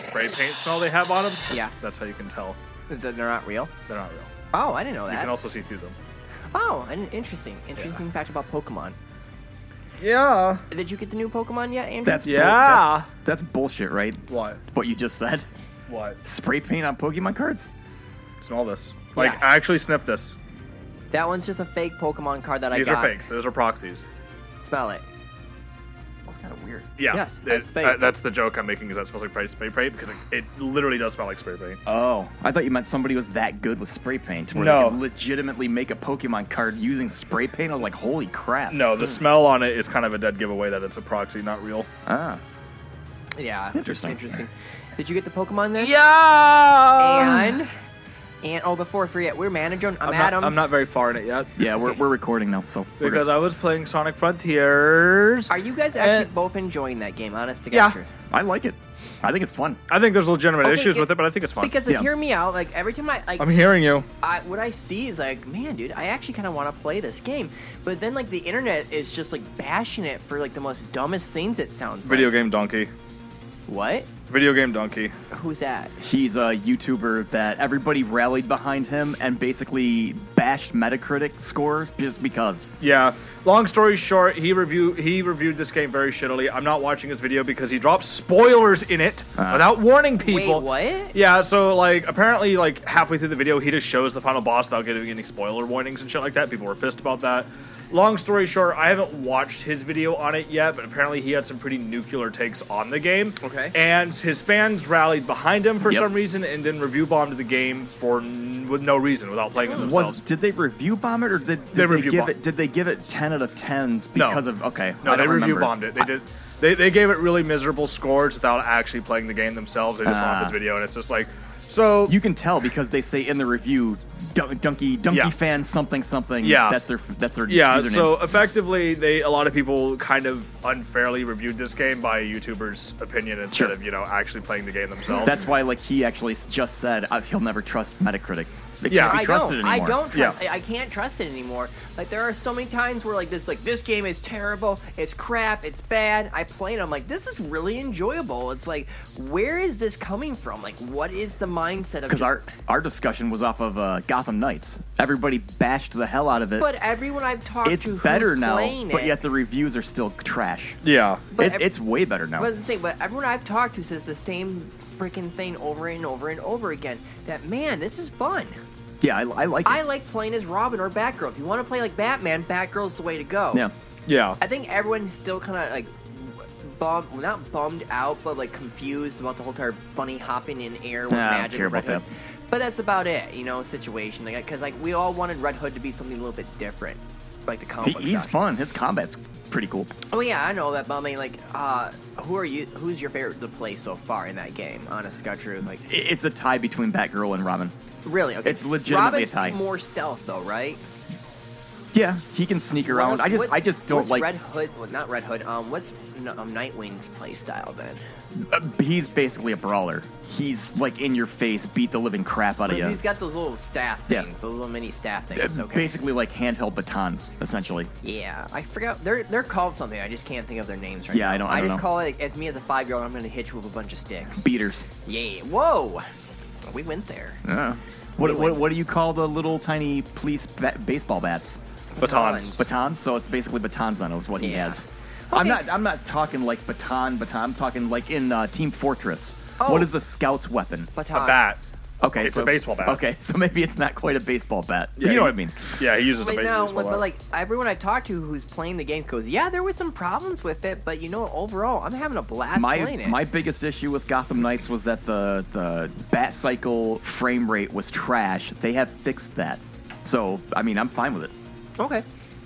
spray paint smell they have on them. Yeah. That's how you can tell They're not real. they're not real. Oh, I didn't know that. You that. can also see through them. oh, an interesting, interesting fact about Pokemon. Yeah. Did you get the new Pokemon yet, Andrew? That's bull- Yeah. that's, that's bullshit, right? What? What you just said. What? Spray paint on Pokemon cards? Smell this. Like, Yeah. I actually sniff this. That one's just a fake Pokemon card that These I got. These are got. fakes. Those are proxies. Smell it. smells kind of weird. Yeah. Yes, it- that's fake. uh, that's the joke I'm making. Is that it smells like spray paint because it, it literally does smell like spray paint. Oh, I thought you meant somebody was that good with spray paint where No. they could legitimately make a Pokemon card using spray paint. I was like, holy crap. No, the smell on it is kind of a dead giveaway that it's a proxy, not real. Ah. Yeah. Interesting. Interesting. Did you get the Pokemon then? Yeah. And and oh, before I forget, we're manager. I'm, I'm not, I'm not very far in it yet Yeah, we're, Okay. we're recording now, so. we're because good. I was playing Sonic Frontiers. Are you guys actually Uh, both enjoying that game? Honest to God, Yeah. truth. I like it. I think it's fun. I think there's legitimate Okay, issues get- with it, but I think it's fun. Because like, Yeah. hear me out. Like every time I like, I'm hearing you. I, what I see is like, man, dude, I actually kind of want to play this game. But then like the internet is just like bashing it for like the most dumbest things. It sounds Video like. game donkey. What? Videogamedunkey. Who's that? He's a YouTuber that everybody rallied behind him and basically bashed Metacritic score just because. Yeah. Long story short, he review he reviewed this game very shittily. I'm not watching his video because he dropped spoilers in it Uh. without warning people. Wait, what? Yeah, so like apparently like halfway through the video he just shows the final boss without giving any spoiler warnings and shit like that. People were pissed about that. Long story short, I haven't watched his video on it yet, but apparently he had some pretty nuclear takes on the game. Okay. And his fans rallied behind him for Yep. some reason and then review bombed the game for n- with no reason without playing it themselves. Was did they review bomb it or did, did They they, give bomb- it? Did they give it ten out of tens No. because of okay? No, I they don't review remember. bombed it. They I- did. They, they gave it really miserable scores without actually playing the game themselves. They just went off Ah. his video, and it's just like, so You can tell because they say in the review, Dun- Dunky Donkey Yeah. fan something something. Yeah. that's their that's their yeah. username. So effectively, they a lot of people kind of unfairly reviewed this game by a YouTuber's opinion instead Sure. of you know actually playing the game themselves. that's why like he actually just said uh, he'll never trust Metacritic. It Yeah. can't be I trusted don't. I don't. Trust, Yeah. I, I can't trust it anymore. Like there are so many times where like this, like this game is terrible. It's crap. It's bad. I play it. I'm like, this is really enjoyable. It's like, where is this coming from? Like, what is the mindset of? Because just- our our discussion was off of uh, Gotham Knights. Everybody bashed the hell out of it. But everyone I've talked it's to better who's now, playing but it, yet the reviews are still trash. yeah. But It, ev- it's way better now. But the thing, but everyone I've talked to says the same freaking thing over and over and over again. That man, this is fun. Yeah, I, I like it. I like playing as Robin or Batgirl. If you want to play like Batman, Batgirl's the way to go. yeah. Yeah. I think everyone's still kind of like bummed, not bummed out, but like confused about the whole entire bunny hopping in air with Nah, I don't magic care and Red about Hood. But that's about it, you know, situation. Like, because like we all wanted Red Hood to be something a little bit different, like the comic He, he's stuff. fun. His combat's pretty cool. Oh yeah, I know that, but I mean, like, uh, who are you? Who's your favorite to play so far in that game? Honest God, truth, like, It's a tie between Batgirl and Robin. Really? Okay, It's legitimately a tie. More stealth though, right? Yeah, he can sneak around. I just I just don't what's like. Red Hood. Well, not Red Hood. Um, what's um, Nightwing's play style then? uh, he's basically a brawler. He's like in your face, beat the living crap out of you. he's got those little staff Yeah. things, those little mini staff Uh, things. Okay. Basically like handheld batons, essentially. Yeah, I forgot. They're they're called something. I just can't think of their names right Yeah, now. I don't- I don't just know. call it as me as a five year old. I'm going to hit you with a bunch of sticks. Beaters. yeah. Whoa. We went there. Yeah. What, Really? what, what do you call the little tiny police ba- baseball bats? Batons. Batons. So it's basically batons on is what he Yeah. has. I'm not. I'm not talking like baton, baton. I'm talking like in uh, Team Fortress. Oh. What is the scout's weapon? Baton. A bat. Okay, It's so- a baseball bat. Okay, so maybe it's not quite a baseball bat. Yeah, you know he- what I mean? Yeah, he uses a But ba- no, baseball but bat. like everyone I talked to who's playing the game goes, yeah, there was some problems with it, but you know, overall, I'm having a blast My playing it. my biggest issue with Gotham Knights was that the the bat cycle frame rate was trash. They have fixed that, so I mean I'm fine with it. okay.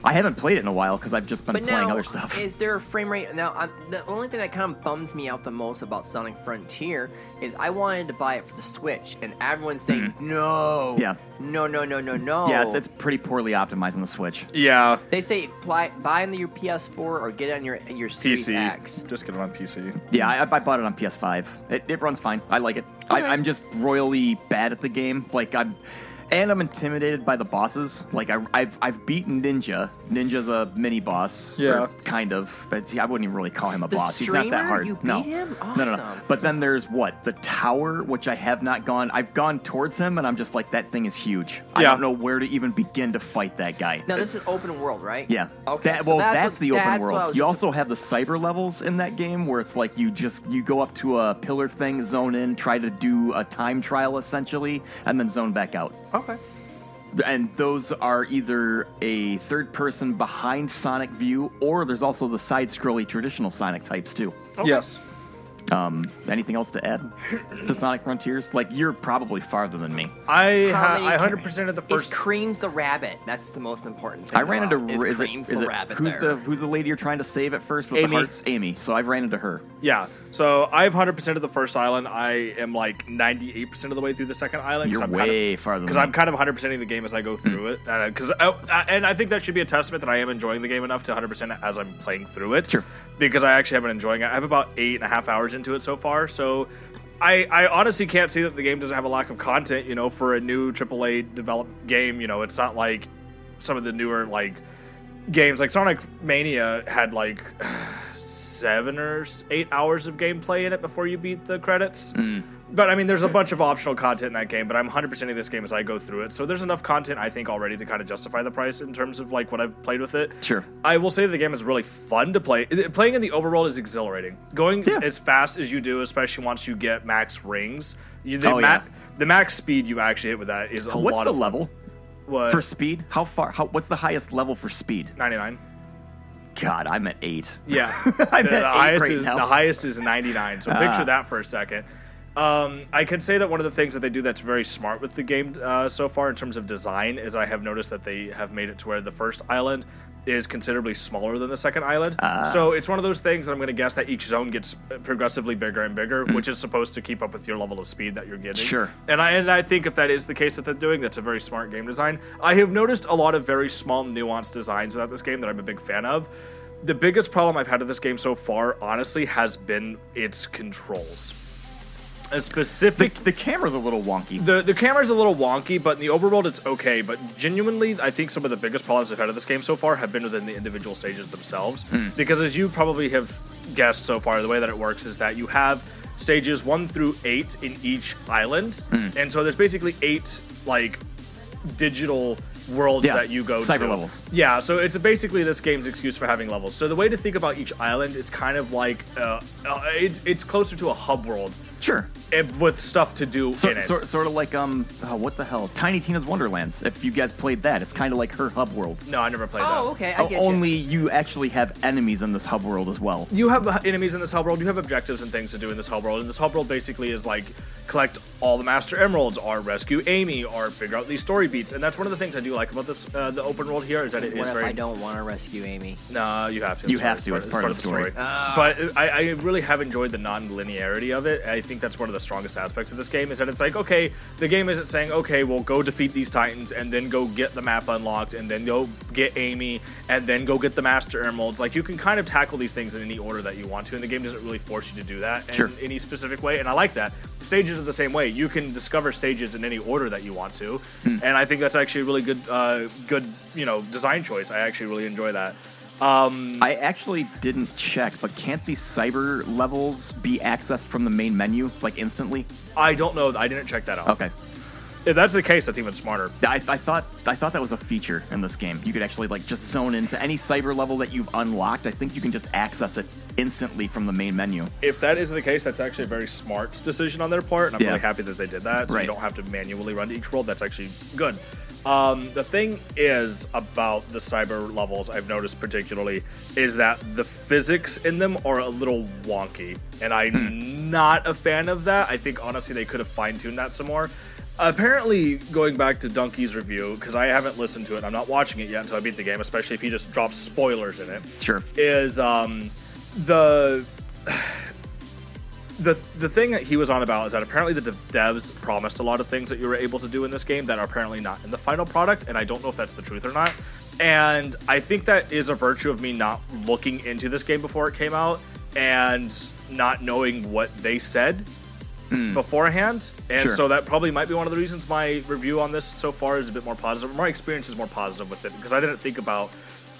I haven't played it in a while because I've just been But playing now, other stuff. is there a frame rate? Now, I'm, the only thing that kind of bums me out the most about Sonic Frontier is I wanted to buy it for the Switch, and everyone's saying no. Mm-hmm. Yeah. No, no, no, no, no. Yeah, it's, it's pretty poorly optimized on the Switch. yeah, They say buy, buy on your PS4 or get it on your your Series PC. X. Just get it on PC. Yeah, I, I bought it on PS5. It, it runs fine. I like it. Okay. I, I'm just royally bad at the game. Like I'm, And I'm intimidated by the bosses. Like I, I've I've beaten Ninja. Ninja's a mini boss. Yeah. kind of, but I wouldn't even really call him a The boss. He's not that hard. You no. beat him? No, no, no. But then there's what the tower, which I have not gone. I've gone towards him, and I'm just like that thing is huge. Yeah. I don't know where to even begin to fight that guy. Now this is open world, right? Yeah. Okay. That, so well, that's, what- the open that's world. You just- also have the cyber levels in that game, where it's like you just you go up to a pillar thing, zone in, try to do a time trial essentially, and then zone back out. Okay. And those are either a third person behind Sonic view, or there's also the side scrolly traditional Sonic types too. Yes. Um, anything else to add to Sonic Frontiers? Like you're probably farther than me. I How ha- many I 100% of the It's first. Creams the rabbit. That's the most important thing. I ran into about, is, is it, Creams is the it rabbit who's there. the who's the lady you're trying to save at first with Amy. the hearts? Amy. So I've ran into her. Yeah. So I have 100% of the first island. I am like 98% of the way through the second island. You're I'm way kind of, farther Because. I'm kind of 100%ing the game as I go through hmm. it. Uh, because oh, uh, and I think that should be a testament that I am enjoying the game enough to 100% as I'm playing through it. Sure. Because I actually have been enjoying it. I have about eight and a half hours into it so far. So. I, I honestly can't see that the game doesn't have a lack of content, you know, for a new AAA developed game. You know, it's not like some of the newer, like, games like Sonic Mania had like seven or eight hours of gameplay in it before you beat the credits. Mm. But I mean, there's a bunch of optional content in that game. But I'm 100%ing this game as I go through it, so there's enough content I think already to kind of justify the price in terms of like what I've played with it. Sure. I will say the game is really fun to play. Playing in the overworld is exhilarating. Going Yeah. as fast as you do, especially once you get max rings, you, the, Oh, ma- yeah. the max speed you actually hit with that is a What's lot the of level what, for speed? How far? How what's the highest level for speed? 99. God, I'm at eight. Yeah, I'm the, at the eight highest right is now. the highest is 99. So Ah. picture that for a second. Um, I could say that one of the things that they do that's very smart with the game uh, so far in terms of design is I have noticed that they have made it to where the first island is considerably smaller than the second island. Ah. So it's one of those things that I'm going to guess that each zone gets progressively bigger and bigger, Hmm. which is supposed to keep up with your level of speed that you're getting. Sure. And I and I think if that is the case that they're doing, that's a very smart game design. I have noticed a lot of very small, nuanced designs about this game that I'm a big fan of. The biggest problem I've had with this game so far, honestly, has been its controls. A specific the camera's a little wonky. the the camera's a little wonky, but in the overworld it's okay. But genuinely, I think some of the biggest problems I've had with this game so far have been within the individual stages themselves. Because as you probably have guessed so far, the way that it works is that you have stages one through eight in each island, and so there's basically eight like digital worlds Yeah, that you go cyber to. levels. Yeah, so it's basically this game's excuse for having levels. So the way to think about each island is kind of like uh, uh, it's it's closer to a hub world Sure. eh, with stuff to do So, in it. sort, sort of like um, oh, what the hell, Tiny Tina's Wonderlands. If you guys played that, it's kind of like her hub world. no, I never played that. Oh, okay. I Oh, get you. only you actually have enemies in this hub world as well. you have enemies in this hub world. You have objectives and things to do in this hub world. And this hub world basically is like collect all the Master Emeralds, or rescue Amy, or figure out these story beats. And that's one of the things I do like about this uh, the open world here is that it What is if very. I don't want to rescue Amy? Nah, you have to. You It's have part- to, it's part of the story. Ah. But I, I really have enjoyed the non-linearity of it. I think that's one of the strongest aspects of this game is that it's like, okay, the game isn't saying, okay, well, go defeat these titans and then go get the map unlocked and then go get Amy and then go get the Master Emeralds. Like you can kind of tackle these things in any order that you want to, and the game doesn't really force you to do that Sure. in any specific way. And I like that. The stages are the same way. You can discover stages in any order that you want to, Hmm. and I think that's actually a really good, uh, good, you know, design choice. I actually really enjoy that. Um, I actually didn't check, but can't these cyber levels be accessed from the main menu like instantly? I don't know. I didn't check that out. Okay. If that's the case, that's even smarter. I, I thought I thought that was a feature in this game. You could actually like just zone into any cyber level that you've unlocked. I think you can just access it instantly from the main menu. If that isn't the case, that's actually a very smart decision on their part, and I'm Yeah. really happy that they did that. So Right. you don't have to manually run to each world. That's actually good. Um, the thing is about the cyber levels, I've noticed particularly, is that the physics in them are a little wonky, and I'm Hmm. not a fan of that. I think honestly they could have fine tuned that some more. Apparently, going back to Dunkey's review, because I haven't listened to it, I'm not watching it yet until I beat the game, especially if he just drops spoilers in it. Sure. is um, the the the thing that he was on about is that apparently the devs promised a lot of things that you were able to do in this game that are apparently not in the final product, and I don't know if that's the truth or not. And I think that is a virtue of me not looking into this game before it came out and not knowing what they said hmm. beforehand, and Sure. so that probably might be one of the reasons my review on this so far is a bit more positive. My experience is more positive with it because I didn't think about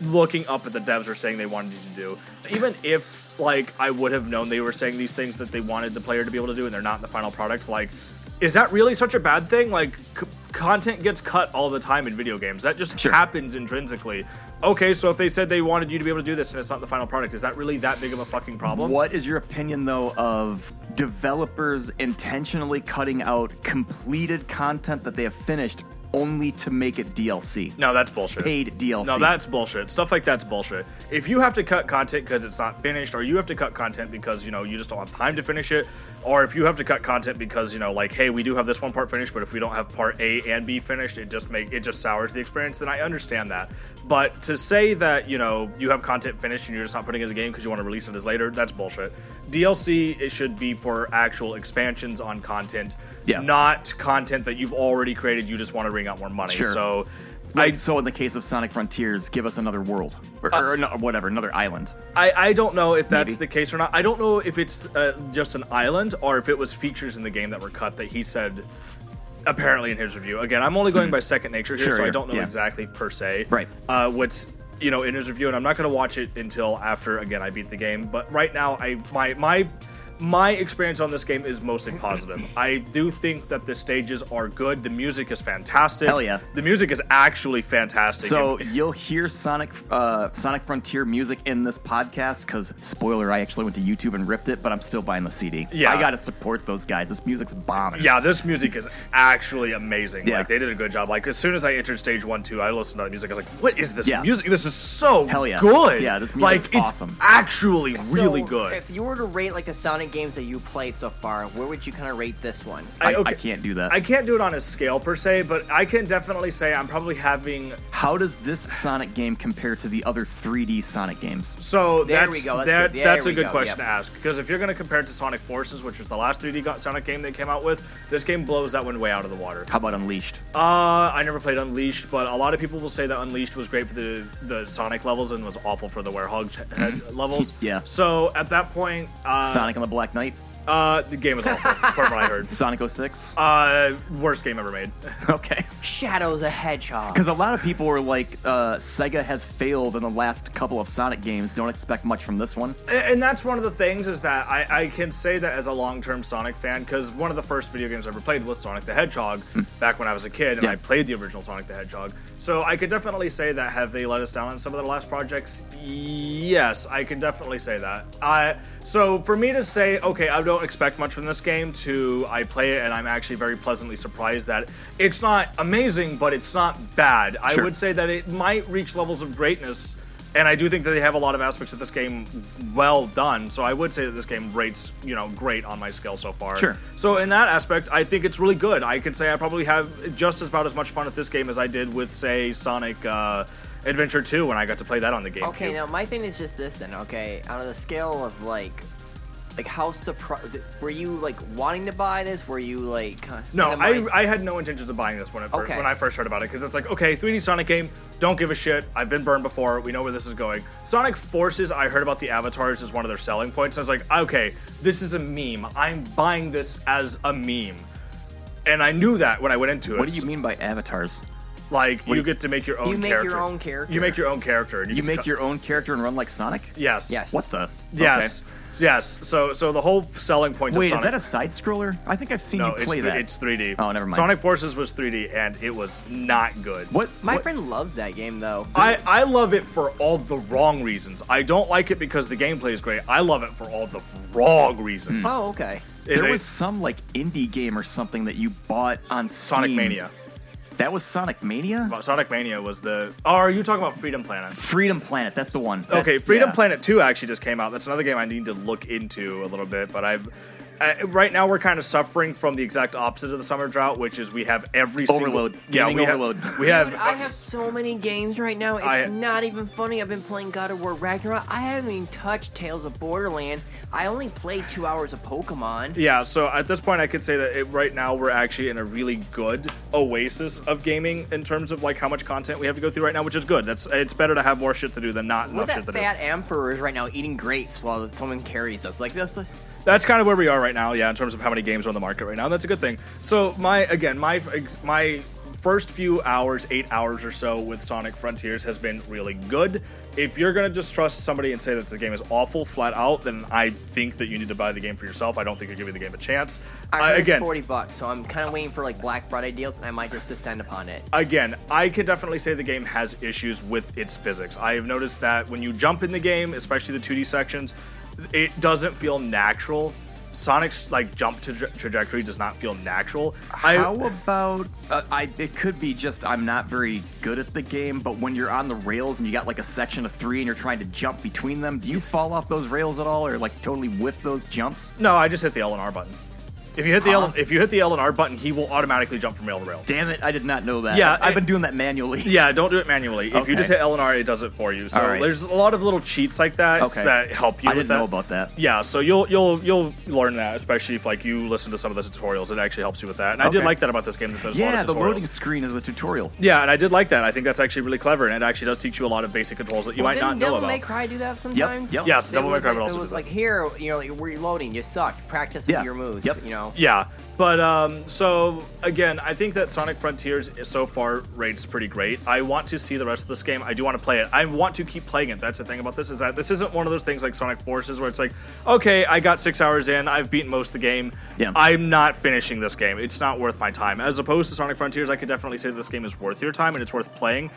looking up at the devs are saying they wanted you to do. Even if like I would have known they were saying these things that they wanted the player to be able to do, and they're not in the final product, like. Is that really such a bad thing? Like, c- content gets cut all the time in video games. That just Sure. happens intrinsically. Okay, so if they said they wanted you to be able to do this and it's not the final product, is that really that big of a fucking problem? What is your opinion, though, of developers intentionally cutting out completed content that they have finished only to make it DLC? No, that's bullshit. Paid DLC. No, that's bullshit. Stuff like that's bullshit. If you have to cut content because it's not finished, or you have to cut content because you know you just don't have time to finish it, or if you have to cut content because you know like, hey, we do have this one part finished, but if we don't have part A and B finished, it just make it just sours the experience. Then I understand that. But to say that you know you have content finished and you're just not putting it in the game because you want to release it as later, that's bullshit. DLC it should be for actual expansions on content, Yeah. not content that you've already created. You just want to bring out more money. Sure. So. Like, I, so in the case of Sonic Frontiers, give us another world or, or no, whatever, another island. I, I don't know if that's Maybe. the case or not. I don't know if it's uh, just an island or if it was features in the game that were cut that he said apparently in his review. Again, I'm only going by second nature here, Hmm. Sure, so I don't know yeah. exactly per se. Right. Uh, what's you know in his review, and I'm not going to watch it until after again I beat the game. But right now, I my my my experience on this game is mostly positive. I do think that the stages are good. The music is fantastic. Hell yeah. The music is actually fantastic. So And- you'll hear Sonic uh, Sonic Frontier music in this podcast because spoiler, I actually went to YouTube and ripped it, but I'm still buying the CD. Yeah. I gotta support those guys. This music's bombing. Yeah, this music is actually amazing. Yeah. Like they did a good job. Like as soon as I entered stage one, two, I listened to the music. I was like, "What is this Yeah. music? This is so Hell yeah. good." Yeah, this music's like it's awesome. actually really good. If you were to rate like the Sonic games that you played so far, where would you kind of rate this one? I, I- okay. I can't do that. I can't do it on a scale per se, but I can definitely say I'm probably having. How does this Sonic game compare to the other 3D Sonic games? So There that's we go, that's that, good. There that's a good go, question yep. to ask because if you're going to compare it to Sonic Forces, which was the last 3D Sonic game they came out with, this game blows that one way out of the water. How about Unleashed? Uh, I never played Unleashed, but a lot of people will say that Unleashed was great for the the Sonic levels and was awful for the Werehog head levels. Yeah. So at that point, uh, Sonic and the Black Knight? Uh, the game was awful, from what I heard. Sonic 06? Uh, worst game ever made. okay. Shadow the Hedgehog. Because a lot of people were like, uh, Sega has failed in the last couple of Sonic games. Don't expect much from this one. and that's one of the things is that I, I can say that as a long-term Sonic fan because one of the first video games I ever played was Sonic the Hedgehog back when I was a kid, and Yeah. I played the original Sonic the Hedgehog. So I could definitely say that have they let us down on some of their last projects? Yes, I can definitely say that. I so for me to say okay, I don't expect much from this game to I play it and I'm actually very pleasantly surprised that it's not amazing, but it's not bad. I would say that it might reach levels of greatness and I do think that they have a lot of aspects of this game well done. So I would say that this game rates, you know, great on my scale so far. Sure. So in that aspect, I think it's really good. I can say I probably have just about as much fun with this game as I did with, say, Sonic uh, Adventure 2 when I got to play that on the game. Okay, now my thing is just this then. Okay, on the scale of like, like how surprised were you like wanting to buy this? Were you like kind of- No, I, of I had no intentions of buying this when I first, Okay. when I first heard about it because it's like okay, 3D Sonic game, don't give a shit. I've been burned before. We know where this is going. Sonic Forces, I heard about the avatars as one of their selling points. I was like, okay, this is a meme. I'm buying this as a meme, and I knew that when I went into it. What do you mean by avatars? Like do you you- get to make your own. You make your character. own character. You make your own character. And You get to make cut- your own character and run like Sonic? yes. Yes. What the? Yes. Yes. So so the whole selling point Wait, of is that a side scroller? I think I've seen no, you it's play three- that. it's 3D. Oh, never mind. Sonic Forces was 3D and it was not good. what? My what- friend loves that game though. I, I love it for all the wrong reasons. I don't like it because the gameplay is great. I love it for all the wrong reasons. Hmm. oh, okay. It- There they- was some like indie game or something that you bought on Steam. Sonic Mania. That was Sonic Mania? Sonic Mania was the. Oh, are you talking about Freedom Planet? Freedom Planet, that's the one. That- Okay, Freedom yeah. Planet 2 actually just came out. That's another game I need to look into a little bit, but I've. Uh, right now, we're kind of suffering from the exact opposite of the summer drought, which is we have every Overload. Single, yeah, Gaming we overload. Have, we have. Dude, I have so many games right now. It's I- not even funny. I've been playing God of War Ragnarok. I haven't even touched Tales of Borderland. I only played two hours of Pokemon. Yeah, so at this point, I could say that it, right now we're actually in a really good oasis of gaming in terms of like how much content we have to go through right now, which is good. That's it's better to have more shit to do than not We're enough that shit to fat emperor is right now eating grapes while someone carries us. Like this. That's kind of where we are right now. Yeah, in terms of how many games are on the market right now, that's a good thing. So my again, my my first few hours, eight hours or so with Sonic Frontiers has been really good. If you're gonna just trust somebody and say that the game is awful flat out, then I think that you need to buy the game for yourself. I don't think you're giving the game a chance. I Uh, again, it's forty bucks, so I'm kind of waiting for like Black Friday deals, and I might just descend upon it. again, I can definitely say the game has issues with its physics. I have noticed that when you jump in the game, especially the 2D sections, it doesn't feel natural. Sonic's like jump tra- trajectory does not feel natural. I, How about uh, I? It could be just I'm not very good at the game, but when you're on the rails and you got like a section of three and you're trying to jump between them, do you fall off those rails at all, or like totally whiff those jumps? no, I just hit the L and R button. If you hit the Huh? L, if you hit the L and R button, he will automatically jump from rail to rail. Damn it! I did not know that. Yeah, I've it- been doing that manually. Yeah, don't do it manually. If you just hit L and R, it does it for you. So All right. there's a lot of little cheats like that Okay. that help you I with didn't know about that. Yeah, so you'll you'll you'll learn that, especially if like you listen to some of the tutorials. It actually helps you with that. And I did like that about this game that there's a Yeah, lot the of tutorials. loading screen is a tutorial. Yeah, and I did like that. I think that's actually really clever, and it actually does teach you a lot of basic controls that you Well, might not didn't know Devil about. May Cry do that sometimes? yep. Yes, It Devil May was Cry like, would also It was like here, you know, like, reloading, you sucked. Practice Yeah. your moves. Yep. You know. Yeah, but um, so again, I think that Sonic Frontiers is- so far rates pretty great. I want to see the rest of this game. I do want to play it. I want to keep playing it. That's the thing about this is that this isn't one of those things like Sonic Forces where it's like, okay, I got six hours in, I've beaten most of the game. Yeah. I'm not finishing this game. It's not worth my time. As opposed to Sonic Frontiers, I could definitely say that this game is worth your time and it's worth playing.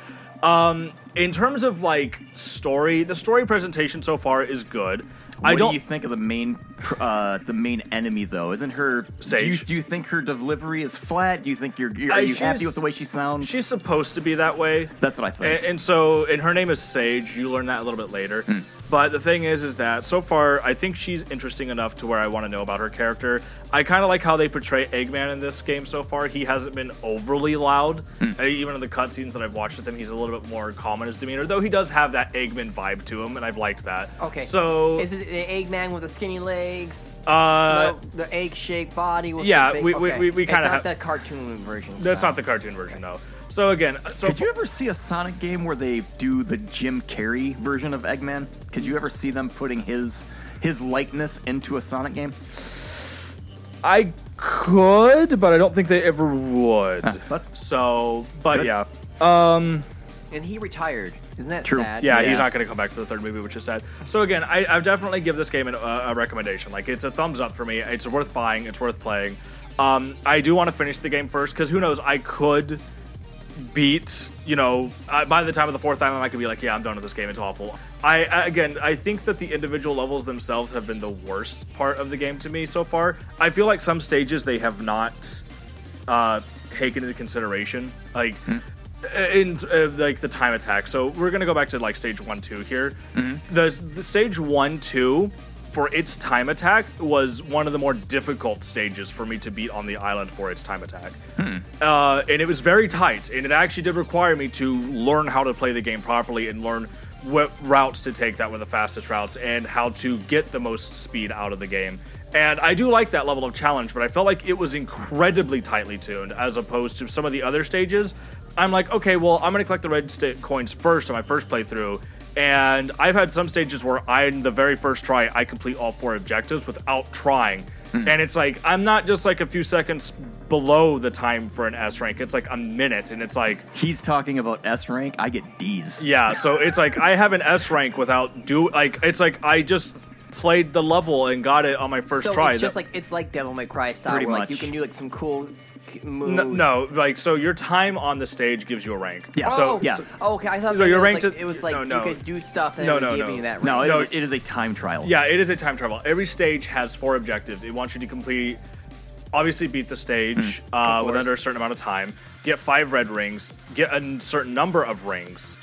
Um, in terms of like story, the story presentation so far is good. What I don't. do you think of the main, uh, the main enemy though? Isn't her? Do you, Sage. do you think her delivery is flat? Do you think you're? you're are you happy with the way she sounds? She's supposed to be that way. That's what I think. And, and so, and her name is Sage. You learn that a little bit later. Hmm. But the thing is, is that so far, I think she's interesting enough to where I want to know about her character. I kind of like how they portray Eggman in this game so far. He hasn't been overly loud. Hmm. Even in the cutscenes that I've watched with him, he's a little bit more calm in his demeanor. Though he does have that Eggman vibe to him, and I've liked that. Okay. So, Is it the Eggman with the skinny legs? uh, the, the egg-shaped body. With yeah, the big, we- we- okay. we- we It's kinda not have- the cartoon version. that's so. not the cartoon version, though. So again, so Could you ever see a Sonic game where they do the Jim Carrey version of Eggman? Could you ever see them putting his his likeness into a Sonic game? I could, but I don't think they ever would. Huh, but- So, but Good. yeah. Um, And he retired. Isn't that True. sad? yeah, Yeah. he's not going to come back for the third movie, which is sad. So again, I, I've definitely give this game an, a, a recommendation. Like it's a thumbs up for me. It's worth buying. It's worth playing. Um, I do want to finish the game first because who knows? I could beat. You know, by the time of the fourth time, I could be like, yeah, I'm done with this game. It's awful. I again, I think that the individual levels themselves have been the worst part of the game to me so far. I feel like some stages they have not uh, taken into consideration, like in uh, like the time attack. So we're gonna go back to like stage one, two here. The, the stage one, two for its time attack was one of the more difficult stages for me to beat on the island for its time attack. Uh, and it was very tight, and it actually did require me to learn how to play the game properly and learn what routes to take that were the fastest routes and how to get the most speed out of the game. And I do like that level of challenge, but I felt like it was incredibly tightly tuned as opposed to some of the other stages. I'm like, okay, well, I'm going to collect the red sta- coins first on my first playthrough. And I've had some stages where I, in the very first try, I complete all four objectives without trying. Hmm. And it's like, I'm not just like a few seconds below the time for an S rank. It's like a minute. And it's like, He's talking about S rank. I get D's. yeah, so it's like I have an S rank without do like it's like I just played the level and got it on my first so try. it's just That- like it's like Devil May Cry style, Pretty where like you can do like some cool k- moves. no, no, like so your time on the stage gives you a rank. Yeah. So oh, yeah. oh, okay. I thought So maybe you're it was ranked like, at- it was like no, no. you could do stuff and No, it would no, give no. you that. No, rank. No, it, it is a time trial. Yeah, it is a time trial. Every stage has four objectives. It wants you to complete, obviously, beat the stage Hmm. uh, Of within under a certain amount of time, get five red rings, get a certain number of rings,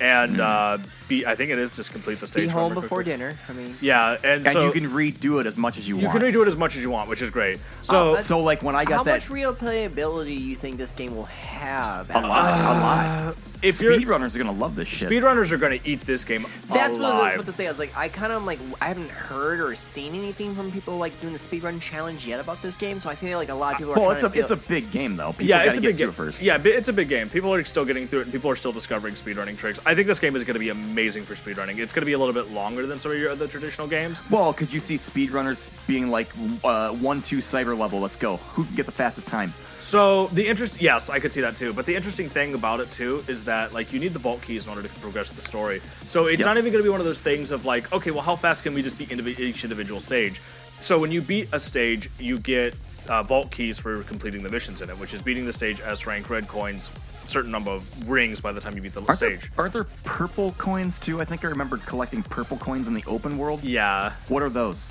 and Hmm. uh, be. I think it is just complete the stage. Be home before quickly. dinner. I mean, Yeah, and, And so you can redo it as much as you, you want. You can redo it as much as you want, which is great. So oh, that's- so like when I got how that much real playability do you think this game will have? a lot, a uh, lot. if Speedrunners are gonna love this shit. speedrunners are going to eat this game That's what I was alive. about to say. I was like, I kind of like, I haven't heard or seen anything from people like doing the speedrun challenge yet about this game. So I feel like a lot of people are well, it's a to it's a big game though. People yeah, it's a big game. it first. Yeah, it's a big game. People are still getting through it, and people are still discovering speedrunning tricks. I think this game is going to be amazing for speedrunning. It's going to be a little bit longer than some of your other traditional games. Well, could you see speedrunners being like uh, one two cyber level? Let's go. Who can get the fastest time? So the interest, yes, I could see that too. But the interesting thing about it too is that like you need the vault keys in order to progress the story. So it's Yep. not even going to be one of those things of like, okay, well, how fast can we just beat indivi- each individual stage? So when you beat a stage, you get uh, vault keys for completing the missions in it, which is beating the stage S rank, red coins, certain number of rings by the time you beat the Aren't there, stage. aren't there purple coins too? I think I remember collecting purple coins in the open world. Yeah, What are those?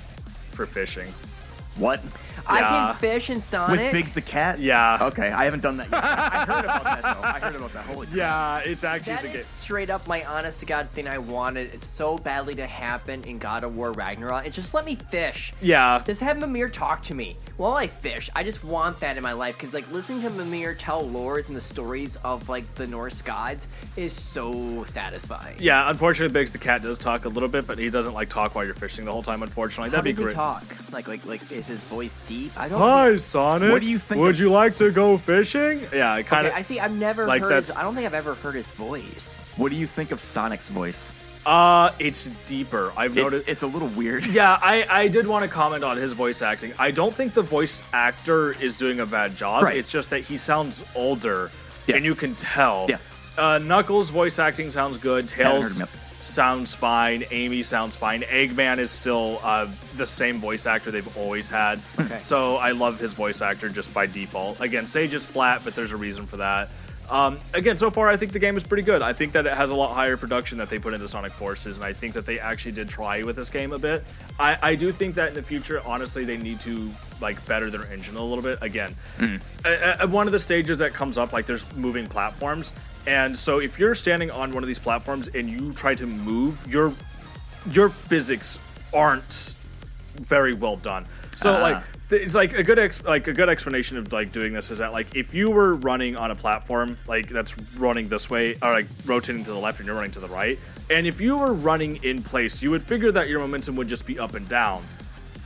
for fishing. What? I can fish in Sonic. With Biggs the cat? Yeah. Okay, I haven't done that yet. I heard about that though. I heard about that. Holy crap. Yeah, it's actually That the is game. straight up my honest to God thing I wanted. It's so badly to happen in God of War Ragnarok. It just let me fish. Yeah. Just have Mimir talk to me while I fish. I just want that in my life because like listening to Mimir tell lores and the stories of like the Norse gods is so satisfying. Yeah, unfortunately, Biggs the cat does talk a little bit, but he doesn't like talk while you're fishing the whole time. Unfortunately, How that'd be does he great. talk? Like like like is his voice deep? I don't. Hi, Sonic. What do you think Would of- you like to go fishing? Yeah, I kind Okay, of. I see. I've never like heard. His, I don't think I've ever heard his voice. What do you think of Sonic's voice? uh, it's deeper. I've It's, noticed. it's a little weird. yeah, I, I did want to comment on his voice acting. I don't think the voice actor is doing a bad job. Right. It's just that he sounds older, Yeah. and you can tell. Yeah. Uh, Knuckles' voice acting sounds good. Tails him sounds fine. Amy sounds fine. Eggman is still uh, the same voice actor they've always had. Okay. So I love his voice actor just by default. Again, Sage is flat, but there's a reason for that. Um, again, so far I think the game is pretty good. I think that it has a lot higher production that they put into Sonic Forces, and I think that they actually did try with this game a bit. I, I do think that in the future, honestly, they need to like better their engine a little bit. Again, at, at one of the stages that comes up, like there's moving platforms, and so if you're standing on one of these platforms and you try to move, your your physics aren't very well done. So Ah. like it's like a good ex- like a good explanation of like doing this is that like if you were running on a platform like that's running this way or like rotating to the left and you're running to the right and if you were running in place you would figure that your momentum would just be up and down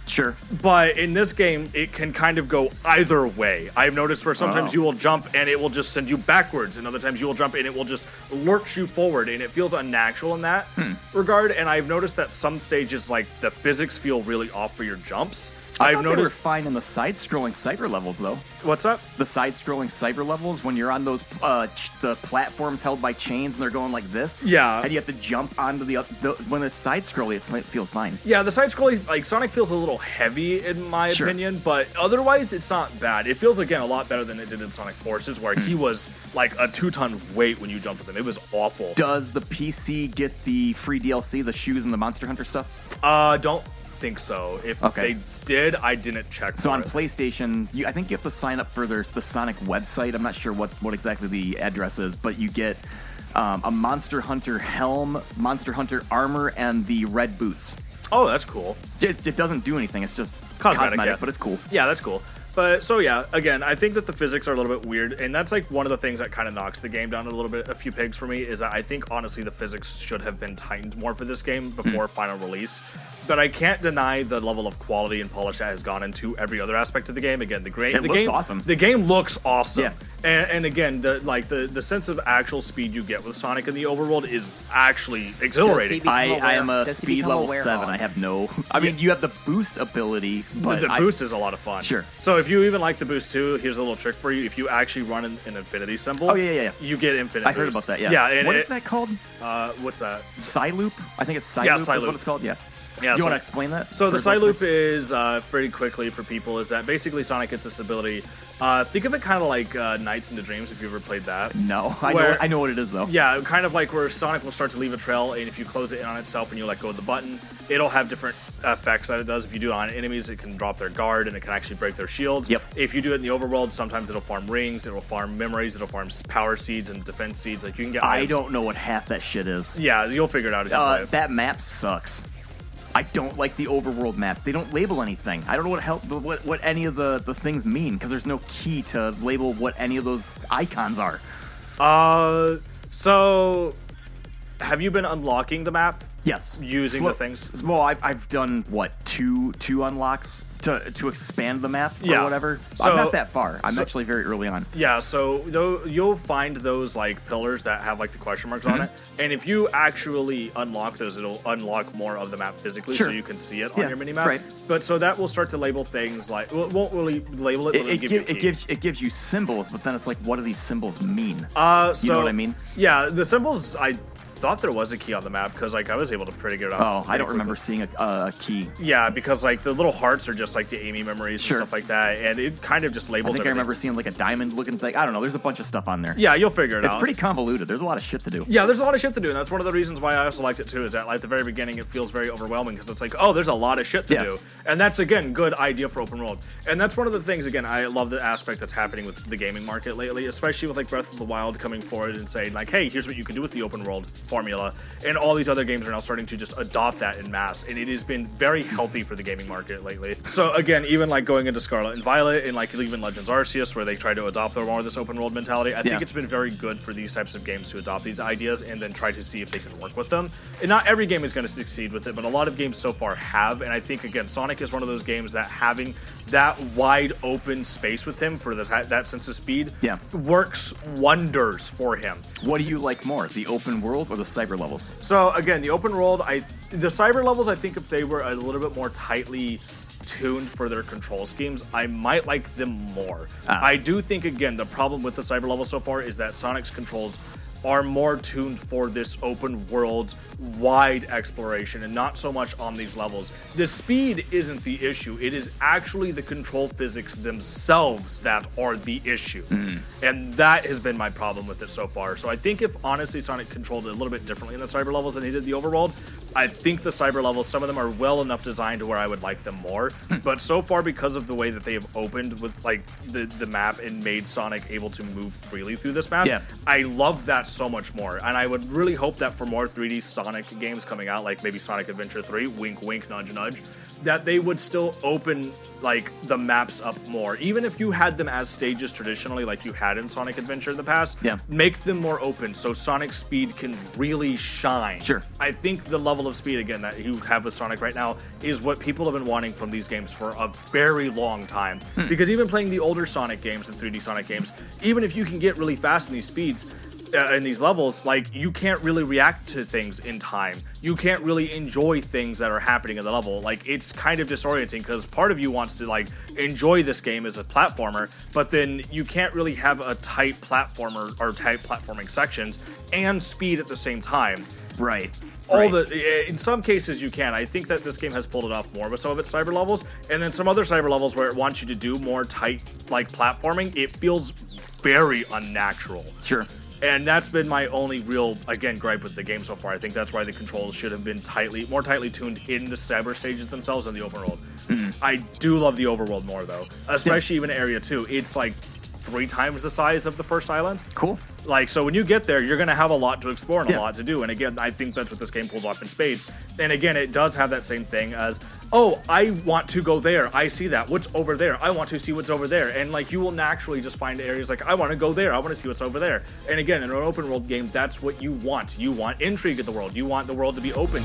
Sure. but in this game it can kind of go either way i've noticed where sometimes Oh. you will jump and it will just send you backwards and other times you will jump and it will just lurch you forward and it feels unnatural in that Hmm. regard and i've noticed that some stages like the physics feel really off for your jumps I i've thought they were noticed fine in the side-scrolling cyber levels though. what's up The side-scrolling cyber levels when you're on those uh, ch- the platforms held by chains and they're going like this. Yeah. And you have to jump onto the, the when it's side-scrolling, it feels fine. yeah the side scrolling like sonic feels a little heavy in my Sure. opinion but otherwise it's not bad it feels again a lot better than it did in sonic forces where he was like a two-ton weight when you jumped with him it was awful Does the PC get the free DLC, the shoes and the Monster Hunter stuff? uh don't think so if Okay. they did i didn't check So on it. PlayStation, you, I think you have to sign up for their, the Sonic website. I'm not sure what, what exactly the address is, but you get um, a Monster Hunter helm, Monster Hunter armor, and the red boots. Oh, that's cool. Just, it doesn't do anything. It's just Cosmetic, cosmetic, yeah. but it's cool. Yeah, that's cool. But so yeah, again, I think that the physics are a little bit weird, and that's like one of the things that kind of knocks the game down a little bit, a few pegs for me. Is that I think honestly the physics should have been tightened more for this game Hmm. before final release. But I can't deny the level of quality and polish that has gone into every other aspect of the game. Again, the great, It the looks game, awesome. The game looks awesome. Yeah. And, and again, the like the the sense of actual speed you get with Sonic in the overworld is actually exhilarating. become I, I am a does speed level seven. of? I have no. I mean, you have the boost ability, but the, the I- boost is a lot of fun. Sure. So if you even like the boost too, here's a little trick for you. If you actually run an, an infinity symbol, Oh, yeah, yeah, yeah. you get infinite. I heard boost. about that. Yeah. Yeah. What it- is that called? Uh, what's that? Cyloop? I think it's Cyloop. Yeah, Is Cyloop. what it's called. Yeah. Yeah, You so- want to explain that? So the side loop is uh, pretty quickly for people is that basically Sonic gets this ability. Uh, think of it kind of like uh, Nights into Dreams if you ever played that. No, I know. I know what it is though. Yeah, kind of like where Sonic will start to leave a trail, and if you close it in on itself and you let go of the button, it'll have different effects that it does. If you do it on enemies, it can drop their guard and it can actually break their shields. Yep. If you do it in the overworld, sometimes it'll farm rings, it'll farm memories, it'll farm power seeds and defense seeds. Like you can get. I items. don't know what half that shit is. Yeah, you'll figure it out as you Uh, that map sucks. I don't like the overworld map. They don't label anything. I don't know what help what, what any of the, the things mean because there's no key to label what any of those icons are. Uh, So, have you been unlocking the map? Yes. Using the things? Well, I've, I've done what two two unlocks to to expand the map or Yeah. whatever. So- I'm not that far. I'm so- actually very early on. Yeah, so though you'll find those like pillars that have like the question marks on it, Mm-hmm. and if you actually unlock those, it'll unlock more of the map physically, so you can see it Yeah, on your mini map. right. But so that will start to label things like well, it won't really label it, It, but it, give give, it gives it gives you symbols, but then it's like, what do these symbols mean? Uh, so, You know what I mean? Yeah, the symbols. I thought there was a key on the map because like I was able to pretty good. oh, I don't remember seeing a, uh, a key. Yeah, because like the little hearts are just like the Amy memories Sure. and stuff like that, and it kind of just labels. I think I remember seeing like a diamond looking thing. I don't know. There's a bunch of stuff on there. Yeah, you'll figure it It's out. It's pretty convoluted. There's a lot of shit to do. Yeah, there's a lot of shit to do, and that's one of the reasons why I also liked it too. Is that like at the very beginning, it feels very overwhelming because it's like, oh, there's a lot of shit to Yeah. do, and that's again good idea for open world. And that's one of the things again I love the aspect that's happening with the gaming market lately, especially with like Breath of the Wild coming forward and saying like, hey, here's what you can do with the open world formula, and all these other games are now starting to just adopt that in mass, and it has been very healthy for the gaming market lately. So again, even like going into Scarlet and Violet and like even Legends Arceus, where they try to adopt more of this open world mentality, I think Yeah. it's been very good for these types of games to adopt these ideas and then try to see if they can work with them. And not every game is going to succeed with it, but a lot of games so far have. And I think again, Sonic is one of those games that having that wide open space with him for this, that sense of speed, Yeah. works wonders for him. What do you like more, the open world or the cyber levels? So again, the open world, I the cyber levels, I think if they were a little bit more tightly tuned for their control schemes, I might like them more. Ah. I do think again the problem with the cyber level so far is that Sonic's controls are more tuned for this open world wide exploration and not so much on these levels. The speed isn't the issue. It is actually the control physics themselves that are the issue. Mm-hmm. And that has been my problem with it so far. So I think if honestly Sonic controlled it a little bit differently in the cyber levels than he did the overworld, I think the cyber levels, some of them are well enough designed to where I would like them more. Hmm. but so far, because of the way that they have opened with like the, the map and made Sonic able to move freely through this map, Yeah. I love that so much more. And I would really hope that for more 3D Sonic games coming out, like maybe Sonic Adventure 3, wink wink, nudge nudge, that they would still open like the maps up more. Even if you had them as stages traditionally, like you had in Sonic Adventure in the past, Yeah. make them more open so Sonic speed can really shine. Sure. I think the level of speed again that you have with Sonic right now is what people have been wanting from these games for a very long time. Hmm. Because even playing the older Sonic games and 3D Sonic games, even if you can get really fast in these speeds, uh, in these levels, like you can't really react to things in time. You can't really enjoy things that are happening in the level. Like it's kind of disorienting because part of you wants to like enjoy this game as a platformer, but then you can't really have a tight platformer or tight platforming sections and speed at the same time Right. all right. the in some cases you can i think that this game has pulled it off more with some of its cyber levels and then some other cyber levels where it wants you to do more tight like platforming it feels very unnatural Sure. And that's been my only real again gripe with the game so far. I think that's why the controls should have been tightly more tightly tuned in the cyber stages themselves than the open world mm-hmm. i do love the overworld more though especially even area 2 it's like three times the size of the first island. Cool. like so when you get there you're going to have a lot to explore and Yeah. a lot to do. And again i think that's what this game pulls off in spades. And again it does have that same thing as oh i want to go there. I see that. What's over there? I want to see what's over there. And like you will naturally just find areas like i want to go there. I want to see what's over there. And again in an open world game that's what you want. You want intrigue in the world. You want the world to be open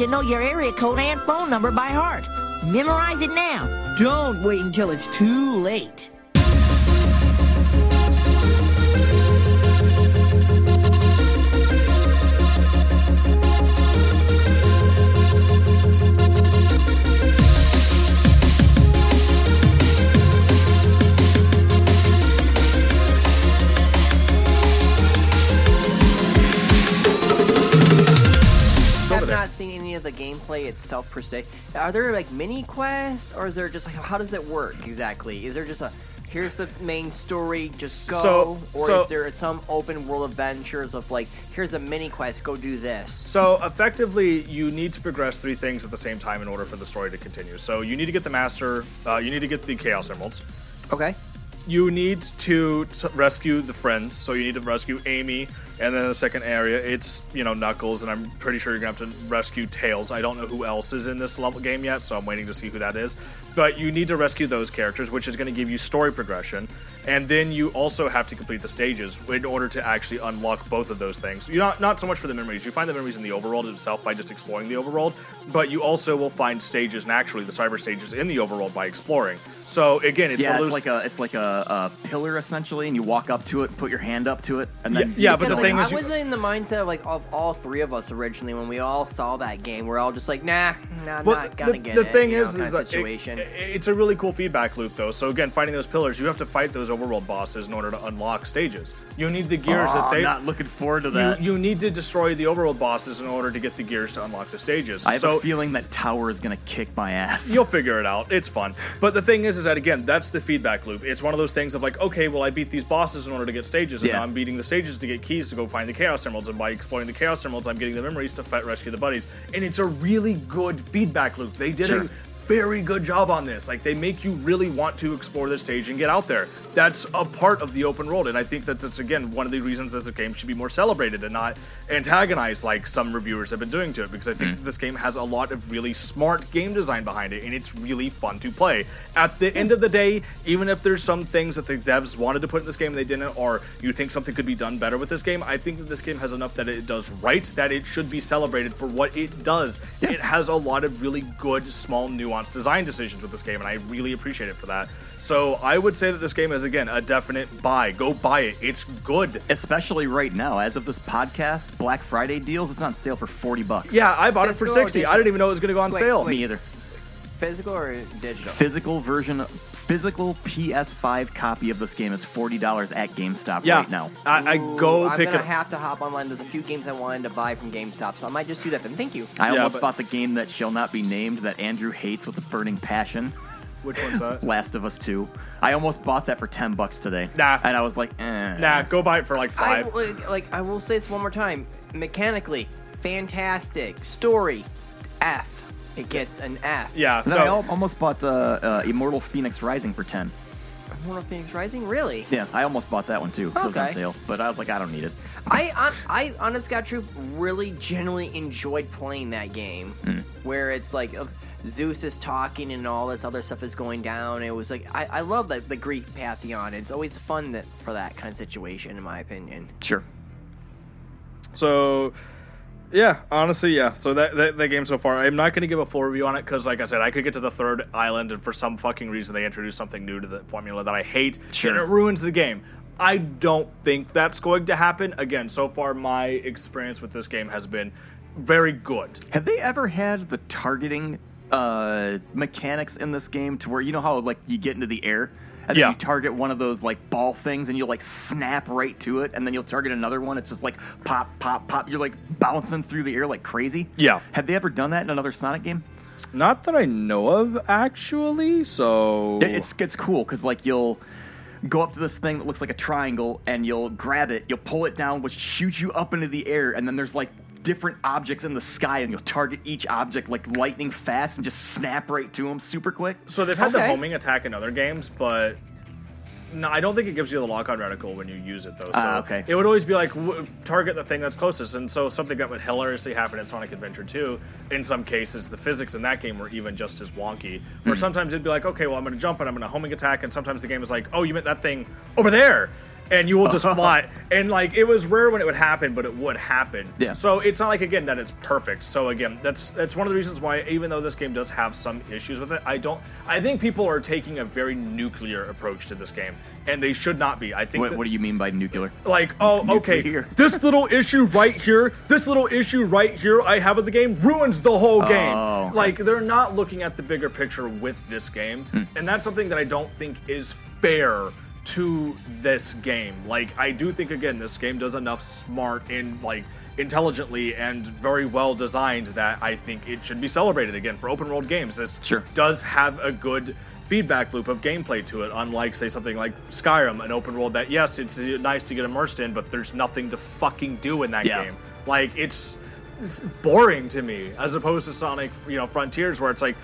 you know your area code and phone number by heart. Memorize it now. Don't wait until it's too late. Gameplay itself per se. Are there like mini quests, or is there just like how does it work exactly? Is there just a here's the main story, just go, So- or so- is there some open world adventures of like here's a mini quest, go do this? So effectively, you need to progress three things at the same time in order for the story to continue. So you need to get the master, uh, you need to get the chaos emeralds, Okay. you need to t- rescue the friends. So you need to rescue Amy, and then the second area, it's you know Knuckles, and I'm pretty sure you're gonna have to rescue Tails. I don't know who else is in this level game yet, so I'm waiting to see who that is. But you need to rescue those characters, which is going to give you story progression, and then you also have to complete the stages in order to actually unlock both of those things. You not not so much for the memories. You find the memories in the overworld itself by just exploring the overworld, but you also will find stages naturally, the cyber stages in the overworld by exploring. So again, it's yeah, it's those like a it's like a, a pillar essentially, and you walk up to it, put your hand up to it, and then Yeah, you but the Because, like, thing is I you- was in the mindset of like of all three of us originally when we all saw that game. We're all just like, nah, nah, I'm Well, not gonna the, get the it. The thing you know, is, kind is of that situation. it- it's a really cool feedback loop, though. So again, fighting those pillars, you have to fight those overworld bosses in order to unlock stages. You need the gears Oh, that ah, they. I'm not looking forward to you, that. you need to destroy the overworld bosses in order to get the gears to unlock the stages. I have so a feeling that tower is gonna kick my ass. You'll figure it out. It's fun. But the thing is, is that again, that's the feedback loop. It's one of those things of like, okay, well, I beat these bosses in order to get stages, and Yeah. now I'm beating the stages to get keys to go find the Chaos Emeralds, and by exploring the Chaos Emeralds, I'm getting the memories to fight, rescue the buddies. And it's a really good feedback loop. They did Sure. a very good job on this. Like they make you really want to explore the stage and get out there. That's a part of the open world, and I think that that's again one of the reasons that the game should be more celebrated and not antagonized like some reviewers have been doing to it. Because I think hmm. that this game has a lot of really smart game design behind it, and it's really fun to play. At the end of the day, even if there's some things that the devs wanted to put in this game and they didn't, or you think something could be done better with this game, I think that this game has enough that it does right that it should be celebrated for what it does. It has a lot of really good, small, nuanced design decisions with this game, and I really appreciate it for that. So I would say that this game is again a definite buy. Go buy it. It's good. Especially right now, as of this podcast, Black Friday deals, it's on sale for 40 bucks. Yeah, I bought it for sixty. I didn't even know it was going to go on Wait, sale. wait. Me either. Physical or digital? Physical version, physical PS5 copy of this game is $40 at GameStop Yeah, right now. I, I Ooh, go I'm pick gonna it. have to hop online. There's a few games I wanted to buy from GameStop, so I might just do that. Then thank you. I Yeah, almost but- bought the game that shall not be named that Andrew hates with a burning passion. Which one's that? Last of Us 2. I almost bought that for 10 bucks today. Nah. And I was like, eh. Nah, go buy it for like I, five. like, like, I will say this one more time. Mechanically, fantastic. Story, F. It gets an F. yeah, And then I no. al- almost bought uh, uh, Immortal Fenyx Rising for 10. Immortal Fenyx Rising, really? Yeah, I almost bought that one too because it was on sale. But I was like, I don't need it. I, I, I honest God truth, really genuinely enjoyed playing that game. Hmm. Where it's like uh, Zeus is talking and all this other stuff is going down. It was like I, I love the, the Greek pantheon. It's always fun that, for that kind of situation, in my opinion. Sure. So, yeah, honestly, yeah. So that, that that game so far, I'm not going to give a full review on it because, like I said, I could get to the third island, and for some fucking reason, they introduced something new to the formula that I hate, Sure. and it ruins the game. I don't think that's going to happen. Again, so far, my experience with this game has been very good. Have they ever had the targeting uh, mechanics in this game to where you know how like you get into the air and Yeah. then you target one of those like ball things and you'll like snap right to it and then you'll target another one. It's just like pop, pop, pop. You're like bouncing through the air like crazy. Yeah. Have they ever done that in another Sonic game? Not that I know of, actually. So It's it's cool because like you'll go up to this thing that looks like a triangle and you'll grab it, you'll pull it down, which shoots you up into the air, and then there's like different objects in the sky, and you'll target each object like lightning fast and just snap right to them super quick. So they've had the Okay. homing attack in other games, but no, I don't think it gives you the lock on reticle when you use it though. So Ah, okay. it would always be like w- target the thing that's closest, and so something that would hilariously happen in Sonic Adventure 2. In some cases, the physics in that game were even just as wonky. Where Hmm. sometimes it'd be like, okay, well I'm going to jump and I'm going to homing attack, and sometimes the game is like, oh, you meant that thing over there. And you will just fly. And like it was rare when it would happen, but it would happen. Yeah. So it's not like again that it's perfect. So again, that's that's one of the reasons why even though this game does have some issues with it, I don't. I think people are taking a very nuclear approach to this game, and they should not be. I think. What, that- what do you mean by nuclear? like, oh, okay, this little issue right here, this little issue right here I have of the game ruins the whole game. Oh, okay. Like, they're not looking at the bigger picture with this game. Hmm. And that's something that I don't think is fair to this game. Like, I do think, again, this game does enough smart and, like, intelligently and very well designed that I think it should be celebrated again for open world games. This Sure. does have a good feedback loop of gameplay to it unlike say something like skyrim an open world that yes it's uh, nice to get immersed in but there's nothing to fucking do in that Yeah. game like it's, it's boring to me as opposed to sonic you know frontiers where it's like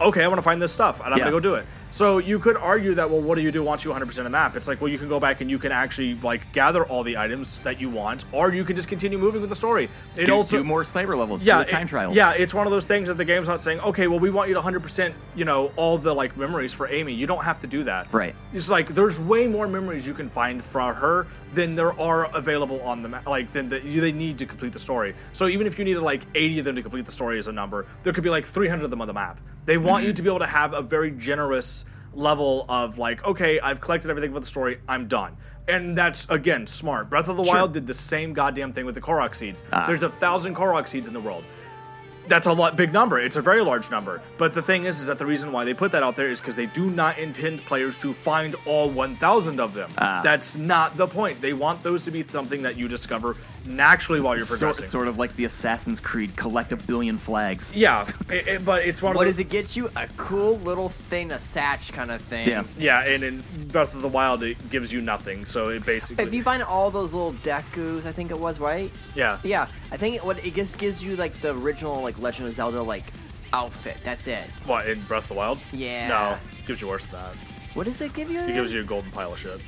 okay i want to find this stuff and i'm Yeah. gonna go do it so you could argue that well what do you do once you 100% a map it's like well you can go back and you can actually like gather all the items that you want or you can just continue moving with the story it Do, also do more cyber levels. yeah, do the time it- trials. Yeah, it's one of those things that the game's not saying, okay, well, we want you to 100%, you know, all the like memories for Amy. You don't have to do that. Right. It's like there's way more memories you can find for her than there are available on the map. Like than the, you, they need to complete the story. So even if you needed like 80 of them to complete the story as a number, there could be like 300 of them on the map. They want Mm-hmm. you to be able to have a very generous level of like, okay, I've collected everything for the story, I'm done. And that's again smart. Breath of the Wild did the same goddamn thing with the Korok seeds. Ah. There's a thousand Korok seeds in the world that's a lot big number. It's a very large number. But the thing is, is that the reason why they put that out there is because they do not intend players to find all 1,000 of them. Ah. That's not the point. They want those to be something that you discover naturally while you're Sort, progressing. sort of like the Assassin's Creed, collect a billion flags. Yeah, it- it- but it's one What of does it get you? A cool little thing, a satch kind of thing. Yeah. Yeah, and in Breath of the Wild, it gives you nothing. So it basically. If you find all those little Dekus, I think it was right. yeah. Yeah, I think it, what it just gives you like the original like Legend of Zelda like outfit. That's it. What, in Breath of the Wild? Yeah. No, it gives you worse than that. What does it give you? It gives you a golden pile of shit.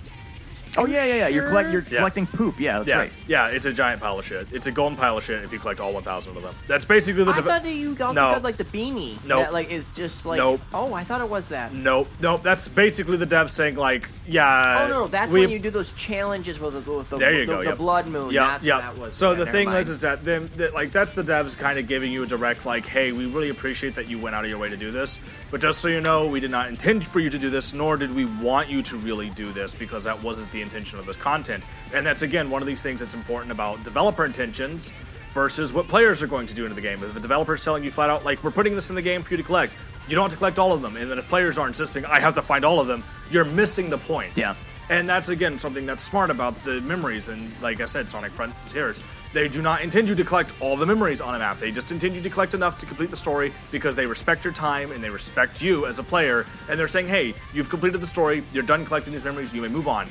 Oh yeah, yeah, yeah. You're collect, you're Yeah. collecting poop. Yeah, that's Yeah, right. yeah, it's a giant pile of shit. It's a golden pile of shit if you collect all 1,000 of them. That's basically the. I deve- thought that you also No. got like the beanie. Nope. That like is just like. Nope. Oh, I thought it was that. Nope, nope. That's basically the devs saying like, yeah. Oh no, no, that's we- when you do those challenges with the, with the, There you the, go. the yep. blood moon. Yeah, yeah. that was. So Yeah, the thing mind. was is that them that, like that's the devs kind of giving you a direct like, hey, we really appreciate that you went out of your way to do this, but just so you know, we did not intend for you to do this, nor did we want you to really do this because that wasn't the intention of this content. And that's again one of these things that's important about developer intentions versus what players are going to do into the game. If the developer's telling you flat out, like, we're putting this in the game for you to collect, you don't have to collect all of them. And then if players are insisting, I have to find all of them, you're missing the point. Yeah. And that's again something that's smart about the memories. And like I said, Sonic Frontiers, they do not intend you to collect all the memories on a map. They just intend you to collect enough to complete the story because they respect your time and they respect you as a player. And they're saying, hey, you've completed the story, you're done collecting these memories, you may move on.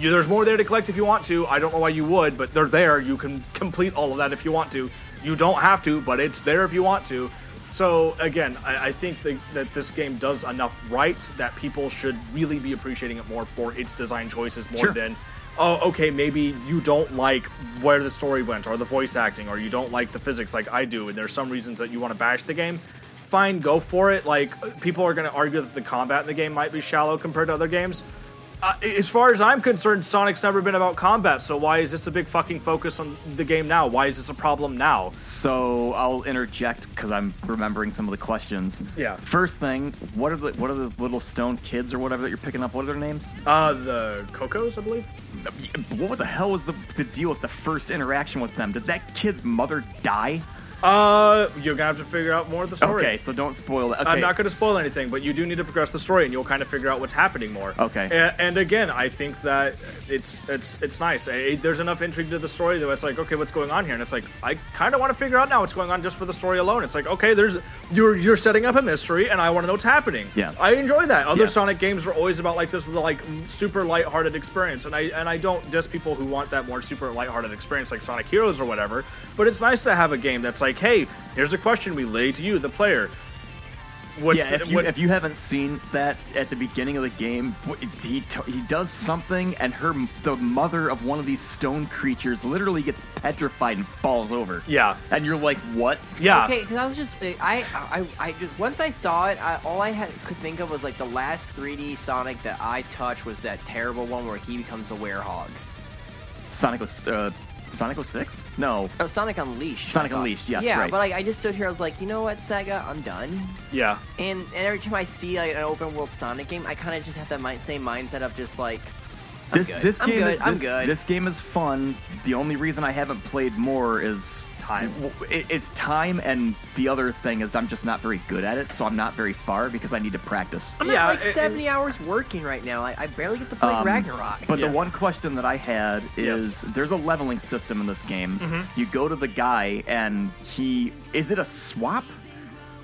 You, there's more there to collect if you want to. I don't know why you would, but they're there. You can complete all of that if you want to. You don't have to, but it's there if you want to. So again, I, I think that, that this game does enough right that people should really be appreciating it more for its design choices more Sure. than, oh, okay, maybe you don't like where the story went or the voice acting or you don't like the physics like I do, and there's some reasons that you want to bash the game. Fine, go for it. Like people are going to argue that the combat in the game might be shallow compared to other games. Uh, as far as I'm concerned, Sonic's never been about combat. So why is this a big fucking focus on the game now? Why is this a problem now? So I'll interject because I'm remembering some of the questions. Yeah. First thing, what are the what are the little stone kids or whatever that you're picking up? What are their names? Uh, the Kocos, I believe. What the hell was the, the deal with the first interaction with them? Did that kid's mother die? Uh, you're gonna have to figure out more of the story. Okay, so don't spoil that. Okay. I'm not going to spoil anything, but you do need to progress the story, and you'll kind of figure out what's happening more. Okay. And, and again, I think that it's it's it's nice. Eh, there's enough intrigue to the story that it's like, okay, what's going on here? And it's like, I kind of want to figure out now what's going on just for the story alone. It's like, okay, there's you're you're setting up a mystery, and I want to know what's happening. Yeah. I enjoy that. Other Yeah. Sonic games are always about like this like super lighthearted experience, and I and I don't diss people who want that more super lighthearted experience like Sonic Heroes or whatever. But it's nice to have a game that's like, hey, here's a question we lay to you, the player What's yeah, the- if you, what- if you haven't seen that at the beginning of the game, he he does something, and her the mother of one of these stone creatures literally gets petrified and falls over. Yeah. and you're like, what? yeah. Okay, because I was just I I I just once I saw it, I, all I had could think of was like the last 3D Sonic that I touched was that terrible one where he becomes a werehog. Sonic was uh, Sonic 06? No. Oh, Sonic Unleashed. Sonic Unleashed, yes, Yeah, right. but like I just stood here, I was like, you know what, Sega, I'm done. Yeah. And and every time I see like an open world Sonic game, I kind of just have that same mindset of just like, I'm This good. this I'm game good. I'm good. this game is fun. The only reason I haven't played more is Time. It's time, and the other thing is I'm just not very good at it, so I'm not very far because I need to practice. I'm Yeah, at like it- 70 hours working right now. I, I barely get to play Um, Ragnarok. But Yeah. the one question that I had Yes. Mm-hmm. is there's a leveling system in this game. You go to the guy and he is it a swap?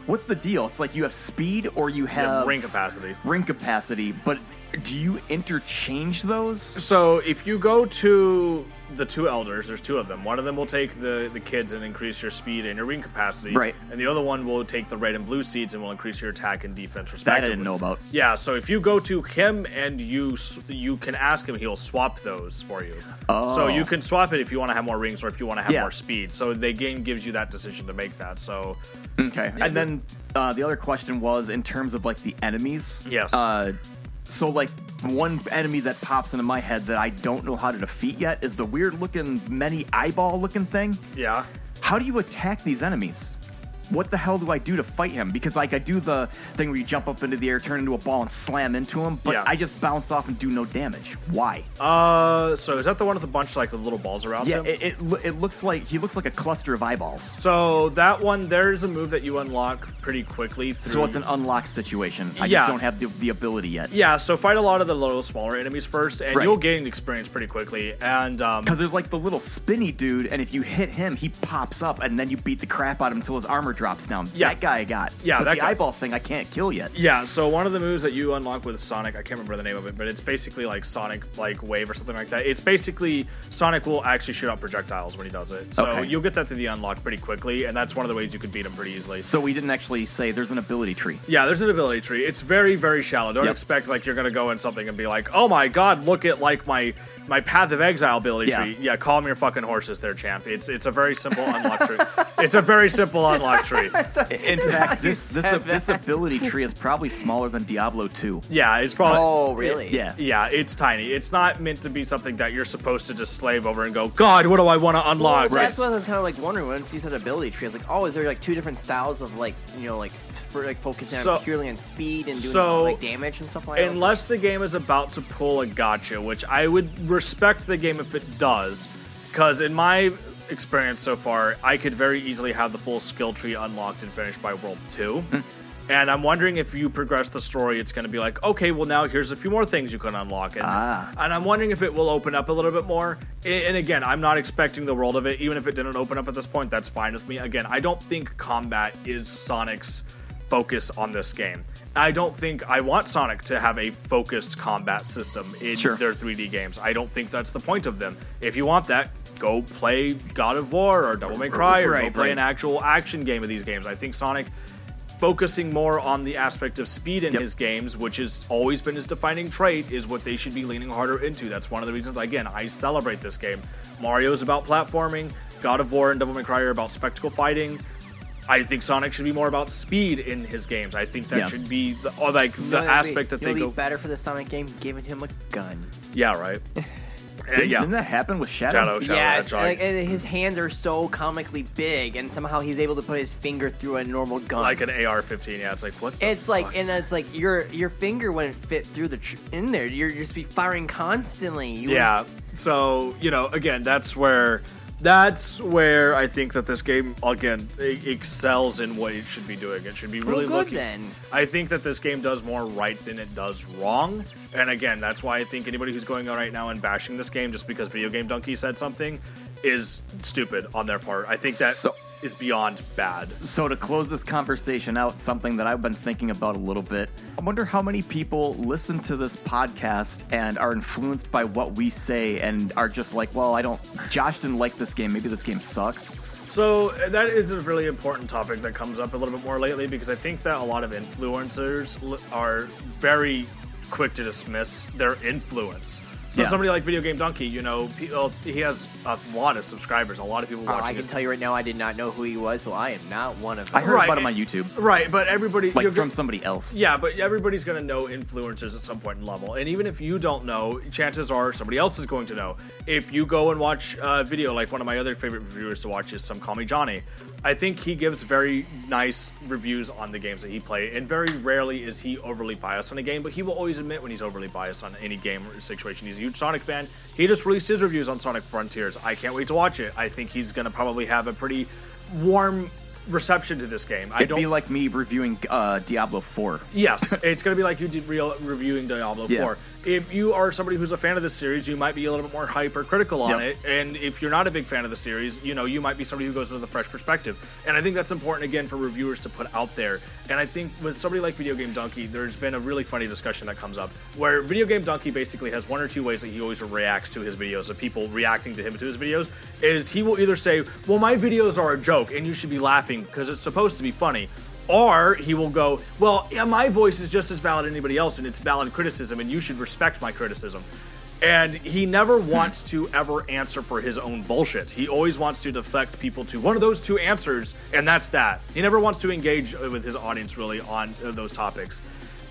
What's the deal? It's like you have speed or you You have, have ring capacity. ring capacity, but do you interchange those? So if you go to the two elders, there's two of them. One of them will take the, the kids and increase your speed and your ring capacity. Right. And the other one will take the red and blue seeds and will increase your attack and defense respectively. That I didn't know about. Yeah, so if you go to him and you you can ask him, he'll swap those for you. Oh. So you can swap it if you want to have more rings or if you want to have Yeah. more speed. So the game gives you that decision to make that. So Okay. And then uh, the other question was in terms of like the enemies. Yes. Uh, so like one enemy that pops into my head that I don't know how to defeat yet is the weird looking many eyeball looking thing. yeah. How do you attack these enemies? What the hell do I do to fight him? Because like I do the thing where you jump up into the air, turn into a ball, and slam into him, but Yeah. I just bounce off and do no damage. Why? Uh, so is that the one with a bunch of like the little balls around yeah, him? it, it, it looks like he looks like a cluster of eyeballs. so that one, there's a move that you unlock pretty quickly. Through, So it's an unlocked situation. I Yeah. just don't have the, the ability yet. Yeah, so fight a lot of the little smaller enemies first, and Right. you'll gain experience pretty quickly. And um, Because there's like the little spinny dude, and if you hit him, he pops up, and then you beat the crap out of him until his armor drops down. Yeah. That guy I got. Yeah, but that the guy- eyeball thing I can't kill yet. yeah, so one of the moves that you unlock with Sonic, I can't remember the name of it, but it's basically like Sonic like wave or something like that. It's basically Sonic will actually shoot out projectiles when he does it. So Okay. you'll get that through the unlock pretty quickly, and that's one of the ways you can beat him pretty easily. So we didn't actually say there's an ability tree. Yeah, there's an ability tree. It's very, very shallow. Don't Yep. expect like you're gonna go in something and be like, oh my god, look at like my my Path of Exile ability Yeah. tree. Yeah, calm your fucking horses there, champ. It's it's a very simple unlock tree. It's a very simple unlock tree. In fact, this this this ability tree is probably smaller than Diablo 2. Yeah, it's probably. oh, really? Yeah. Yeah, it's tiny. It's not meant to be something that you're supposed to just slave over and go, God, what do I want to unlock? That's what I was kind of like wondering when you said ability tree. I was like, oh, is there like two different styles of like you know like for like focusing So- on purely on speed and doing so, like damage and stuff like that? Unless the game is about to pull a gotcha, which I would respect the game if it does, because in my experience so far, I could very easily have the full skill tree unlocked and finished by World 2. Hmm. And I'm wondering if you progress the story, it's going to be like, okay, well, now here's a few more things you can unlock. And, Ah. and I'm wondering if it will open up a little bit more. And again, I'm not expecting the world of it. Even if it didn't open up at this point, that's fine with me. Again, I don't think combat is Sonic's focus on this game. I don't think I want Sonic to have a focused combat system in Sure. their 3D games. I don't think that's the point of them. If you want that, go play God of War or Devil May Cry or go play right. an actual action game of these games. I think Sonic focusing more on the aspect of speed in Yep. his games, which has always been his defining trait, is what they should be leaning harder into. That's one of the reasons, again, I celebrate this game. Mario's about platforming, God of War and Devil May Cry are about spectacle fighting. I think Sonic should be more about speed in his games. I think that Yeah. should be the, or like You the know what'd be- aspect that they know go. be better for the Sonic game, giving him a gun. Yeah, right. Uh, Didn't, yeah, didn't that happen with Shadow? Shadow, Shadow yes, Hedgehog. like, and his hands are so comically big, and somehow he's able to put his finger through a normal gun. like an AR-15. Yeah, it's like what? the It's like, and it's like your your finger wouldn't fit through the tr- in there. You're just be firing constantly. You Yeah. So you know, again, that's where that's where I think that this game again excels in what it should be doing. It should be really well, good looking. then. I think that this game does more right than it does wrong. And again, that's why I think anybody who's going on right now and bashing this game just because Videogamedunkey said something is stupid on their part. I think that is beyond bad. So to close this conversation out, something that I've been thinking about a little bit. I wonder how many people listen to this podcast and are influenced by what we say and are just like, well, I don't. Josh didn't like this game. Maybe this game sucks. So uh, that is a really important topic that comes up a little bit more lately because I think that a lot of influencers are very quick to dismiss their influence. So Yeah. somebody like Videogamedunkey, you know, he has a lot of subscribers, a lot of people Uh, watching. I can his- tell you right now, I did not know who he was, so I am not one of them. I heard Right. about him on YouTube, right, but everybody like you're from go- somebody else. Yeah, but everybody's going to know influencers at some point in level. And even if you don't know, chances are somebody else is going to know. If you go and watch a video, like one of my other favorite reviewers to watch is Some Call Me Johnny, I think he gives very nice reviews on the games that he plays. And very rarely is he overly biased on a game, but he will always admit when he's overly biased on any game or situation. He's a huge Sonic fan. He just released his reviews on Sonic Frontiers. I can't wait to watch it. I think he's going to probably have a pretty warm reception to this game. It'd don't be like me reviewing uh, Diablo 4. Yes, it's going to be like you did real reviewing Diablo Yeah. 4. If you are somebody who's a fan of this series, you might be a little bit more hypercritical on Yep. it. And if you're not a big fan of the series, you know, you might be somebody who goes with a fresh perspective. And I think that's important, again, for reviewers to put out there. And I think with somebody like Videogamedunkey, there's been a really funny discussion that comes up where Videogamedunkey basically has one or two ways that he always reacts to his videos, of people reacting to him to his videos, is he will either say, well, my videos are a joke and you should be laughing because it's supposed to be funny. Or he will go, well, yeah, my voice is just as valid as anybody else, and it's valid criticism, and you should respect my criticism. And he never wants to ever answer for his own bullshit. He always wants to deflect people to one of those two answers, and that's that. He never wants to engage with his audience really on uh, those topics.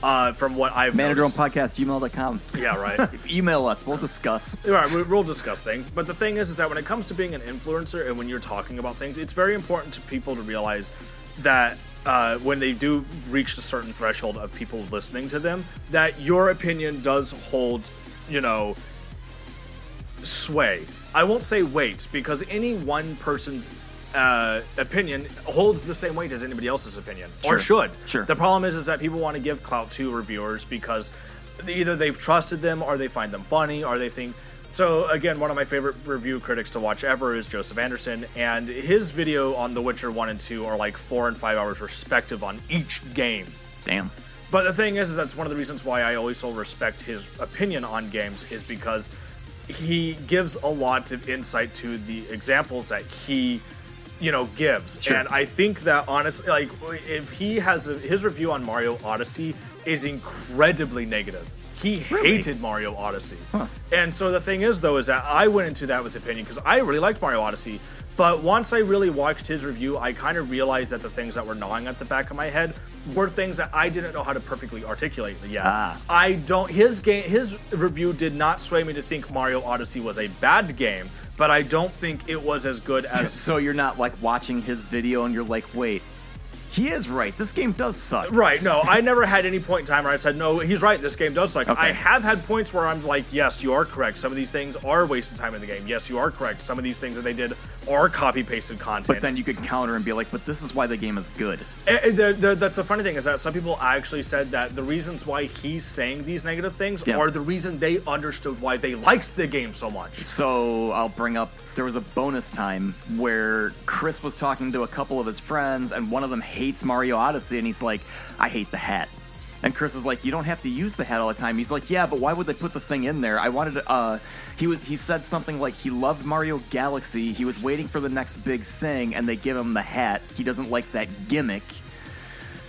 Uh, from what I've Manager noticed. podcast, gmail.com. Yeah, right. Email us. We'll discuss. All right, we- we'll discuss things. But the thing is, is that when it comes to being an influencer and when you're talking about things, it's very important to people to realize that uh, when they do reach a certain threshold of people listening to them, that your opinion does hold, you know, sway. I won't say weight because any one person's uh, opinion holds the same weight as anybody else's opinion, or should. Sure. The problem is, is that people want to give clout to reviewers because either they've trusted them, or they find them funny, or they think. So again, one of my favorite review critics to watch ever is Joseph Anderson, and his video on The Witcher One and Two are like four and five hours respective on each game. Damn. But the thing is, is that's one of the reasons why I always so respect his opinion on games is because he gives a lot of insight to the examples that he, you know, gives. Sure. And I think that honestly, like, if he has a, his review on Mario Odyssey is incredibly negative. He hated Mario Odyssey. And so the thing is, though, is that I went into that with opinion because I really liked Mario Odyssey. But once I really watched his review, I kind of realized that the things that were gnawing at the back of my head were things that I didn't know how to perfectly articulate yet. Ah. I don't. His game, his review did not sway me to think Mario Odyssey was a bad game, but I don't think it was as good as. So you're not like watching his video and you're like, wait, he is right. This game does suck. Right. No, I never had any point in time where I said, no, he's right. This game does suck. Okay. I have had points where I'm like, yes, you are correct. Some of these things are wasted time in the game. Yes, you are correct. Some of these things that they did are copy pasted content. But then you could counter and be like, but this is why the game is good. Eh, eh, the, the, that's a funny thing is that some people actually said that the reasons why he's saying these negative things Yeah. are the reason they understood why they liked the game so much. So I'll bring up there was a bonus time where Chris was talking to a couple of his friends, and one of them hates Mario Odyssey, and he's like, I hate the hat. And Chris is like, you don't have to use the hat all the time. He's like, yeah, but why would they put the thing in there? I wanted to. Uh, he was. He said something like he loved Mario Galaxy. He was waiting for the next big thing, and they give him the hat. He doesn't like that gimmick,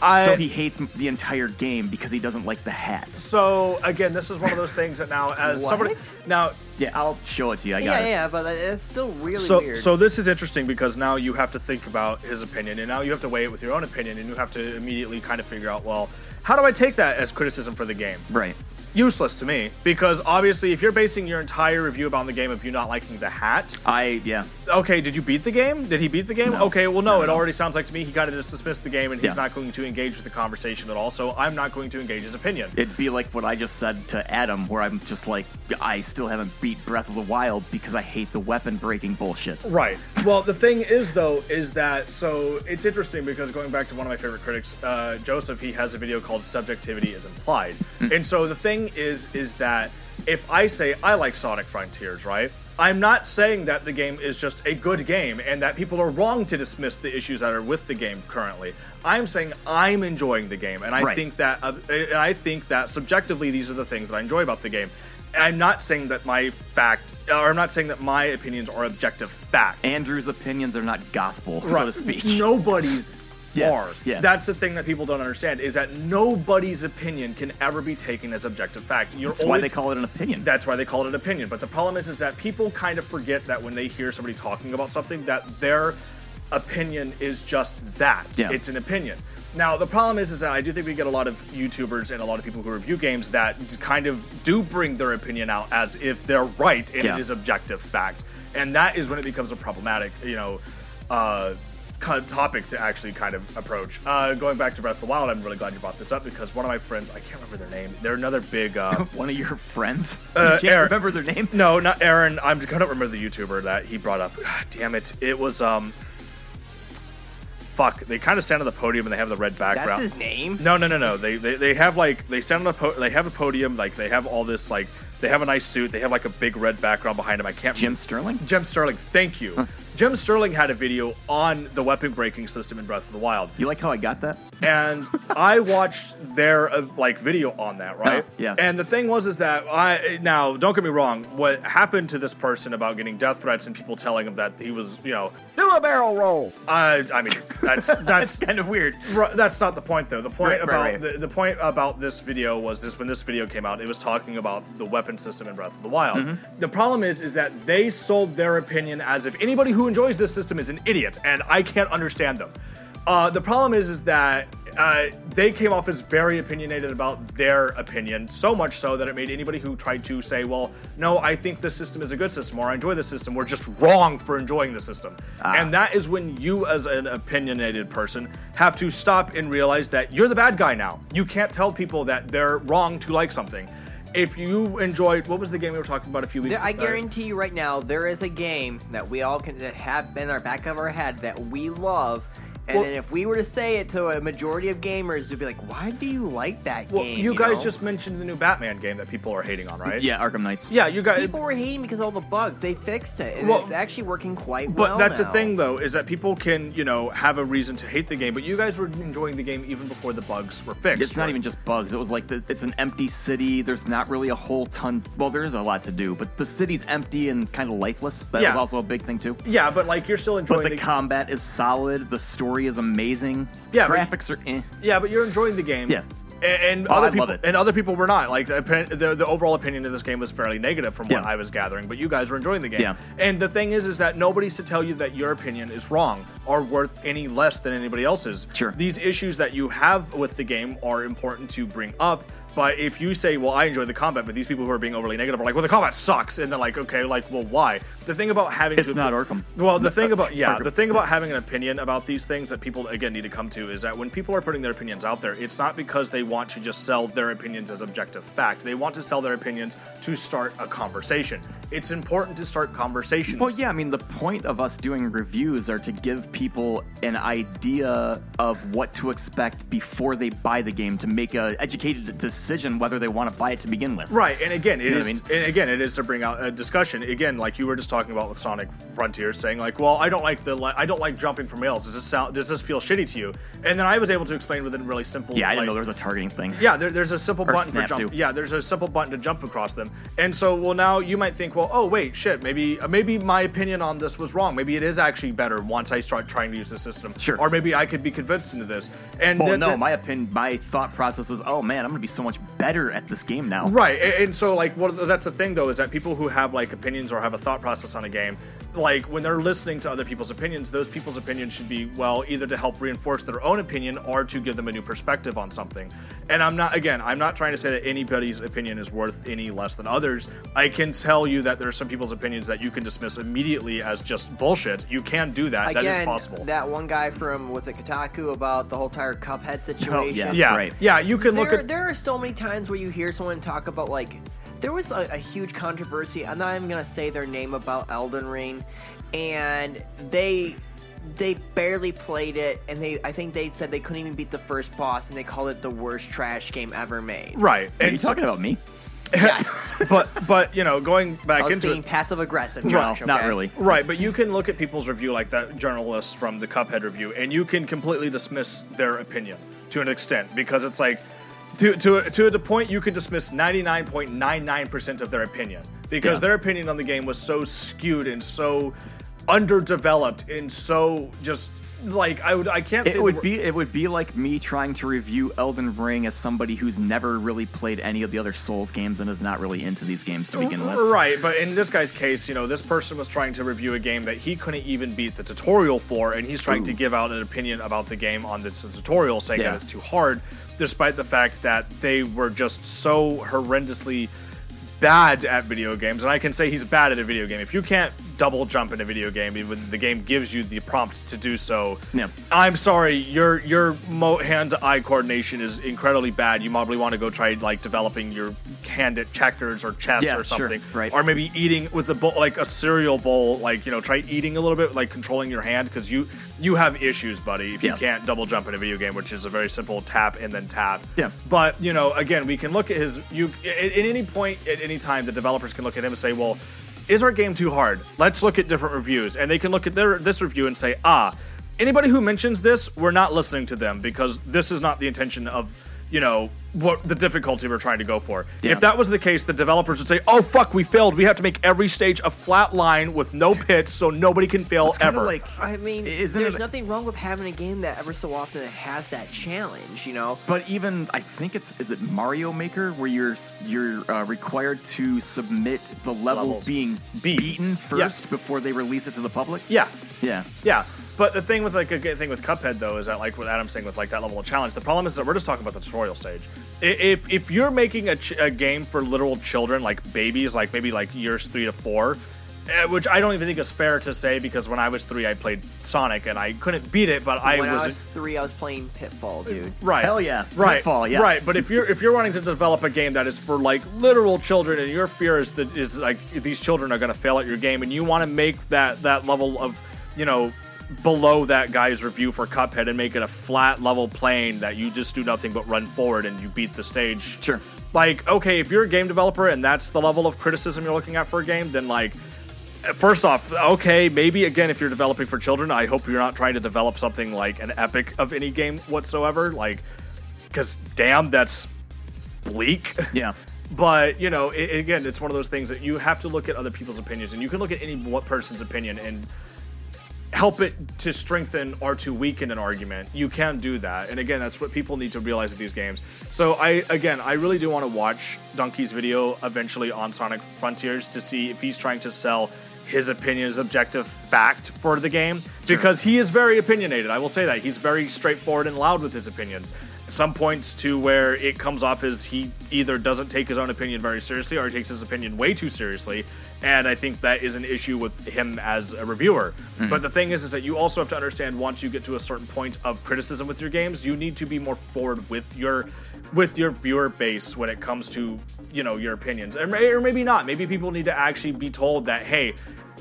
I, so he hates the entire game because he doesn't like the hat. So again, this is one of those things that now, as somebody now, Yeah, I'll show it to you. I got Yeah, it. yeah, but it's still really so weird. so this is interesting because now you have to think about his opinion, and now you have to weigh it with your own opinion, and you have to immediately kind of figure out, well, how do I take that as criticism for the game? Right. Useless to me because obviously, if you're basing your entire review about the game of you not liking the hat, I yeah. okay, did you beat the game? Did he beat the game? No. Okay, well, no, No, it no. already sounds like to me he kind of just dismissed the game and he's Yeah. not going to engage with the conversation at all. So I'm not going to engage his opinion. It'd be like what I just said to Adam, where I'm just like, I still haven't beat Breath of the Wild because I hate the weapon breaking bullshit. Right. Well, the thing is, though, is that so it's interesting because going back to one of my favorite critics, uh, Joseph, he has a video called "Subjectivity is Implied," and so the thing is, is that if I say I like Sonic Frontiers, right? I'm not saying that the game is just a good game and that people are wrong to dismiss the issues that are with the game currently. I'm saying I'm enjoying the game, and I Right. think that, uh, and I think that subjectively, these are the things that I enjoy about the game. I'm not saying that my fact, or I'm not saying that my opinions are objective fact. Andrew's opinions are not gospel, so to speak. Nobody's Yeah, are. yeah. That's the thing that people don't understand is that nobody's opinion can ever be taken as objective fact. You're That's why they call it an opinion. That's why they call it an opinion. But the problem is, is that people kind of forget that when they hear somebody talking about something, that their opinion is just that. Yeah. It's an opinion. Now the problem is, is that I do think we get a lot of YouTubers and a lot of people who review games that kind of do bring their opinion out as if they're right and Yeah. it is objective fact, and that is when it becomes a problematic, you know, uh, topic to actually kind of approach. Uh, going back to Breath of the Wild, I'm really glad you brought this up because one of my friends, I can't remember their name. They're another big. Uh, One of your friends? Uh, you can't Eric. remember their name? no, not Aaron. I'm I don't remember the YouTuber that he brought up. God damn it! It was um. Fuck! They kind of stand on the podium and they have the red background. That's his name. No, no, no, no. They, they they have like they stand on a po- they have a podium like they have all this like they have a nice suit. They have like a big red background behind them. I can't. Jim remember- Sterling? Jim Sterling. Thank you. Jim Sterling had a video on the weapon breaking system in Breath of the Wild, You like how I got that? and I watched their uh, like video on that, right? Oh, yeah. And the thing was is that I now don't get me wrong. What happened to this person about getting death threats and people telling him that he was, you know, Do a barrel roll. I I mean that's that's Kind of weird. Right, that's not the point though. The point Right, right, about right. The, the point about this video was this when this video came out, it was talking about the weapon system in Breath of the Wild. Mm-hmm. The problem is is that they sold their opinion as if anybody who enjoys this system is an idiot, and I can't understand them. Uh, the problem is is that uh, they came off as very opinionated about their opinion, so much so that it made anybody who tried to say, "Well, no, I think this system is a good system, or I enjoy this system," were just wrong for enjoying the system. Ah. And that is when you, as an opinionated person, have to stop and realize that you're the bad guy now. You can't tell people that they're wrong to like something. If you enjoyed, what was the game we were talking about a few weeks There, I guarantee you right now, there is a game that we all can that have in our back of our head that we love. And Well- then if we were to say it to a majority of gamers, they'd be like, "Why do you like that Well, game?" you guys know? just mentioned the new Batman game that people are hating on, right? Yeah, Arkham Knights. Yeah, you guys. people were hating because of all the bugs. They fixed it, and Well, it's actually working quite But well. But that's the thing, though, is that people can, you know, have a reason to hate the game. But you guys were enjoying the game even before the bugs were fixed. It's not even just bugs. It was like the, it's an empty city. There's not really a whole ton. Well, there is a lot to do, but the city's empty and kind of lifeless. That Yeah. was also a big thing too. Yeah, but like you're still enjoying But the the combat is solid. The story is amazing. Yeah, but- graphics are eh. Yeah, but you're enjoying the game. Yeah. And, and Oh, other I people and other people were not. Like the, the the overall opinion of this game was fairly negative from what Yeah. I was gathering, but you guys were enjoying the game. Yeah. And the thing is is that nobody's to tell you that your opinion is wrong or worth any less than anybody else's. Sure. These issues that you have with the game are important to bring up. But if you say, "Well, I enjoy the combat," but these people who are being overly negative are like, "Well, the combat sucks," and they're like, "Okay, like, well, why?" The thing about having It's to, not Arkham. Well, the thing about yeah, the thing about having an opinion about these things that people again need to come to is that when people are putting their opinions out there, it's not because they want to just sell their opinions as objective fact. They want to sell their opinions to start a conversation. It's important to start conversations. Well, yeah, I mean, the point of us doing reviews are to give people an idea of what to expect before they buy the game to make a educated decision whether they want to buy it to begin with. Right, and again, it You know is, I and again, it is to bring out a discussion. Again, like you were just talking about with Sonic Frontiers, saying like, "Well, I don't like the, I don't like jumping from rails. Does this sound, does this feel shitty to you?" And then I was able to explain within really simple. Yeah, I didn't like- know there was a targeting thing. Yeah, there, there's a simple Or button for jump. to. Yeah, there's a simple button to jump across them. And so, well, now you might think, well, oh wait, shit, maybe uh, maybe my opinion on this was wrong. Maybe it is actually better once I start trying to use the system. Sure. Or maybe I could be convinced into this. And Well, no, my opinion, my thought process is, oh man, I'm gonna be so much Watchmen. Better at this game now. Right, and, and so like, what that's the thing though is that people who have like opinions or have a thought process on a game, like when they're listening to other people's opinions, those people's opinions should be well either to help reinforce their own opinion or to give them a new perspective on something. And I'm not again, I'm not trying to say that anybody's opinion is worth any less than others. I can tell you that there are some people's opinions that you can dismiss immediately as just bullshit. You can do that. Again, that is possible. that one guy from was it Kotaku about the whole entire Cuphead oh, situation. Oh, yeah, Right. yeah, you can look there, at there are so many times where you hear someone talk about like there was a, a huge controversy i'm not even gonna say their name about elden ring and they they barely played it and they i think they said they couldn't even beat the first boss and they called it the worst trash game ever made right. Are you And so- talking about me? yes but but you know, going i back was into being passive aggressive No, Josh, not okay? really. Right, but you can look at people's review like that journalist from the Cuphead review, and you can completely dismiss their opinion to an extent because it's like to to to the point you could dismiss 99.99% of their opinion because Yeah. their opinion on the game was so skewed and so underdeveloped and so just like I would I can't say It would be it would be like me trying to review Elden Ring as somebody who's never really played any of the other Souls games and is not really into these games to begin with. Right, but in this guy's case, you know, this person was trying to review a game that he couldn't even beat the tutorial for, and he's trying to give out an opinion about the game on this tutorial, saying Yeah. that it's too hard, despite the fact that they were just so horrendously bad at video games. And I can say he's bad at a video game. If you can't double jump in a video game, even the game gives you the prompt to do so, Yeah. I'm sorry, your your mo- hand-to-eye coordination is incredibly bad. You probably want to go try like developing your hand at checkers or chess Yeah, or sure, something, right. or maybe eating with a bowl like a cereal bowl. Like you know, try eating a little bit, like controlling your hand because you you have issues, buddy. If you can't double jump in a video game, which is a very simple tap and then tap. Yeah. But you know, again, we can look at his. You at, at any point, at any time, the developers can look at him and say, well. Is our game too hard? Let's look at different reviews, and they can look at their this review and say, "Ah, anybody who mentions this, we're not listening to them because this is not the intention of, you know, what the difficulty we're trying to go for. Yeah. If that was the case, the developers would say, "Oh fuck, we failed. We have to make every stage a flat line with no pits, so nobody can fail It's ever." like I mean, Isn't there's it- nothing wrong with having a game that ever so often has that challenge, you know? But even I think it's is it Mario Maker where you're you're uh, required to submit the level Levels. being Beat. beaten first before they release it to the public. yeah, Yeah. Yeah, but the thing with like a good thing with Cuphead though is that like what Adam's saying with like that level of challenge, the problem is that we're just talking about the tutorial stage. I- If if you're making a, ch- a game for literal children like babies, like maybe like years three to four. eh, Which I don't even think is fair to say because when I was three, I played Sonic and I couldn't beat it, but I was I was three, I was playing Pitfall, dude. right. Hell yeah. right, Pitfall, yeah. right. But if you're if you're wanting to develop a game that is for like literal children, and your fear is that is like these children are going to fail at your game, and you want to make that that level of you know below that guy's review for Cuphead and make it a flat level plane that you just do nothing but run forward and you beat the stage. Sure. Like, okay, if you're a game developer and that's the level of criticism you're looking at for a game, then like first off, okay, maybe again, if you're developing for children, I hope you're not trying to develop something like an epic of any game whatsoever. Like, because damn, that's bleak. Yeah. But you know, it, again, it's one of those things that you have to look at other people's opinions, and you can look at any one person's opinion and help it to strengthen or to weaken an argument. You can do that, and again, that's what people need to realize with these games. So, I again, I really do want to watch Dunkey's video eventually on Sonic Frontiers to see if he's trying to sell his opinion as objective fact for the game because he is very opinionated. I will say that he's very straightforward and loud with his opinions. Some points to where it comes off as he either doesn't take his own opinion very seriously or he takes his opinion way too seriously. And I think that is an issue with him as a reviewer. Hmm. But the thing is, is that you also have to understand once you get to a certain point of criticism with your games, you need to be more forward with your with your viewer base when it comes to you know your opinions, or, or maybe not. Maybe people need to actually be told that hey,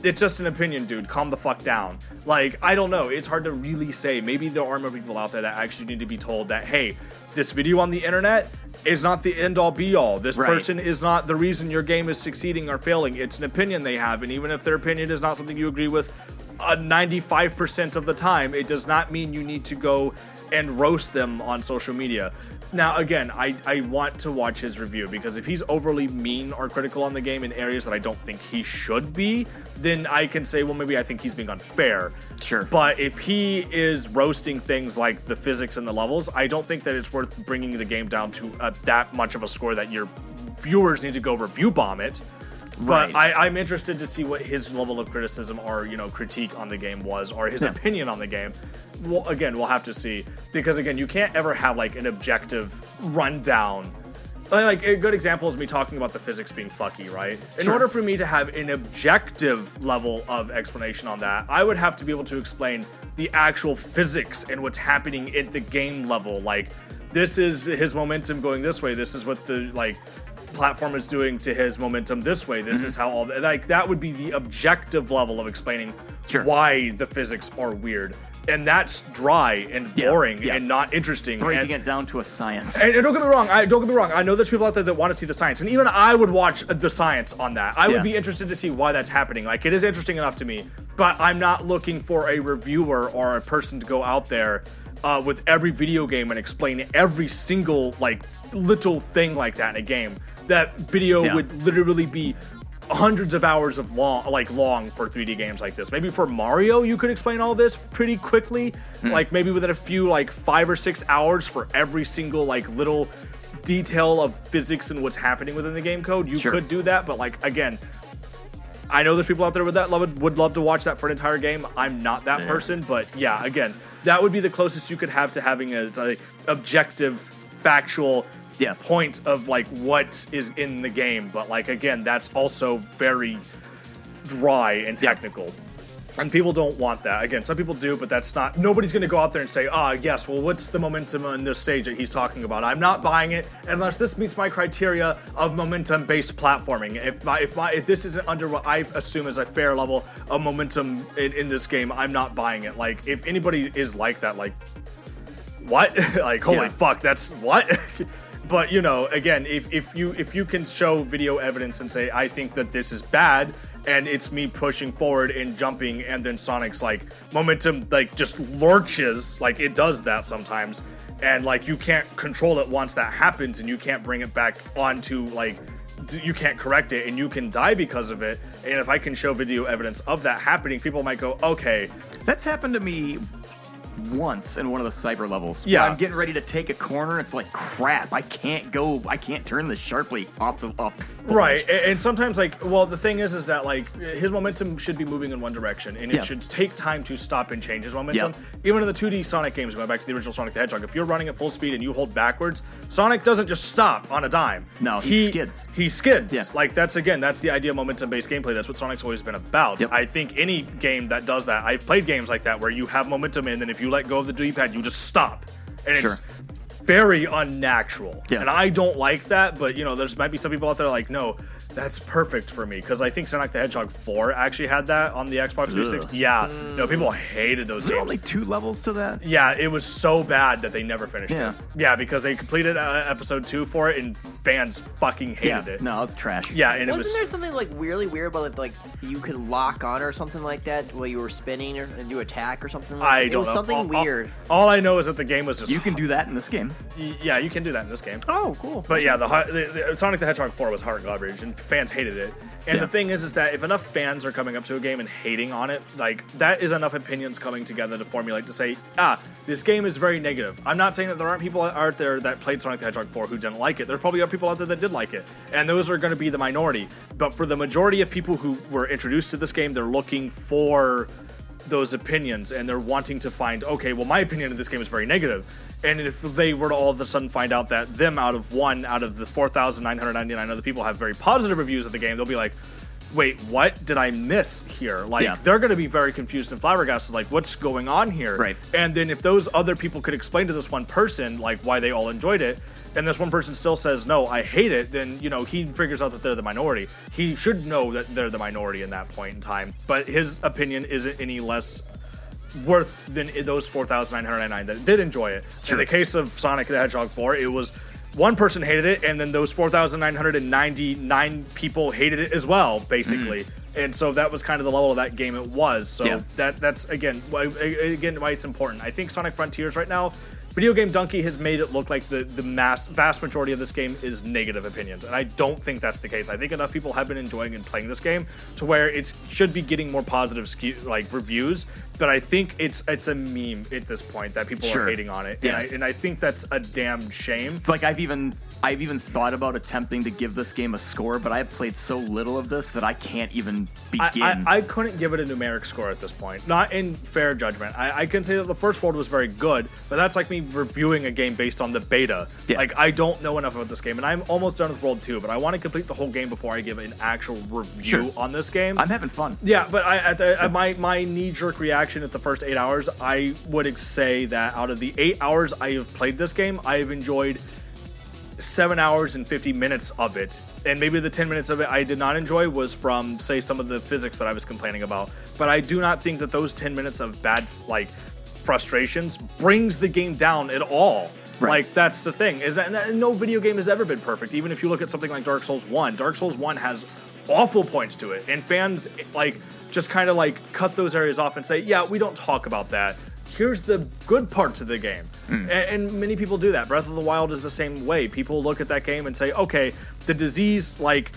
it's just an opinion, dude. Calm the fuck down. Like, I don't know. It's hard to really say. Maybe there are more people out there that actually need to be told that, hey, this video on the internet is not the end all be all. This Right. person is not the reason your game is succeeding or failing. It's an opinion they have. And even if their opinion is not something you agree with uh, 95% of the time, it does not mean you need to go and roast them on social media. Now, again, I, I want to watch his review because if he's overly mean or critical on the game in areas that I don't think he should be, then I can say, well, maybe I think he's being unfair. Sure. But if he is roasting things like the physics and the levels, I don't think that it's worth bringing the game down to uh, that much of a score that your viewers need to go review bomb it. But Right. I, I'm interested to see what his level of criticism or you know critique on the game was, or his Yeah. opinion on the game. Well, again, we'll have to see because again, you can't ever have like an objective rundown. Like a good example is me talking about the physics being fucky, right? In Sure. order for me to have an objective level of explanation on that, I would have to be able to explain the actual physics and what's happening at the game level. Like, this is his momentum going this way. This is what the like platform is doing to his momentum this way. This is how all the, like that would be the objective level of explaining Sure. why the physics are weird. And that's dry and Yeah, boring yeah. and not interesting. Breaking and, it down to a science. and, and don't get me wrong. I don't get me wrong. I know there's people out there that want to see the science, and even I would watch the science on that. I Yeah. would be interested to see why that's happening. Like it is interesting enough to me, but I'm not looking for a reviewer or a person to go out there uh, with every video game and explain every single like little thing like that in a game, that video Yeah. would literally be hundreds of hours of long like long for 3D games like this. Maybe for Mario you could explain all this pretty quickly, Hmm. like maybe within a few like 5 or 6 hours for every single like little detail of physics and what's happening within the game code. You Sure. could do that, but like again, I know there's people out there with that love would love to watch that for an entire game. I'm not that Yeah. person, but yeah, again, that would be the closest you could have to having a, a objective, factual Yeah. point of like what is in the game. But like again, that's also very dry and technical. And people don't want that. Again, some people do, but that's not. Nobody's going to go out there and say, "Ah, yes. Well, what's the momentum on this stage that he's talking about?" I'm not buying it unless this meets my criteria of momentum-based platforming. If my, if my, if this isn't under what I assume is a fair level of momentum in, in this game, I'm not buying it. Like, if anybody is like that, like, what? like, holy Yeah. fuck, that's what? but you know, again, if, if you if you can show video evidence and say, I think that this is bad, and it's me pushing forward and jumping, and then Sonic's like momentum like just lurches, like it does that sometimes, and like you can't control it once that happens, and you can't bring it back onto like you can't correct it and you can die because of it. And if i can show video evidence of that happening people might go okay That's happened to me once in one of the cyber levels. Yeah. I'm getting ready to take a corner. It's like crap. I can't go. I can't turn this sharply off the off. the Right, ledge. and sometimes like, well, the thing is, is that like his momentum should be moving in one direction, and it Yeah. should take time to stop and change his momentum. Even in the 2D Sonic games, going back to the original Sonic the Hedgehog, if you're running at full speed and you hold backwards, Sonic doesn't just stop on a dime. No, he skids. He skids. Yeah. Like that's again, that's the idea of momentum-based gameplay. That's what Sonic's always been about. Yep. I think any game that does that, I've played games like that where you have momentum, and then if you let go of the D-pad, you just stop, and Sure. it's very unnatural. Yeah. And I don't like that, but you know, there's might be some people out there like, no, that's perfect for me because I think Sonic the Hedgehog 4 actually had that on the Xbox 360. Yeah, no, people hated those Is there games. only two levels to that? yeah, it was so bad that they never finished Yeah. it. Yeah, because they completed uh, episode two for it, and fans fucking hated Yeah. it. No, it's trash. Yeah, and it Wasn't was. there something like weirdly weird about if, like you could lock on or something like that while you were spinning or, and do attack or something? Like that? I It don't was know. something All- all- weird. All, I know is that the game was just. You can do that in this game. Yeah, you can do that in this game. Oh, cool. But yeah, the, hu- the, the Sonic the Hedgehog 4 was hard garbage, and fans hated it. And Yeah. the thing is, is that if enough fans are coming up to a game and hating on it, like that is enough opinions coming together to formulate to say, ah, this game is very negative. I'm not saying that there aren't people out there that played Sonic the Hedgehog 4 who didn't like it. There probably are people out there that did like it, and those are going to be the minority. But for the majority of people who were introduced to this game, they're looking for those opinions and they're wanting to find okay well my opinion of this game is very negative and if they were to all of a sudden find out that them out of one out of the 4999 other people have very positive reviews of the game they'll be like wait what did i miss here like Yeah. they're going to be very confused and flabbergasted like what's going on here Right. and then if those other people could explain to this one person like why they all enjoyed it and this one person still says no i hate it then you know he figures out that they're the minority he should know that they're the minority in that point in time but his opinion isn't any less worth than those 4,999 that did enjoy it. In the case of Sonic the Hedgehog 4, it was one person hated it, and then those 4,999 people hated it as well, basically. Mm-hmm. And so that was kind of the level of that game it was. So Yeah. that that's again why, again why it's important. I think Sonic Frontiers right now, Videogamedunkey has made it look like the the mass vast majority of this game is negative opinions, and I don't think that's the case. I think enough people have been enjoying and playing this game to where it should be getting more positive skew, like reviews. But I think it's it's a meme at this point that people Sure. are hating on it, Yeah. and I and I think that's a damn shame. It's like I've even I've even thought about attempting to give this game a score, but I've played so little of this that I can't even begin. I, I couldn't give it a numeric score at this point. Not in fair judgment. I, I can say that the first world was very good, but that's like me reviewing a game based on the beta. Yeah. Like I don't know enough about this game, and I'm almost done with World Two, but I want to complete the whole game before I give an actual review Sure. on this game. I'm having fun. Yeah, but I, at the, my my knee jerk reaction at the first eight hours, I would say that out of the eight hours I have played this game, I have enjoyed seven hours and 50 minutes of it. And maybe the 10 minutes of it I did not enjoy was from, say, some of the physics that I was complaining about. But I do not think that those 10 minutes of bad, like, frustrations brings the game down at all. Right. Like that's the thing is that no video game has ever been perfect. Even if you look at something like Dark Souls One, Dark Souls One has awful points to it, and fans like just kind of like cut those areas off and say, yeah, we don't talk about that. Here's the good parts of the game. Hmm. A- And, many people do that. Breath of the Wild is the same way. People look at that game and say, okay, the disease, like,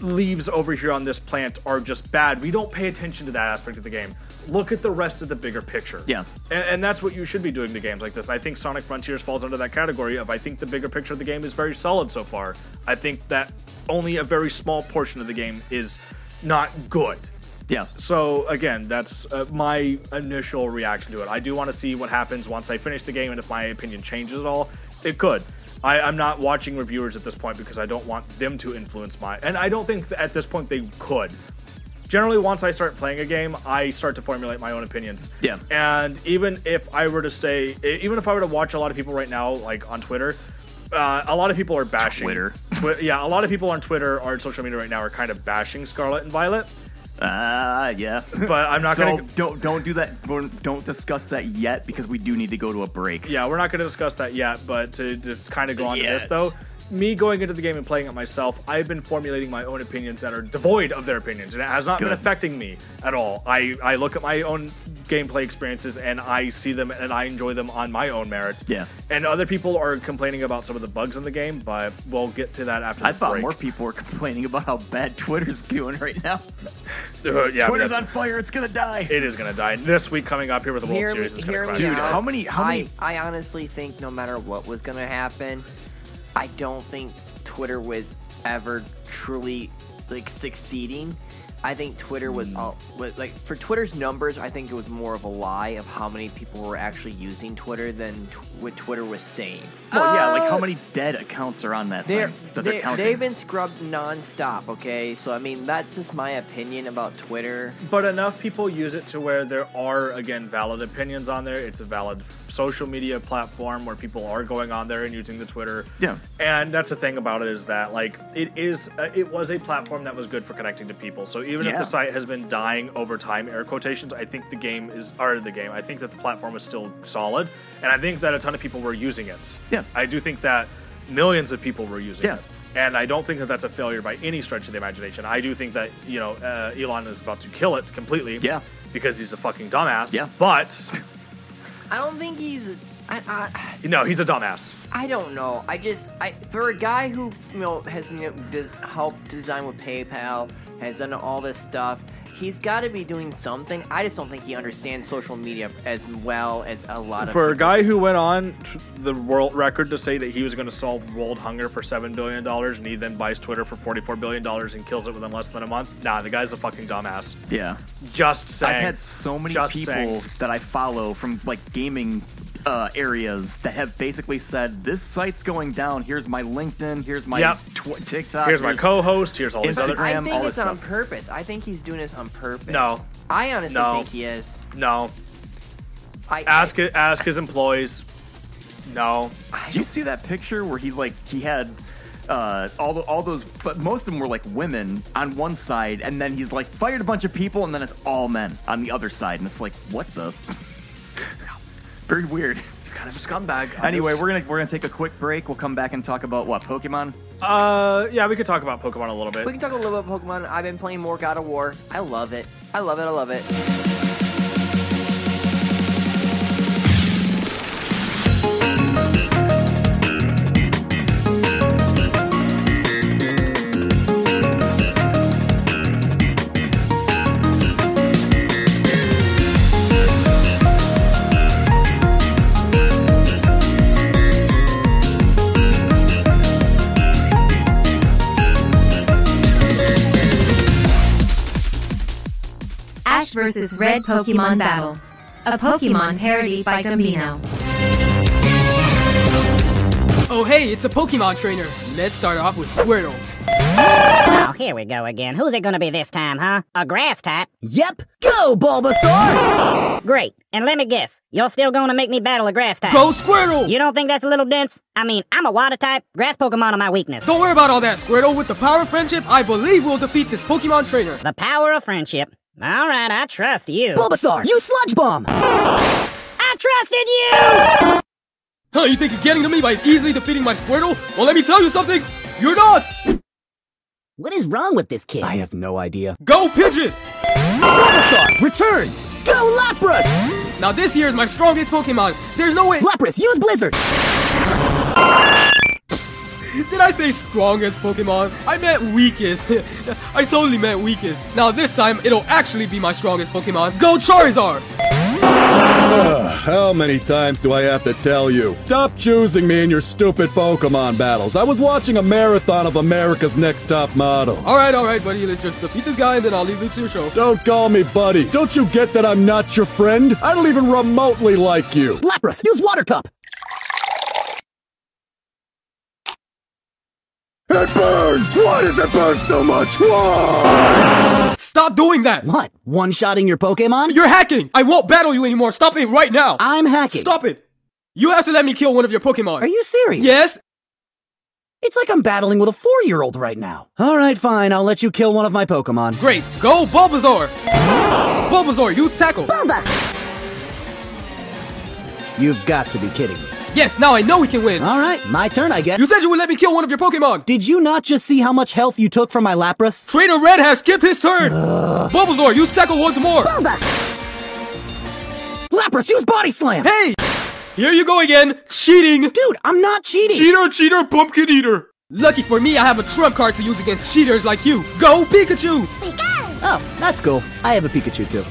leaves over here on this plant are just bad. We don't pay attention to that aspect of the game. Look at the rest of the bigger picture. Yeah. And, and that's what you should be doing to games like this. I think Sonic Frontiers falls under that category of I think the bigger picture of the game is very solid so far. I think that only a very small portion of the game is not good. Yeah. So again, that's uh, my initial reaction to it. I do want to see what happens once I finish the game, and if my opinion changes at all, it could. I, I'm not watching reviewers at this point because I don't want them to influence my, and I don't think at this point they could. Generally, once I start playing a game, I start to formulate my own opinions. Yeah. And even if I were to say, even if I were to watch a lot of people right now, like on Twitter, uh, a lot of people are bashing Twitter. Twi- yeah, a lot of people on Twitter or on social media right now are kind of bashing Scarlet and Violet. Ah, yeah. But I'm not so gonna- don't don't do that. Don't discuss that yet because we do need to go to a break. Yeah, we're not going to discuss that yet, but to, to kind of go on to this though, me going into the game and playing it myself, I've been formulating my own opinions that are devoid of their opinions, and it has not been affecting me at all. I, I look at my own gameplay experiences and I see them and I enjoy them on my own merits. Yeah. And other people are complaining about some of the bugs in the game, but we'll get to that after the I thought break. more people were complaining about how bad Twitter's doing right now. Uh, yeah, I mean, Twitter's on fire. It's gonna die. It is gonna die this week coming up here with the World Hear me, Series. It's gonna crash. Dude, how many- how I, many- I honestly think no matter what was gonna happen, I don't think Twitter was ever truly like succeeding. I think Twitter was all like for Twitter's numbers. I think it was more of a lie of how many people were actually using Twitter than t- what Twitter was saying. Well, yeah, like how Uh, many dead accounts are on that They're, thing that they're they counting? they've been scrubbed nonstop. Okay, so I mean that's just my opinion about Twitter. but enough people use it to where there are again valid opinions on there it's a valid social media platform where people are going on there and using the twitter Yeah. and that's the thing about it is that like it is uh, it was a platform that was good for connecting to people so even if the site has been dying over time air quotations i think the game is or the game i think that the platform is still solid and i think that a ton of people were using it Yeah. i do think that millions of people were using Yeah. it and I don't think that that's a failure by any stretch of the imagination. I do think that you know uh, Elon is about to kill it completely. Yeah. Because he's a fucking dumbass. Yeah. But I don't think he's. I, I, no, he's a dumbass. I don't know. I just I for a guy who you know has you know de- helped design with PayPal, has done all this stuff. He's got to be doing something. I just don't think he understands social media as well as a lot of For a people. guy who went on t- the world record to say that he was going to solve world hunger for seven billion dollars, and he then buys Twitter for forty-four billion dollars and kills it within less than a month. Nah, the guy's a fucking dumbass. yeah. Just saying. I've had so many Just people saying. that I follow from like gaming uh, areas that have basically said this site's going down. Here's my LinkedIn. Here's my Yep. tw- TikTok. Here's my co-host. Here's all these Instagram. other. I think all it's this on purpose. I think he's doing this on purpose. No. I honestly No. think he is. No, I ask it. Ask his employees. No. Did you see that picture where he like he had uh, all the, all those, but most of them were like women on one side, and then he's like fired a bunch of people, and then it's all men on the other side, and it's like what the. Very weird. He's kind of a scumbag. Anyway, we're gonna we're gonna take a quick break. We'll come back and talk about what Pokemon. Uh, yeah, we could talk about Pokemon a little bit. We can talk a little bit about Pokemon. I've been playing more God of War. I love it. I love it. I love it. Ash vs. Red Pokemon Battle. A Pokemon parody by Gambino. Oh hey, it's a Pokemon trainer. Let's start off with Squirtle. Oh, here we go again. Who's it gonna be this time, huh? A grass type? Yep. Go, Bulbasaur! Great. And let me guess, you're still gonna make me battle a grass type? Go Squirtle! You don't think that's a little dense? I mean, I'm a water type. Grass Pokemon are my weakness. Don't worry about all that, Squirtle. With the power of friendship, I believe we'll defeat this Pokemon trainer. The power of friendship. All right, I trust you. Bulbasaur, you sludge bomb! I trusted you! Huh, you think you're getting to me by easily defeating my Squirtle? Well, let me tell you something. You're not! What is wrong with this kid? I have no idea. Go Pidgeot! Bulbasaur, return! Go Lapras! Now this here is my strongest Pokemon. There's no way. Lapras, use Blizzard! Did I say strongest Pokemon? I meant weakest. I totally meant weakest. Now this time, it'll actually be my strongest Pokemon. Go Charizard! How many times do I have to tell you? Stop choosing me in your stupid Pokemon battles. I was watching a marathon of America's Next Top Model. Alright, alright, buddy. Let's just defeat this guy and then I'll leave it to your show. Don't call me buddy. Don't you get that I'm not your friend? I don't even remotely like you. Lapras, use Water Cup! It burns! Why does it burn so much? Why? Stop doing that! What? One-shotting your Pokemon? You're hacking! I won't battle you anymore. Stop it right now! I'm hacking. Stop it! You have to let me kill one of your Pokemon. Are you serious? Yes? It's like I'm battling with a four-year-old right now. Alright, fine. I'll let you kill one of my Pokemon. Great. Go Bulbasaur! Bulbasaur, use tackle! Bulba! You've got to be kidding me. Yes, now I know we can win! Alright, my turn, I guess. You said you would let me kill one of your Pokemon! Did you not just see how much health you took from my Lapras? Trainer Red has skipped his turn! Bulbasaur, use tackle once more! Bulba! Lapras, use Body Slam! Hey! Here you go again! Cheating! Dude, I'm not cheating! Cheater, cheater, pumpkin eater! Lucky for me, I have a trump card to use against cheaters like you. Go Pikachu. Pikachu! Oh, that's cool. I have a Pikachu too.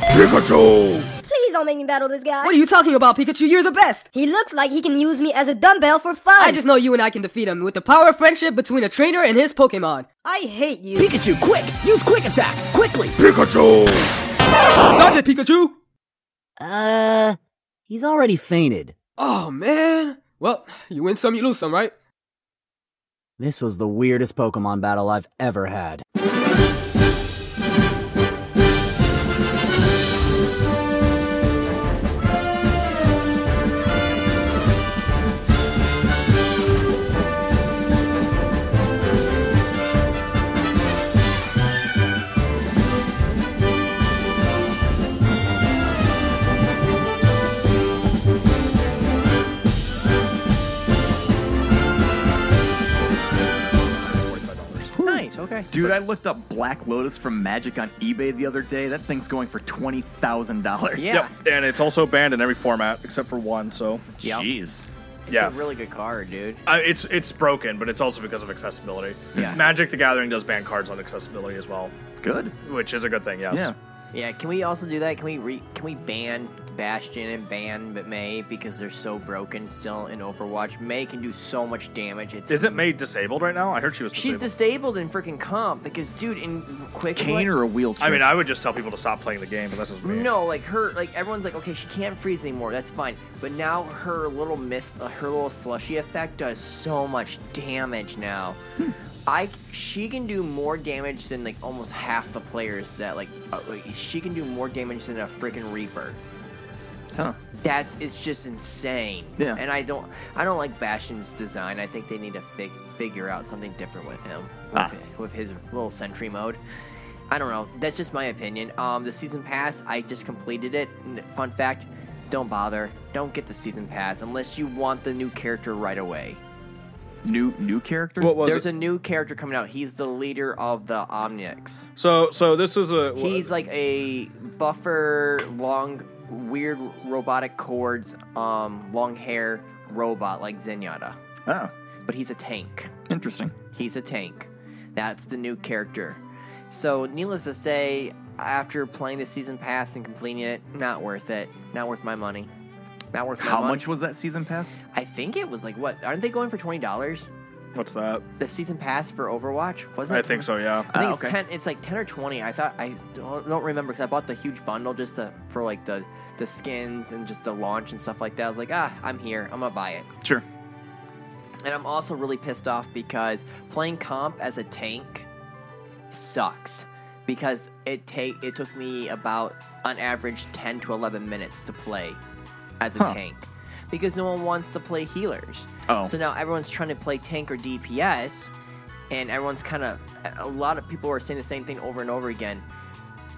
Pikachu! Please don't make me battle this guy. What are you talking about, Pikachu? You're the best! He looks like he can use me as a dumbbell for fun. I just know you and I can defeat him with the power of friendship between a trainer and his Pokemon. I hate you. Pikachu, quick! Use Quick Attack! Quickly! Pikachu! Dodge it, Pikachu! Uh, he's already fainted. Oh, man. Well, you win some, you lose some, right? This was the weirdest Pokemon battle I've ever had. Okay. Dude, I looked up Black Lotus from Magic on eBay the other day. That thing's going for twenty thousand dollars. Yeah. Yep, and it's also banned in every format except for one. So Yep. Jeez. It's Yeah. a really good card, dude. uh, it's it's broken, but it's also because of accessibility. Yeah. Magic the Gathering does ban cards on accessibility as well, Good. which is a good thing. Yes. Yeah. Yeah, can we also do that? Can we re- can we ban Bastion and ban Mei because they're so broken still in Overwatch? Mei can do so much damage. It's Isn't Mei disabled right now? I heard she was She's disabled. disabled in freaking comp because, dude, in quick Cane or a wheelchair? I mean, I would just tell people to stop playing the game, but that's just me. No, like her, like everyone's like, okay, she can't freeze anymore. That's fine. But now her little mist, uh, her little slushy effect does so much damage now. I she can do more damage than like almost half the players that like, uh, like she can do more damage than a freaking Reaper. Huh. That's it's just insane. Yeah. And I don't I don't like Bastion's design. I think they need to fig- figure out something different with him with, Ah. with his little sentry mode. I don't know. That's just my opinion. Um, the season pass, I just completed it. Fun fact: don't bother. Don't get the season pass unless you want the new character right away. New new character? What was There's it? a new character coming out. He's the leader of the Omnics. So, so this is a. He's like a buffer, long, weird robotic cords, um, long hair robot like Zenyatta. Oh, But he's a tank. interesting. He's a tank. That's the new character. So, needless to say, after playing the season pass and completing it, not worth it. Not worth my money. Not worth my How money. much was that season pass? I think it was like what? Aren't they going for twenty dollars? What's that? The season pass for Overwatch wasn't? I it think so. Yeah. I think Ah, it's okay. ten. It's like ten or twenty. I thought I don't, don't remember because I bought the huge bundle just to for like the the skins and just the launch and stuff like that. I was like, ah, I'm here. I'm gonna buy it. Sure. And I'm also really pissed off because playing comp as a tank sucks because it take it took me about on average 10 to 11 minutes to play as a Huh. tank because no one wants to play healers. Oh. So now everyone's trying to play tank or DPS and everyone's kind of a lot of people are saying the same thing over and over again.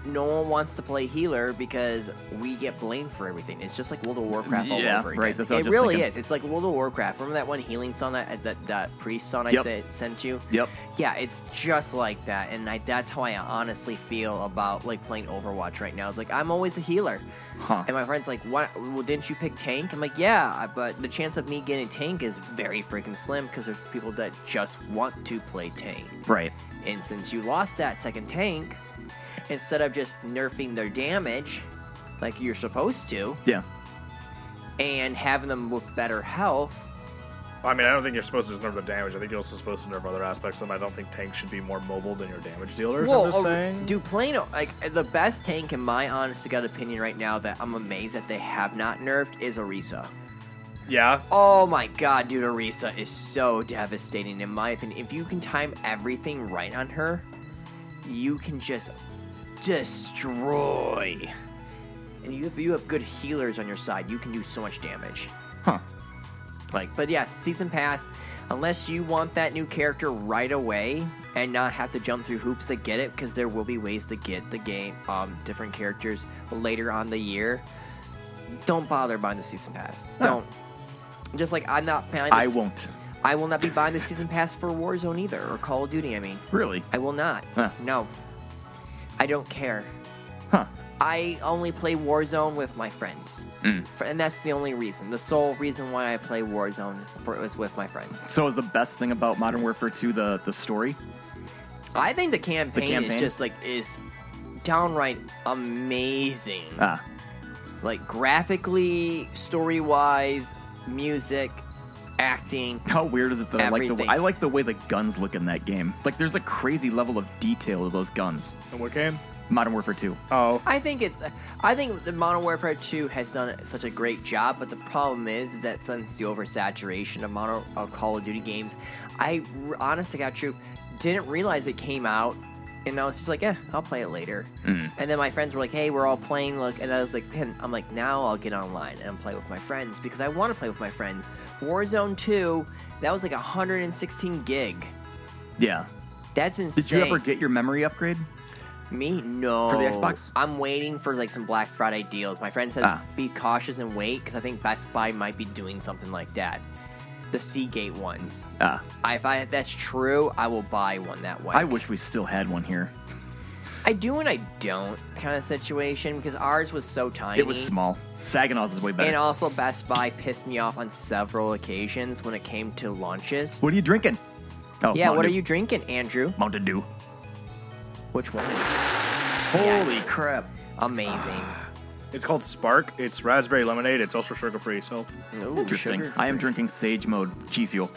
No one wants to play healer because we get blamed for everything. It's just like World of Warcraft all Yeah, over again. right, it really thinking. is. It's like World of Warcraft. Remember that one healing song that that, that priest song I said, sent you? Yep. Yeah, it's just like that, and I, that's how I honestly feel about like playing Overwatch right now. It's like I'm always a healer, Huh. and my friend's like, "What? Well, didn't you pick tank?" I'm like, "Yeah, but the chance of me getting tank is very freaking slim because there's people that just want to play tank." Right. And since you lost that second tank, instead of just nerfing their damage like you're supposed to, Yeah. and having them with better health, I mean, I don't think you're supposed to just nerf the damage. I think you're also supposed to nerf other aspects of them. I don't think tanks should be more mobile than your damage dealers. I'm just oh, saying. do plain like the best tank in my honest to god opinion right now that I'm amazed that they have not nerfed is Orisa. Yeah. Oh my god, dude, Orisa is so devastating in my opinion. If you can time everything right on her, you can just destroy. And you, if you have good healers on your side, you can do so much damage. Huh. Like, but yeah, season pass. Unless you want that new character right away and not have to jump through hoops to get it, because there will be ways to get the game, um, different characters later on the year. Don't bother buying the season pass. Don't. Just like I'm not buying. I won't. I will not be buying the season pass for Warzone either, or Call of Duty. I mean, Really? I will not. Huh. No. I don't care. Huh. I only play Warzone with my friends. Mm. And that's the only reason. The sole reason why I play Warzone for was with my friends. So is the best thing about Modern Warfare 2 the the story? I think the campaign, is campaign? just like is downright amazing. Ah. Like graphically, story wise, music, acting. How weird is it that I like the I like the way the guns look in that game? Like there's a crazy level of detail to those guns. In what game? Modern Warfare 2. Oh. I think it's. I think the Modern Warfare 2 has done such a great job, but the problem is, is that since the oversaturation of Modern of Call of Duty games, I honestly got God, true, didn't realize it came out, and I was just like, yeah, I'll play it later. Mm. And then my friends were like, hey, we're all playing, look, and I was like, I'm like, now I'll get online and play with my friends because I want to play with my friends. Warzone 2, that was like 116 gig. Yeah. That's insane. Did you ever get your memory upgrade? Me? No. For the Xbox? I'm waiting for like some Black Friday deals. My friend says Ah. be cautious and wait because I think Best Buy might be doing something like that. The Seagate ones. Ah. I, if I if that's true, I will buy one that way. I wish we still had one here. I do and I don't kind of situation because ours was so tiny. It was small. Saginaw's is way better. And also, Best Buy pissed me off on several occasions when it came to launches. what are you drinking? Oh, yeah, what Mountain are you drinking, Andrew? Mountain Dew. Which one? Holy crap. Amazing. It's called Spark. It's raspberry lemonade. It's also sugar free. So Ooh, Interesting. sugar I am drinking Sage Mode G Fuel.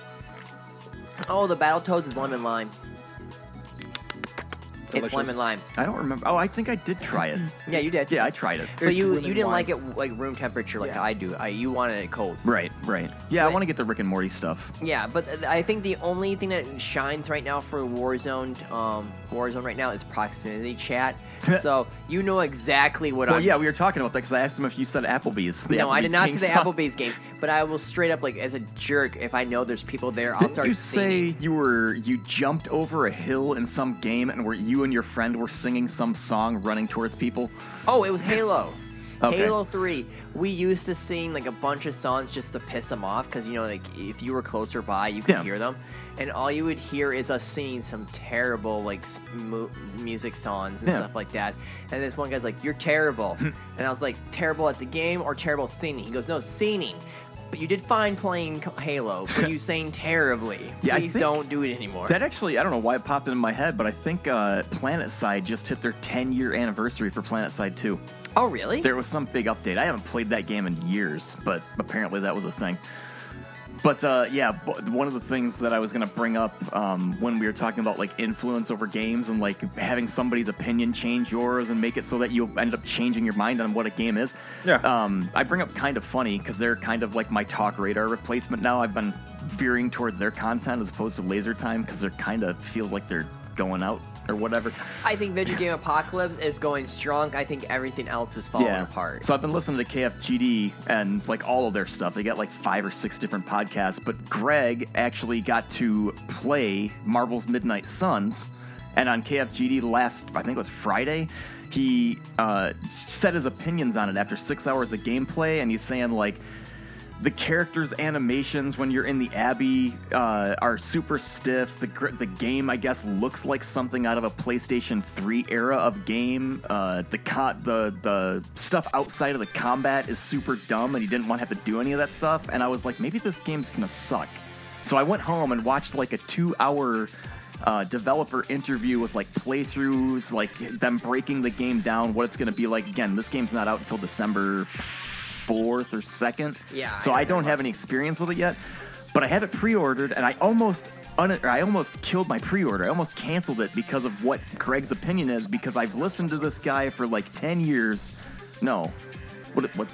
Oh, the Battletoads is lemon lime. It's lemon lime. I don't remember. Oh, I think I did try it. Yeah, you did. Yeah, I tried it. But you you didn't like it like room temperature like I do. I, you wanted it cold. Right, right. Yeah, I want to get the Rick and Morty stuff. Yeah, but I think the only thing that shines right now for Warzone, um, Warzone right now is proximity chat. so you know exactly what Well, I'm. yeah, we were talking about that because I asked him if you said Applebee's. the no, I did not see the stuff. Applebee's game, but I will straight up like as a jerk if I know there's people there, I'll Didn't start you singing. say you were you jumped over a hill in some game and where you and your friend were singing some song running towards people? Oh, it was Halo. Okay. Halo 3. We used to sing like a bunch of songs just to piss them off because, you know, like if you were closer by, you could Yeah. hear them. And all you would hear is us singing some terrible, like, mu- music songs and Yeah. stuff like that. And this one guy's like, You're terrible. and I was like, Terrible at the game or terrible singing? He goes, No, singing. But you did fine playing Halo, but you sang terribly. Yeah, Please don't do it anymore. That actually, I don't know why it popped into my head, but I think uh, PlanetSide just hit their 10 year anniversary for PlanetSide 2. Oh, really? There was some big update. I haven't played that game in years, but apparently that was a thing. But uh, yeah, b- one of the things that I was going to bring up um, when we were talking about like influence over games and like having somebody's opinion change yours and make it so that you end up changing your mind on what a game is. Yeah. Um, I bring up Kinda Funny because they're kind of like my talk radar replacement now. I've been veering towards their content as opposed to laser time because they're kind of feels like they're going out or whatever. I think Video Game Apocalypse is going strong. I think everything else is falling apart. So I've been listening to KFGD and like all of their stuff. They got like five or six different podcasts, but Greg actually got to play Marvel's Midnight Suns. And on KFGD last, I think it was Friday, he uh, said his opinions on it after six hours of gameplay, and he's saying like the characters' animations when you're in the Abbey uh, are super stiff. The the game, I guess, looks like something out of a PlayStation 3 era of game. Uh, the co- the the stuff outside of the combat is super dumb, and he didn't want to have to do any of that stuff. And I was like, maybe this game's gonna suck. So I went home and watched like a two hour. Uh, developer interview with like playthroughs, like them breaking the game down, what it's to be like. Again, this game's not out until December fourth or second. Yeah, So I I don't have any experience with it yet, but I have it pre-ordered, and I almost un- I almost killed my pre-order. I almost canceled it because of what Craig's opinion is. Because I've listened to this guy for like ten years. No, what? What?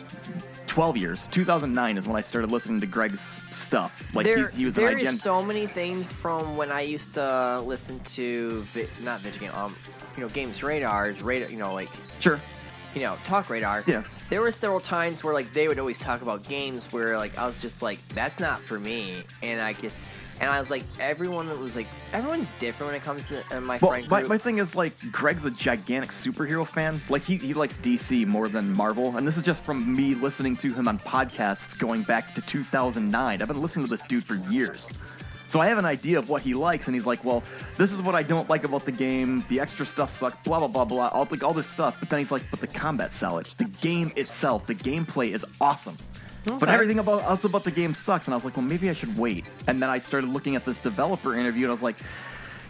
12 years. 2009 is when I started listening to Greg's stuff. Like there, he, he was there an IGN. is so many things from when I used to listen to vi- not video game, um, you know, games radars, radar, you know, like sure, you know, talk radar. Yeah. There were several times where like they would always talk about games where like I was just like, that's not for me, and I just, and I was like, everyone was like, everyone's different when it comes to uh, my Well, friend my, my thing is like Greg's a gigantic superhero fan. Like he, he likes DC more than Marvel, and this is just from me listening to him on podcasts going back to 2009. I've been listening to this dude for years. So I have an idea of what he likes, and he's like, "Well, this is what I don't like about the game. The extra stuff sucks. Blah blah blah blah. All like all this stuff." But then he's like, "But the combat's solid. The game itself, the gameplay is awesome." But everything about else about the game sucks, and I was like, "Well, maybe I should wait." And then I started looking at this developer interview, and I was like,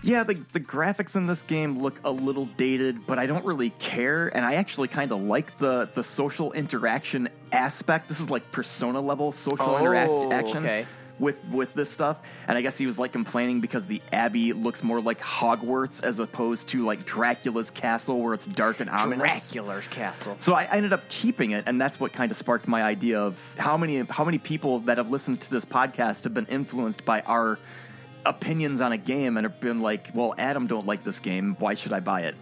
yeah, the, the graphics in this game look a little dated, but I don't really care. And I actually kind of like the, the social interaction aspect. This is like persona level social Oh, interaction okay. With, with this stuff. And I guess he was like complaining because the Abbey looks more like Hogwarts as opposed to like Dracula's castle where it's dark and ominous. Dracula's castle. So I I ended up keeping it, and that's what kind of sparked my idea of how many how many people that have listened to this podcast have been influenced by our opinions on a game and have been like, "Well, Adam don't like this game. Why should I buy it?"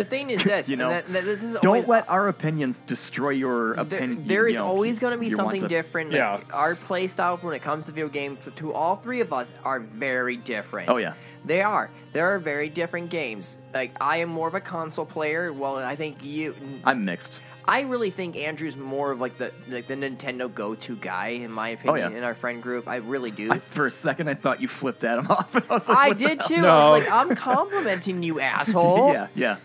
The thing is this, You know, that, that this is Don't always, let our opinions destroy your there, opinion. there is you know, always going to be something wants of- different. Like, Our play style when it comes to video games, to all three of us, are very different. Oh, yeah. They are. There are very different games. Like I am more of a console player. Well, I think you. I'm mixed. I really think Andrew's more of like the like the Nintendo go-to guy in my opinion Oh, yeah. in our friend group. I really do. I, for a second, I thought you flipped Adam off. and I, was like, I did hell? too. I was like, I'm complimenting you, asshole. yeah, yeah.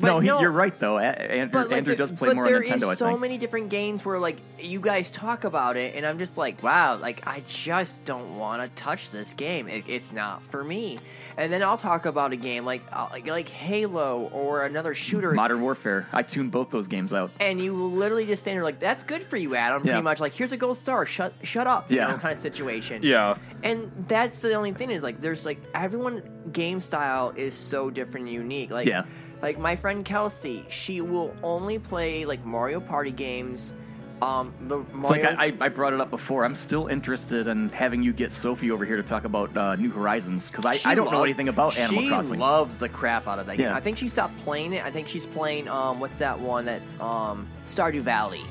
But no, he, no- you're right though. Andrew, But like, Andrew there- does play but more there on Nintendo. is I so many different games where like you guys talk about it, and I'm just like, wow, like I just don't want to touch this game. It, it's not for me. And then I'll talk about a game like uh, like, like Halo or another shooter, Modern Warfare. I tune both those games out. and you literally just stand there like, that's good for you, Adam. Yeah. Pretty much like, here's a gold star. Shut shut up. You Yeah. know, kind of situation. Yeah. And that's the only thing is like there's like everyone game style is so different and unique. Like Yeah. Like my friend Kelsey, she will only play like Mario Party games. Um the It's like I, I, brought it up before. I'm still interested in having you get Sophie over here to talk about uh, New Horizons because I, I don't know anything about Animal she Crossing. loves the crap out of that game. I think she stopped playing it. I think she's playing um what's that one that's um Stardew Valley.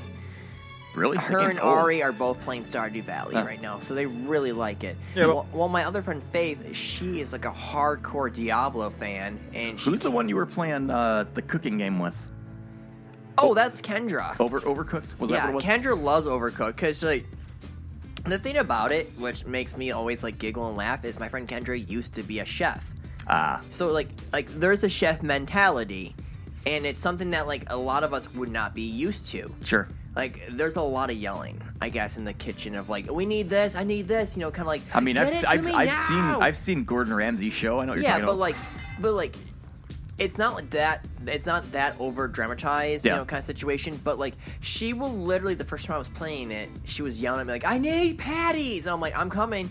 Really? That Her and old. Ari are both playing Stardew Valley Huh. right now, so they really like it. Yeah, but- well, well, my other friend Faith, she is like a hardcore Diablo fan, and she Who's the one you were playing uh, the cooking game with? Oh, that's Kendra. Over Overcooked? Was yeah, that what it was? Kendra loves Overcooked because like the thing about it, which makes me always like giggle and laugh, is my friend Kendra used to be a chef. Ah, So like like there's a chef mentality, and it's something that like a lot of us would not be used to. sure. Like there's a lot of yelling, I guess, in the kitchen of like, we need this, I need this, you know, kind of like. I mean, "Get I've, to I've, me I've now!" seen I've seen Gordon ramsay show. I know what you're yeah, talking but about. like, but like, it's not that. It's not that over dramatized, Yeah. you know, kind of situation. But like, she will literally the first time I was playing it, she was yelling at me like, "I need patties," and I'm like, "I'm coming."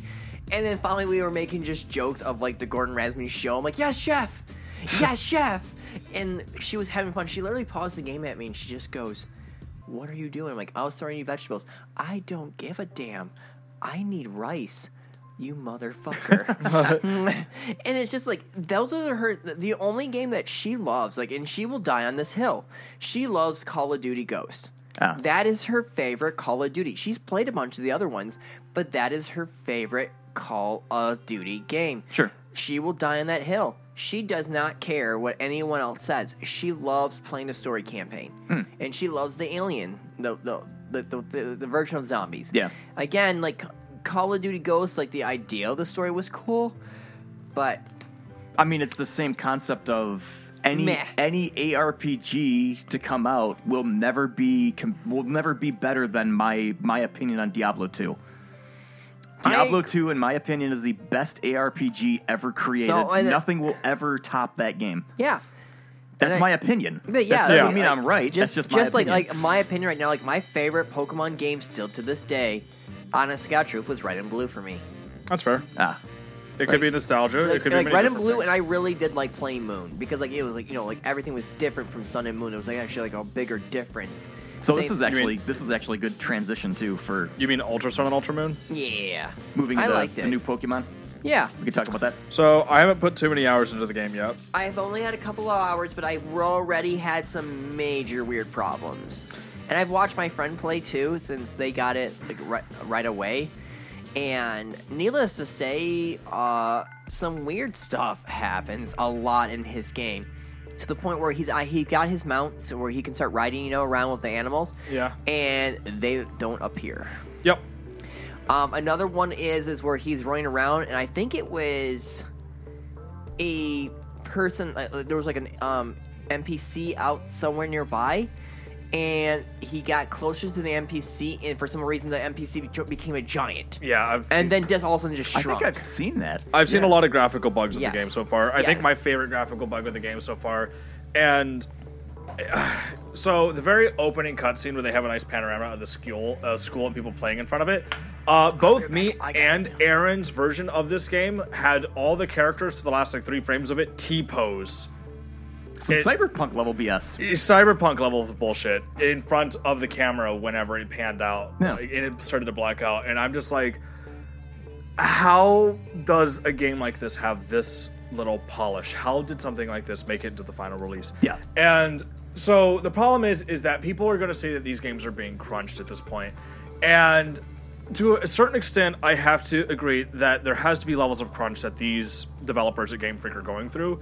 And then finally, we were making just jokes of like the Gordon Ramsay show. I'm like, "Yes, chef, yes, chef," and she was having fun. She literally paused the game at me and she just goes. What are you doing? I'm like, I was throwing you vegetables. I don't give a damn. I need rice. You motherfucker. and it's just like those are her the only game that she loves. Like, and she will die on this hill. She loves Call of Duty Ghost. Ah. That is her favorite Call of Duty. She's played a bunch of the other ones, but that is her favorite Call of Duty game. Sure. she will die on that hill. She does not care what anyone else says. She loves playing the story campaign, Hmm. and she loves the alien, the the the, the, the, the version of zombies. Yeah. Again, like Call of Duty Ghosts, like the idea of the story was cool, but I mean, it's the same concept of any Meh. any ARPG to come out will never be com- will never be better than my my opinion on Diablo 2. Diablo 2 in my opinion is the best ARPG ever created. No, and- Nothing will ever top that game. yeah. That's I- my opinion. But yeah, That doesn't like- mean like, I'm right. Just, That's just my like opinion. like my opinion right now. Like my favorite Pokemon game still to this day, honest to God truth, was Red and Blue for me. That's fair. ah, It could be nostalgia. Like, it could be like many Red and Blue, things. and I really did like playing Moon because like it was like you know like everything was different from Sun and Moon. It was like actually like a bigger difference. so this is actually this is actually a good transition too for You mean Ultra Sun and Ultra Moon? yeah. moving I to liked the new Pokemon. Yeah, We can talk about that. So I haven't put too many hours into the game yet. I've only had a couple of hours, but I already had some major weird problems. And I've watched my friend play too, since they got it like right, right away. And needless to say, uh, some weird stuff happens a lot in his game. To the point where he's uh, he got his mounts where he can start riding, you know, around with the animals. Yeah. And they don't appear. Yep. Um, another one is is where he's running around, and I think it was a person. Uh, there was like an um, NPC out somewhere nearby, and he got closer to the NPC, and for some reason the NPC became a giant, Yeah. I've and seen, then just all of a sudden just shrunk. I think I've seen that. I've seen a lot of graphical bugs in Yes. the game so far. I think my favorite graphical bug of the game so far, and so the very opening cutscene where they have a nice panorama of the school, uh, school and people playing in front of it. Uh, both me and Aaron's version of this game had all the characters for the last like three frames of it T pose. Some it- cyberpunk level BS. cyberpunk level bullshit in front of the camera whenever it panned out Yeah. Like, and it started to black out and i'm just like how does a game like this have this little polish how did something like this make it into the final release Yeah. and so the problem is is that people are going to say that these games are being crunched at this point and to a certain extent i have to agree that there has to be levels of crunch that these developers at game freak are going through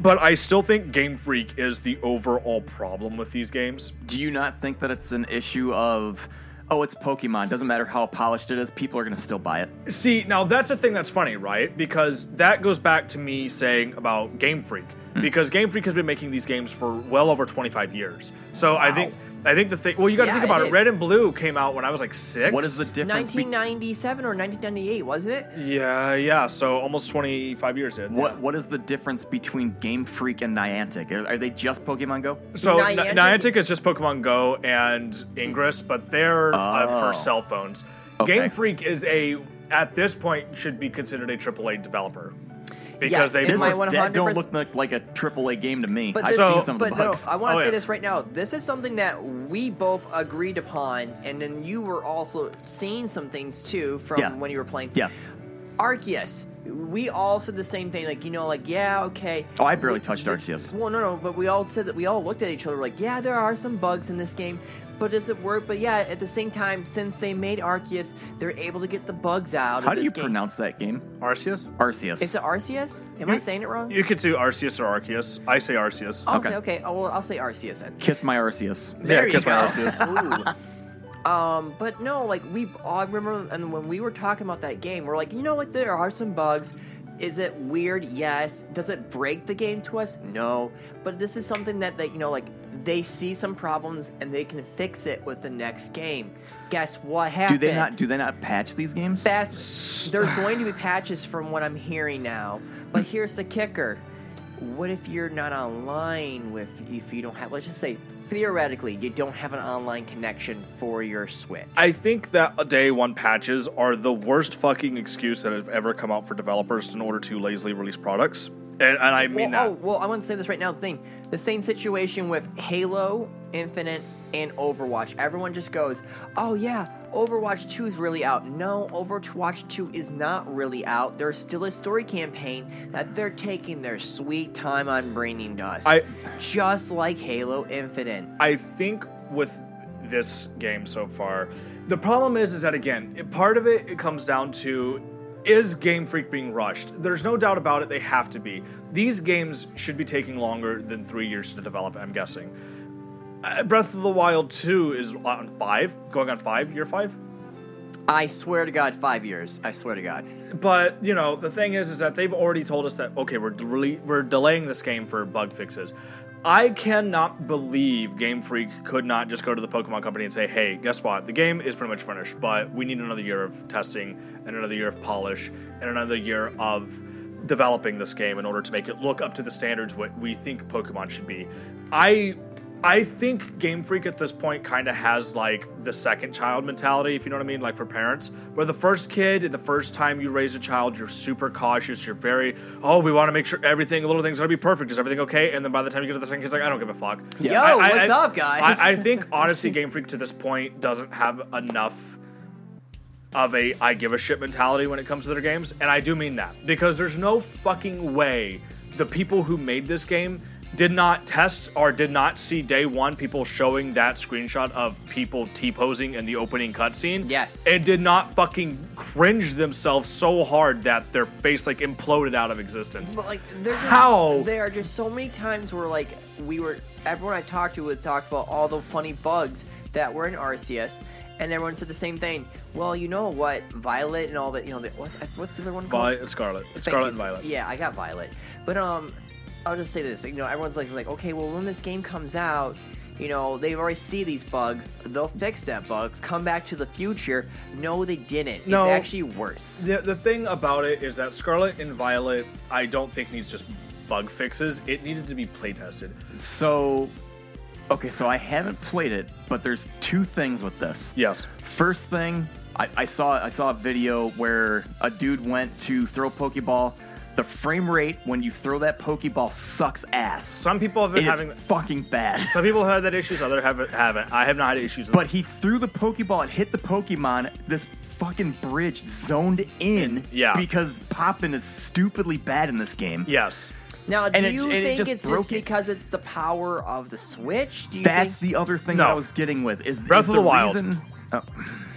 but I still think Game Freak is the overall problem with these games. Do you not think that it's an issue of, oh, it's Pokemon. Doesn't matter how polished it is, people are going to still buy it. See, now that's the thing that's funny, right? Because that goes back to me saying about Game Freak. Because Game Freak has been making these games for well over 25 years. So I think I think the thing well you gotta Yeah, think about it it. is. Red and Blue came out when I was like six. What is the difference? be- 1997 or 1998, wasn't it? Yeah, yeah. So almost 25 years in. what What is the difference between Game Freak and Niantic? Are, are they just Pokemon Go? So Ni- Niantic- Niantic is just Pokemon Go and Ingress, but they're uh, Oh. for cell phones. Okay. Game Freak is a at this point should be considered a AAA developer because Yes, they it This might is, wanna that don't 100% look like, like a AAA game to me. But I've this, So- seen some of but the no, bugs. I want to Oh, say yeah. this right now. This is something that we both agreed upon, and then you were also seeing some things too from Yeah. when you were playing. yeah. Arceus. We all said the same thing, like you know, like yeah, okay. Oh, I barely touched Arceus. Well, no, no, but we all said that we all looked at each other like, yeah, there are some bugs in this game, but does it work? But yeah, at the same time, since they made Arceus, they're able to get the bugs out. How of do this you game. pronounce that game? Arceus. Arceus. Is it Arceus? Am I saying it wrong? You could say Arceus or Arceus. I say Arceus. I'll okay. say okay. Oh, well, I'll say Arceus then. Kiss my Arceus. There you kiss go. my Arceus. Ooh. Um, but no, like we, I remember, and when we were talking about that game, we're like, you know what? There are some bugs. Is it weird? Yes. Does it break the game to us? No. But this is something that that you know, like they see some problems and they can fix it with the next game. Guess what happened? Do they not? Do they not patch these games? Fast. There's going to be patches from what I'm hearing now. But here's the kicker. What if you're not online with if you don't have let's just say theoretically you don't have an online connection for your Switch. I think that day one patches are the worst fucking excuse that have ever come out for developers in order to lazily release products. And, and I mean well, that. Oh, well, I want to say this right now. The thing, the same situation with Halo Infinite and Overwatch. Everyone just goes, "Oh yeah, Overwatch 2 is really out." No, Overwatch 2 is not really out. There's still a story campaign that they're taking their sweet time on bringing us. I- just like Halo Infinite. I think with this game so far, the problem is is that again, part of it it comes down to is Game Freak being rushed? There's no doubt about it, they have to be. These games should be taking longer than three years to develop, I'm guessing. Uh, Breath of the Wild 2 is on five, going on five, year five? I swear to God, five years. I swear to God. But you know, the thing is, is that they've already told us that okay, we're really we're delaying this game for bug fixes. I cannot believe Game Freak could not just go to the Pokemon Company and say, "Hey, guess what? The game is pretty much finished, but we need another year of testing and another year of polish and another year of developing this game in order to make it look up to the standards what we think Pokemon should be." I I think Game Freak at this point kind of has like the second child mentality, if you know what I mean, like for parents, where the first kid, the first time you raise a child, you're super cautious. You're very, oh, we want to make sure everything, little things, gonna be perfect. Is everything okay? And then by the time you get to the second kid, it's like, I don't give a fuck. Yo, I- I- what's I- up, guys? I, I think honestly, Game Freak to this point doesn't have enough of a I give a shit mentality when it comes to their games, and I do mean that because there's no fucking way the people who made this game did not test or did not see day one people showing that screenshot of people T-posing in the opening cutscene. Yes. And did not fucking cringe themselves so hard that their face like imploded out of existence. But like, there's just, How? there are just so many times where like we were everyone I talked to would talked about all the funny bugs that were in Arceus and everyone said the same thing. Well, you know what, Violet and all that. You know, the, what's what's the other one called? Violet, Scarlet, Thank Scarlet you. and Violet. Yeah, I got Violet, but um, I'll just say this. You know, everyone's like like okay, well when this game comes out. You know, they've already see these bugs. They'll fix that bugs. Come back to the future. No, they didn't. No. It's actually worse. The, the thing about it is that Scarlet and Violet, I don't think needs just bug fixes. It needed to be play tested. So, okay, so I haven't played it, but there's two things with this. Yes. First thing, I, I saw I saw a video where a dude went to throw Pokeball. The frame rate when you throw that Pokeball sucks ass. Some people have been It is having fucking bad. Some people have had that issues, others haven't. Haven't. I have not had issues. With But he threw the Pokeball, it hit the Pokemon. This fucking bridge zoned in. Yeah. Because pop-in is stupidly bad in this game. Yes. Now, do And it- you and it think just it's just broke it. because it's the power of the Switch? Do you That's think? the other thing No. that I was getting with. Is Breath is of the Wild. reason- oh,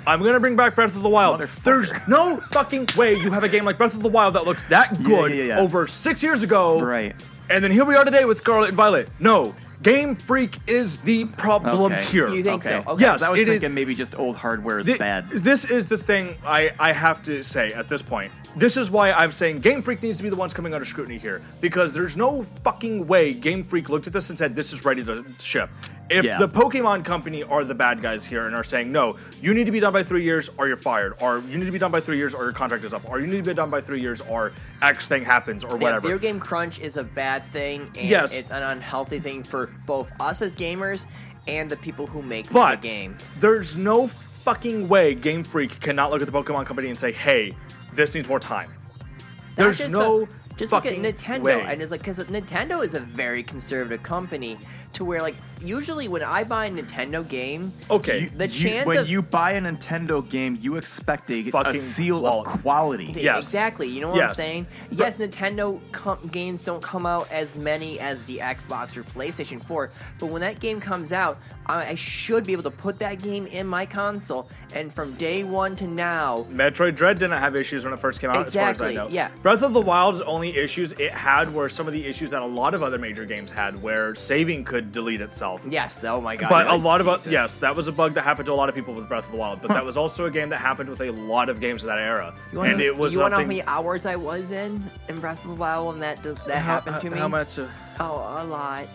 I'm gonna bring back Breath of the Wild. There's no fucking way you have a game like Breath of the Wild that looks that good yeah, yeah. over six years ago, right. and then here we are today with Scarlet and Violet. No, Game Freak is the problem Okay. here. You think Okay. so? Okay. Yes, I was it is- thinking maybe just old hardware is Thi- bad. This is the thing I, I have to say at this point. This is why I'm saying Game Freak needs to be the ones coming under scrutiny here. Because there's no fucking way Game Freak looked at this and said, this is ready to ship. If Yeah. the Pokemon Company are the bad guys here and are saying, no, you need to be done by three years or you're fired, or you need to be done by three years or your contract is up, or you need to be done by three years or X thing happens or Yeah, whatever. video game crunch is a bad thing, and Yes. it's an unhealthy thing for both us as gamers and the people who make But the game. there's no fucking way Game Freak cannot look at the Pokemon Company and say, hey, this needs more time. Not There's no a- just look at fucking Nintendo, way. and it's like because Nintendo is a very conservative company, to where like usually when I buy a Nintendo game, Okay, You- the you- chance when of you buy a Nintendo game, you expect a, a seal wallet. of quality. Yes. Exactly. You know what Yes. I'm saying? Yes, Nintendo com- games don't come out as many as the Xbox or PlayStation 4, but when that game comes out, I, I should be able to put that game in my console, and from day one to now, Metroid Dread didn't have issues when it first came out, as Exactly, far as I know. yeah. Breath of the Wild's only issues it had were some of the issues that a lot of other major games had, where saving could delete itself. Yes, oh my god. But yes, a lot of us, yes, that was a bug that happened to a lot of people with Breath of the Wild. But that was also a game that happened with a lot of games of that era, You wanna, and it was you wanna know how many hours I was in in Breath of the Wild when that that happened to me? How much? Uh, Oh, a lot.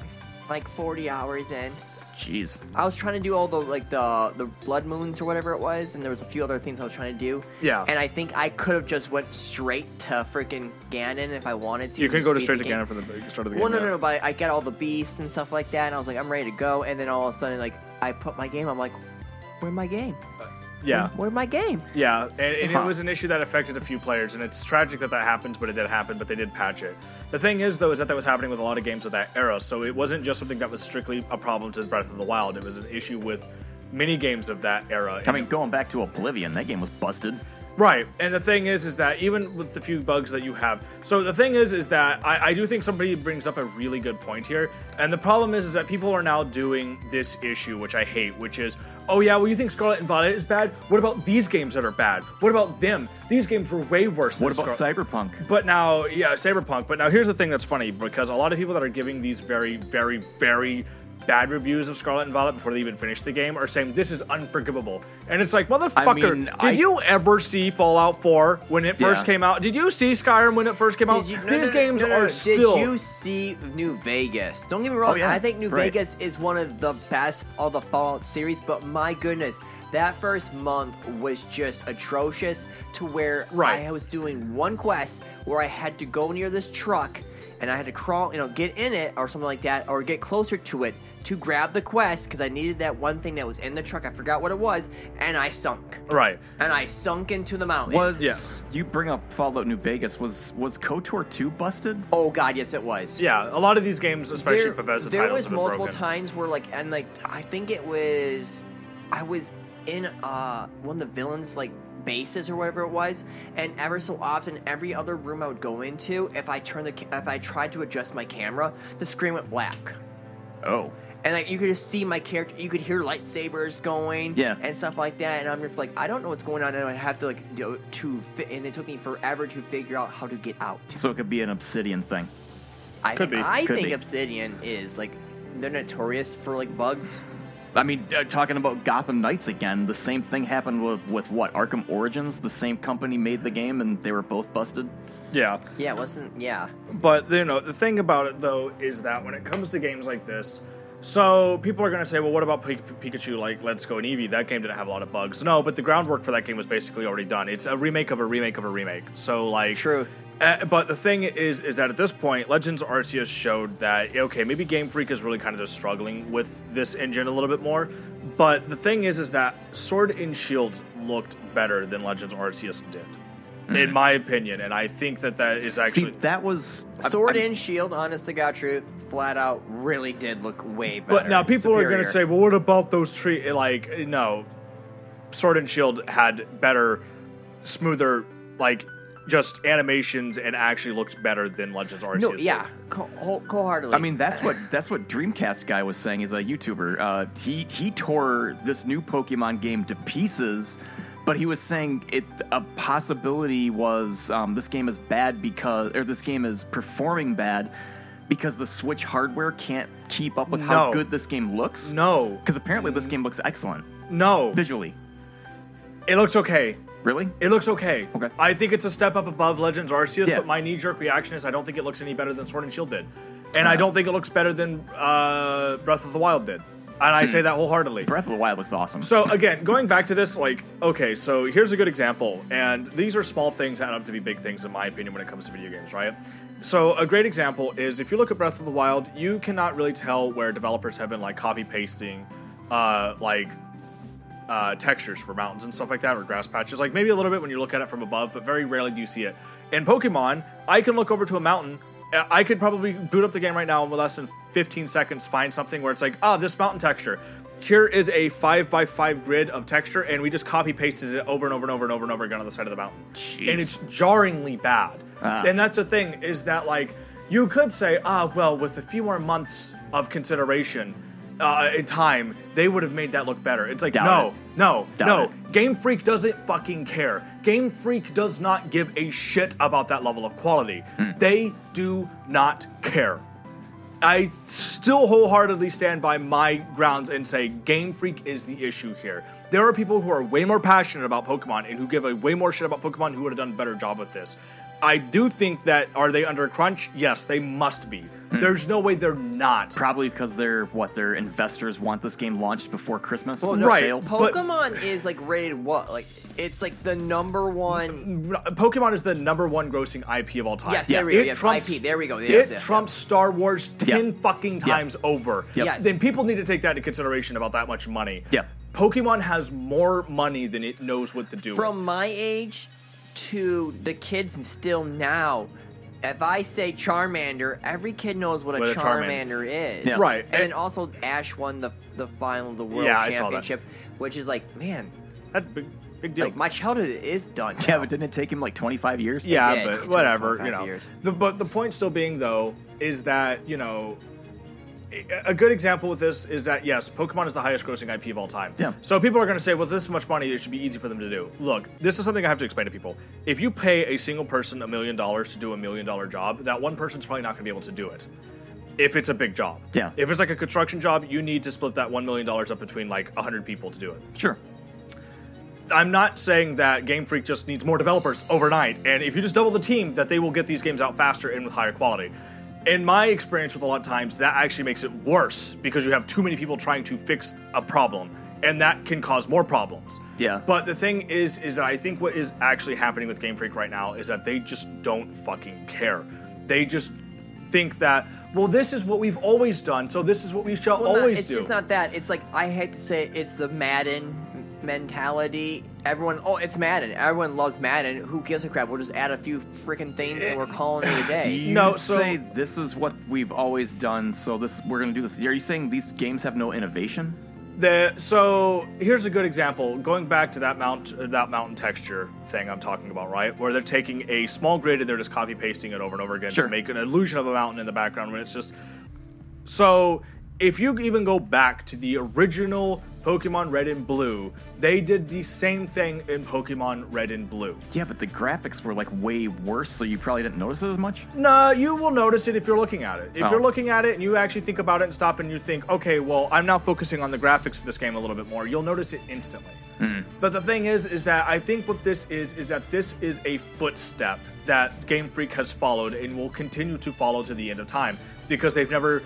Like 40 hours in. Jeez. I was trying to do all the like the the blood moons or whatever it was, and there was a few other things I was trying to do. Yeah. And I think I could have just went straight to freaking Ganon if I wanted to. you can just go to straight to. Ganon from the start of the game. Well, no, no, no, but I, get all the beasts and stuff like that, and I was like, I'm ready to go, and then all of a sudden, like, I put my game. I'm like, where'd my game? Uh, Yeah, Where'd my game? yeah, and, and Huh. it uh-huh. was an issue that affected a few players, and it's tragic that that happened, but it did happen. But they did patch it. The thing is, though, is that that was happening with a lot of games of that era, so it wasn't just something that was strictly a problem to Breath of the Wild. It was an issue with many games of that era. I mean, going back to Oblivion, that game was busted. Right, and the thing is, is that even with the few bugs that you have, so the thing is, is that I, I do think somebody brings up a really good point here, and the problem is, is that people are now doing this issue, which I hate, which is, oh yeah, well you think Scarlet and Violet is bad? What about these games that are bad? What about them? These games were way worse. What than about Scar- Cyberpunk? But now, yeah, Cyberpunk. But now here's the thing that's funny because a lot of people that are giving these very, very, very bad reviews of Scarlet and Violet before they even finish the game are saying this is unforgivable. And it's like, motherfucker, mean, did I- you ever see Fallout 4 when it first Yeah. came out? Did you see Skyrim when it first came out? You, no, These no, no, games no, no, are no. still Did you see New Vegas? Don't get me wrong. Oh, yeah. I think New Right. Vegas is one of the best of the Fallout series, but my goodness, that first month was just atrocious. To where Right. I was doing one quest where I had to go near this truck and I had to crawl, you know, get in it or something like that, or get closer to it to grab the quest because I needed that one thing that was in the truck. I forgot what it was, and I sunk. right. And I sunk into the mountain. Was Yeah. you bring up Fallout New Vegas? Was was KOTOR 2 busted? Oh God, yes, it was. Yeah, a lot of these games, especially Bethesda there titles, was have been multiple broken. times where like and like i think it was i was in uh one of the villains like bases or whatever it was and ever so often every other room i would go into if i turned the ca- if i tried to adjust my camera the screen went black Oh, and like you could just see my character you could hear lightsabers going Yeah. and stuff like that and i'm just like i don't know what's going on and i have to like do to fit and it took me forever to figure out how to get out so it could be an Obsidian thing. i, Could be. I Could think be. obsidian is like they're notorious for like bugs I mean, uh, talking about Gotham Knights again, the same thing happened with, with what Arkham Origins. The same company made the game, and they were both busted. Yeah. Yeah, it wasn't. Yeah. But you know, the thing about it though is that when it comes to games like this, so people are going to say, well, what about Pi- Pikachu? Like Let's Go and Eevee, that game didn't have a lot of bugs. No, but the groundwork for that game was basically already done. It's a remake of a remake of a remake. So like, True. Uh, but the thing is, is that at this point, Legends Arceus showed that okay, maybe Game Freak is really kind of just struggling with this engine a little bit more. But the thing is, is that Sword and Shield looked better than Legends Arceus did, in my opinion, and I think that that is actually See, that was Sword I- and Shield, honest to God truth, flat out really did look way better. But now people are going to say, well, what about those tree? Like, no, Sword and Shield had better, smoother, like, just animations and actually looked better than Legends Arceus. No, did. yeah, co- whole- wholeheartedly. I mean, that's what that's what Dreamcast guy was saying. Is a YouTuber. Uh, he he tore this new Pokemon game to pieces, but he was saying it a possibility was um, this game is bad because or this game is performing bad because the Switch hardware can't keep up with how No. good this game looks. No, because apparently this game looks excellent no, visually. it looks okay. Really? It looks okay. Okay. I think it's a step up above Legends Arceus, Yeah. but my knee jerk reaction is I don't think it looks any better than Sword and Shield did, and I don't think it looks better than uh, Breath of the Wild did, and I say that wholeheartedly. Breath of the Wild looks awesome. So again, going back to this, like, okay, so here's a good example, and these are small things that add up to be big things in my opinion when it comes to video games, right? So a great example is if you look at Breath of the Wild, you cannot really tell where developers have been like copy pasting, uh, like. Uh, textures for mountains and stuff like that, or grass patches. Like maybe a little bit when you look at it from above, but very rarely do you see it. In Pokemon, I can look over to a mountain. I could probably boot up the game right now in less than 15 seconds, find something where it's like, ah, this mountain texture. Here is a five by five grid of texture, and we just copy pasted it over and over and over and over and over again on the side of the mountain. And it's jarringly bad. Ah. And that's the thing is that like you could say, ah, well, with a few more months of consideration. Uh, in time, they would have made that look better. It's like, Doubt no, it. No, Doubt no. it. Game Freak doesn't fucking care. Game Freak does not give a shit about that level of quality. Hmm. They do not care. I still wholeheartedly stand by my grounds and say Game Freak is the issue here. There are people who are way more passionate about Pokemon and who give a way more shit about Pokemon who would have done a better job with this. I do think that are they under crunch? Yes, they must be. Hmm. There's no way they're not. Probably because they're what their investors want this game launched before Christmas. Well, no, Right. Sales. but- Pokemon is like rated what? Like it's like the number one. Pokemon is the number one grossing IP of all time. Yes, there we go. It Yes, trumps, IP. There we go. it Yes, yes, trumps Star Wars ten fucking times over. Yep. Yes. Then people need to take that into consideration about that much money. Yeah. Pokemon has more money than it knows what to do. with. From my age to the kids and still now, if I say Charmander, every kid knows what a What a Charmander- Charmander is. Yeah. Right. And then also Ash won the the final of the world Yeah, I saw that. championship, which is like, man, That's big. Big deal. Like my childhood is done. Yeah, but didn't it take him like 25 years? Yeah, but whatever, you know. years. The, but the point still being though is that you know. A good example with this is that yes, Pokemon is the highest grossing IP of all time. Yeah. So people are going to say, well, this much money, it should be easy for them to do. Look, this is something I have to explain to people. If you pay a single person a million dollars to do a million dollar job, that one person's probably not going to be able to do it. If it's a big job. Yeah. If it's like a construction job, you need to split that one million dollars up between like hundred people to do it. Sure. I'm not saying that Game Freak just needs more developers overnight, and if you just double the team, that they will get these games out faster and with higher quality. In my experience with a lot of times, that actually makes it worse because you have too many people trying to fix a problem, and that can cause more problems. Yeah. But the thing is, is that I think what is actually happening with Game Freak right now is that they just don't fucking care. They just think that, well, this is what we've always done, so this is what we shall Well, not- always it's do. It's just not that. It's like I hate to say it, it's the Madden mentality. Everyone, oh, it's Madden. Everyone loves Madden. Who gives a crap? We'll just add a few freaking things and we're calling it a Do day. you No, so- say this is what we've always done, so this we're gonna do this? Are you saying these games have no innovation? The so here's a good example. Going back to that mount uh, that mountain texture thing I'm talking about, right? Where they're taking a small grid and they're just copy pasting it over and over again Sure. to make an illusion of a mountain in the background when it's just so if you even go back to the original Pokemon Red and Blue, they did the same thing in Pokemon Red and Blue. Yeah, but the graphics were like way worse, so you probably didn't notice it as much. No, you will notice it if you're looking at it. If Oh. you're looking at it and you actually think about it and stop and you think, okay, well, I'm now focusing on the graphics of this game a little bit more, you'll notice it instantly. Hmm. But the thing is, is that I think what this is, is that this is a footstep that Game Freak has followed and will continue to follow to the end of time because they've never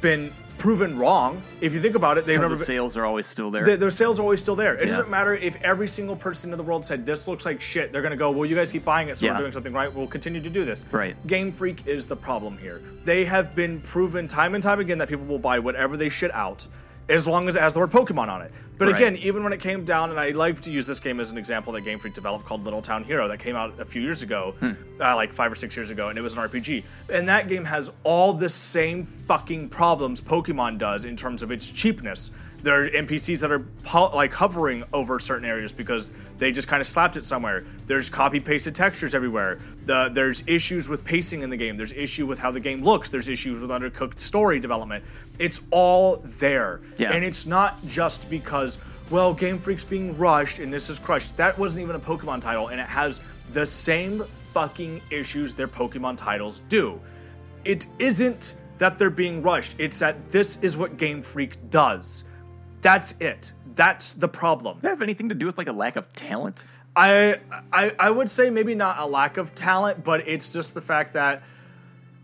been proven wrong. If you think about it, they've never the sales are always still there. their, their sales are always still there. It Yeah. doesn't matter if every single person in the world said this looks like shit. They're gonna go, well, you guys keep buying it, so Yeah. we're doing something right. We'll continue to do this. Right. Game Freak is the problem here. They have been proven time and time again that people will buy whatever they shit out. As long as it has the word Pokemon on it. But Right. again, even when it came down, and I like to use this game as an example that Game Freak developed called Little Town Hero that came out a few years ago, Hmm. uh, like five or six years ago, and it was an RPG. And that game has all the same fucking problems Pokemon does in terms of its cheapness. There are NPCs that are like hovering over certain areas because they just kind of slapped it somewhere. There's copy pasted textures everywhere. The, there's issues with pacing in the game. There's issue with how the game looks. There's issues with undercooked story development. It's all there, Yeah. and it's not just because well, Game Freak's being rushed and this is crushed. That wasn't even a Pokemon title, and it has the same fucking issues their Pokemon titles do. It isn't that they're being rushed, it's that this is what Game Freak does. That's it. That's the problem. Does that have anything to do with like a lack of talent? I, I I would say maybe not a lack of talent, but it's just the fact that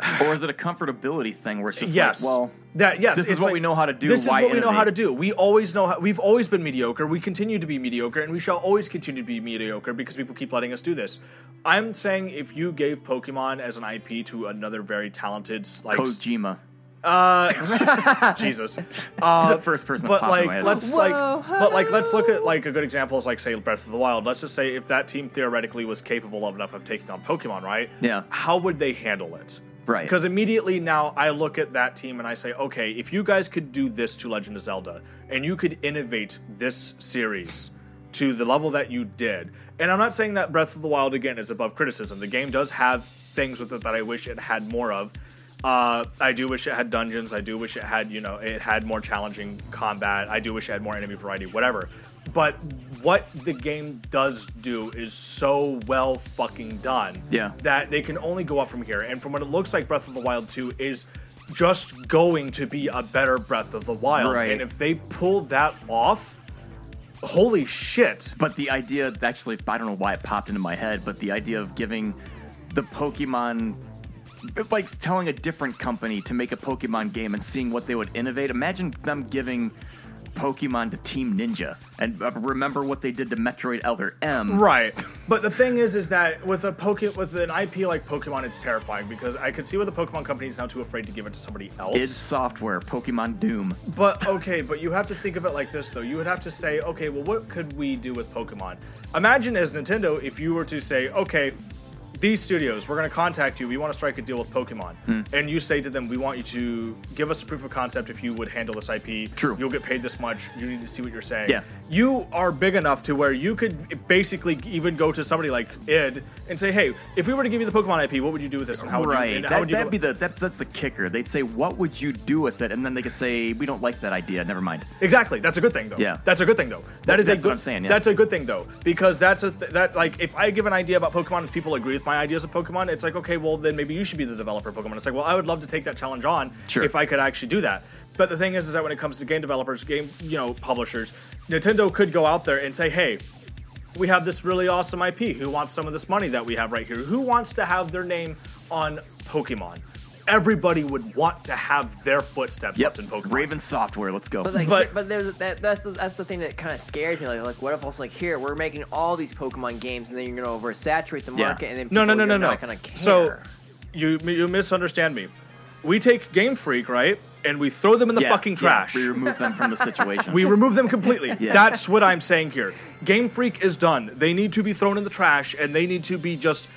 or is it a comfortability thing where it's just yes, like, well, that yes, this is it's what like- we know how to do. This is what we know how to do. We always know how. We've always been mediocre. We continue to be mediocre, and we shall always continue to be mediocre because people keep letting us do this. I'm saying if you gave Pokemon as an IP to another very talented, like Kojima. Uh, Jesus, uh, the first person but like let's like but like let's look at like a good example is like say Breath of the Wild. Let's just say if that team theoretically was capable of enough of taking on Pokemon, right? Yeah. How would they handle it? Right. Because immediately now I look at that team and I say, okay, if you guys could do this to Legend of Zelda and you could innovate this series to the level that you did, and I'm not saying that Breath of the Wild again is above criticism. The game does have things with it that I wish it had more of. Uh, I do wish it had dungeons. I do wish it had, you know, it had more challenging combat. I do wish it had more enemy variety, whatever. But what the game does do is so well fucking done Yeah. that they can only go up from here. And from what it looks like, Breath of the Wild 2 is just going to be a better Breath of the Wild. Right. And if they pull that off, holy shit. But the idea, actually, I don't know why it popped into my head, but the idea of giving the Pokemon, like telling a different company to make a Pokemon game and seeing what they would innovate. Imagine them giving Pokemon to Team Ninja and uh, remember what they did to Metroid Other M. Right. But the thing is, is that with a Poke with an IP like Pokemon, it's terrifying because I could see why the Pokemon company is now too afraid to give it to somebody else. Id Software, Pokemon Doom. But okay, but you have to think of it like this though. You would have to say, okay, well, what could we do with Pokemon? Imagine as Nintendo if you were to say, okay, these studios, we're going to contact you. We want to strike a deal with Pokemon. Hmm. And you say to them, we want you to give us a proof of concept if you would handle this IP. True. You'll get paid this much. You need to see what you're saying. Yeah. You are big enough to where you could basically even go to somebody like id and say, hey, if we were to give you the Pokemon IP, what would you do with this? And how would right. you, that, would you that'd be the that's, that's the kicker. They'd say, "What would you do with it?" And then they could say, "We don't like that idea. Never mind." Exactly. That's a good thing, though. Yeah. That's a good thing, though. That is That's a good. what I'm saying, yeah. That's a good thing, though, because that's a th- that like if I give an idea about Pokemon and people agree with my ideas of Pokemon, it's like okay, well then maybe you should be the developer of Pokemon. It's like well, I would love to take that challenge on Sure. if I could actually do that. But the thing is, is that when it comes to game developers, game you know publishers, Nintendo could go out there and say, hey. We have this really awesome IP. Who wants some of this money that we have right here? Who wants to have their name on Pokemon? Everybody would want to have their footsteps Yep. left in Pokemon. Raven Software. Let's go. But like, But- but, there's that, that's the, that's the thing that kind of scares me. Like, like, what if also like here we're making all these Pokemon games and then you're gonna oversaturate the Yeah. market and then No, no, no, no, are no. not gonna care. So you you misunderstand me. We take Game Freak, right, and we throw them in the Yeah, fucking yeah, trash. we remove them from the situation. We remove them completely. Yeah. That's what I'm saying here. Game Freak is done. They need to be thrown in the trash, and they need to be just,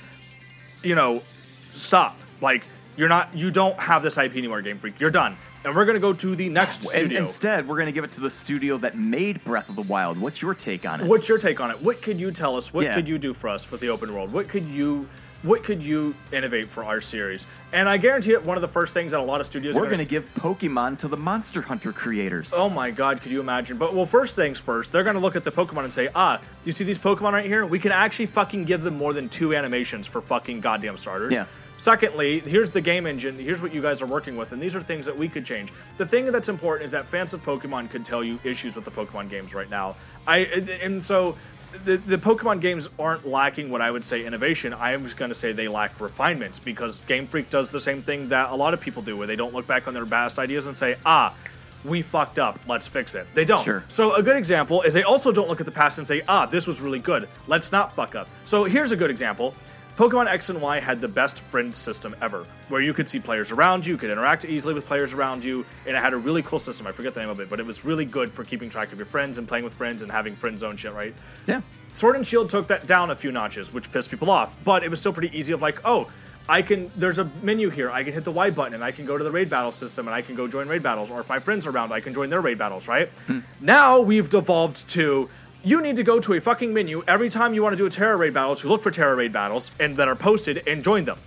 you know, stop. Like you're not, you don't have this IP anymore, Game Freak. You're done, and we're gonna go to the next And studio. instead, we're going to give it to the studio that made Breath of the Wild. What's your take on it? What's your take on it? What could you tell us? What Yeah. could you do for us with the open world? What could you what could you innovate for our series? And I guarantee it one of the first things that a lot of studios We're going gonna to give Pokemon to the Monster Hunter creators. Oh my god, could you imagine? But well, first things first, they're gonna look at the Pokemon and say, ah, you see these Pokemon right here? We can actually fucking give them more than two animations for fucking goddamn starters. Yeah. Secondly, here's the game engine. Here's what you guys are working with, and these are things that we could change. The thing that's important is that fans of Pokemon could tell you issues with the Pokemon games right now. I and so the, the Pokemon games aren't lacking what I would say innovation. I am just going to say they lack refinements because Game Freak does the same thing that a lot of people do, where they don't look back on their past ideas and say, ah, we fucked up. Let's fix it. They don't. Sure. So a good example is they also don't look at the past and say, ah, this was really good. Let's not fuck up. So here's a good example. Pokemon X and Y had the best friend system ever, where you could see players around you, could interact easily with players around you, and it had a really cool system. I forget the name of it, but it was really good for keeping track of your friends and playing with friends and having friend zone shit, right? Yeah. Sword and Shield took that down a few notches, which pissed people off, but it was still pretty easy of like, oh, I can there's a menu here. I can hit the Y button and I can go to the raid battle system and I can go join raid battles or if my friends are around, I can join their raid battles, right? Hmm. Now we've devolved to you need to go to a fucking menu every time you want to do a Tera raid battle to look for Tera raid battles and that are posted and join them.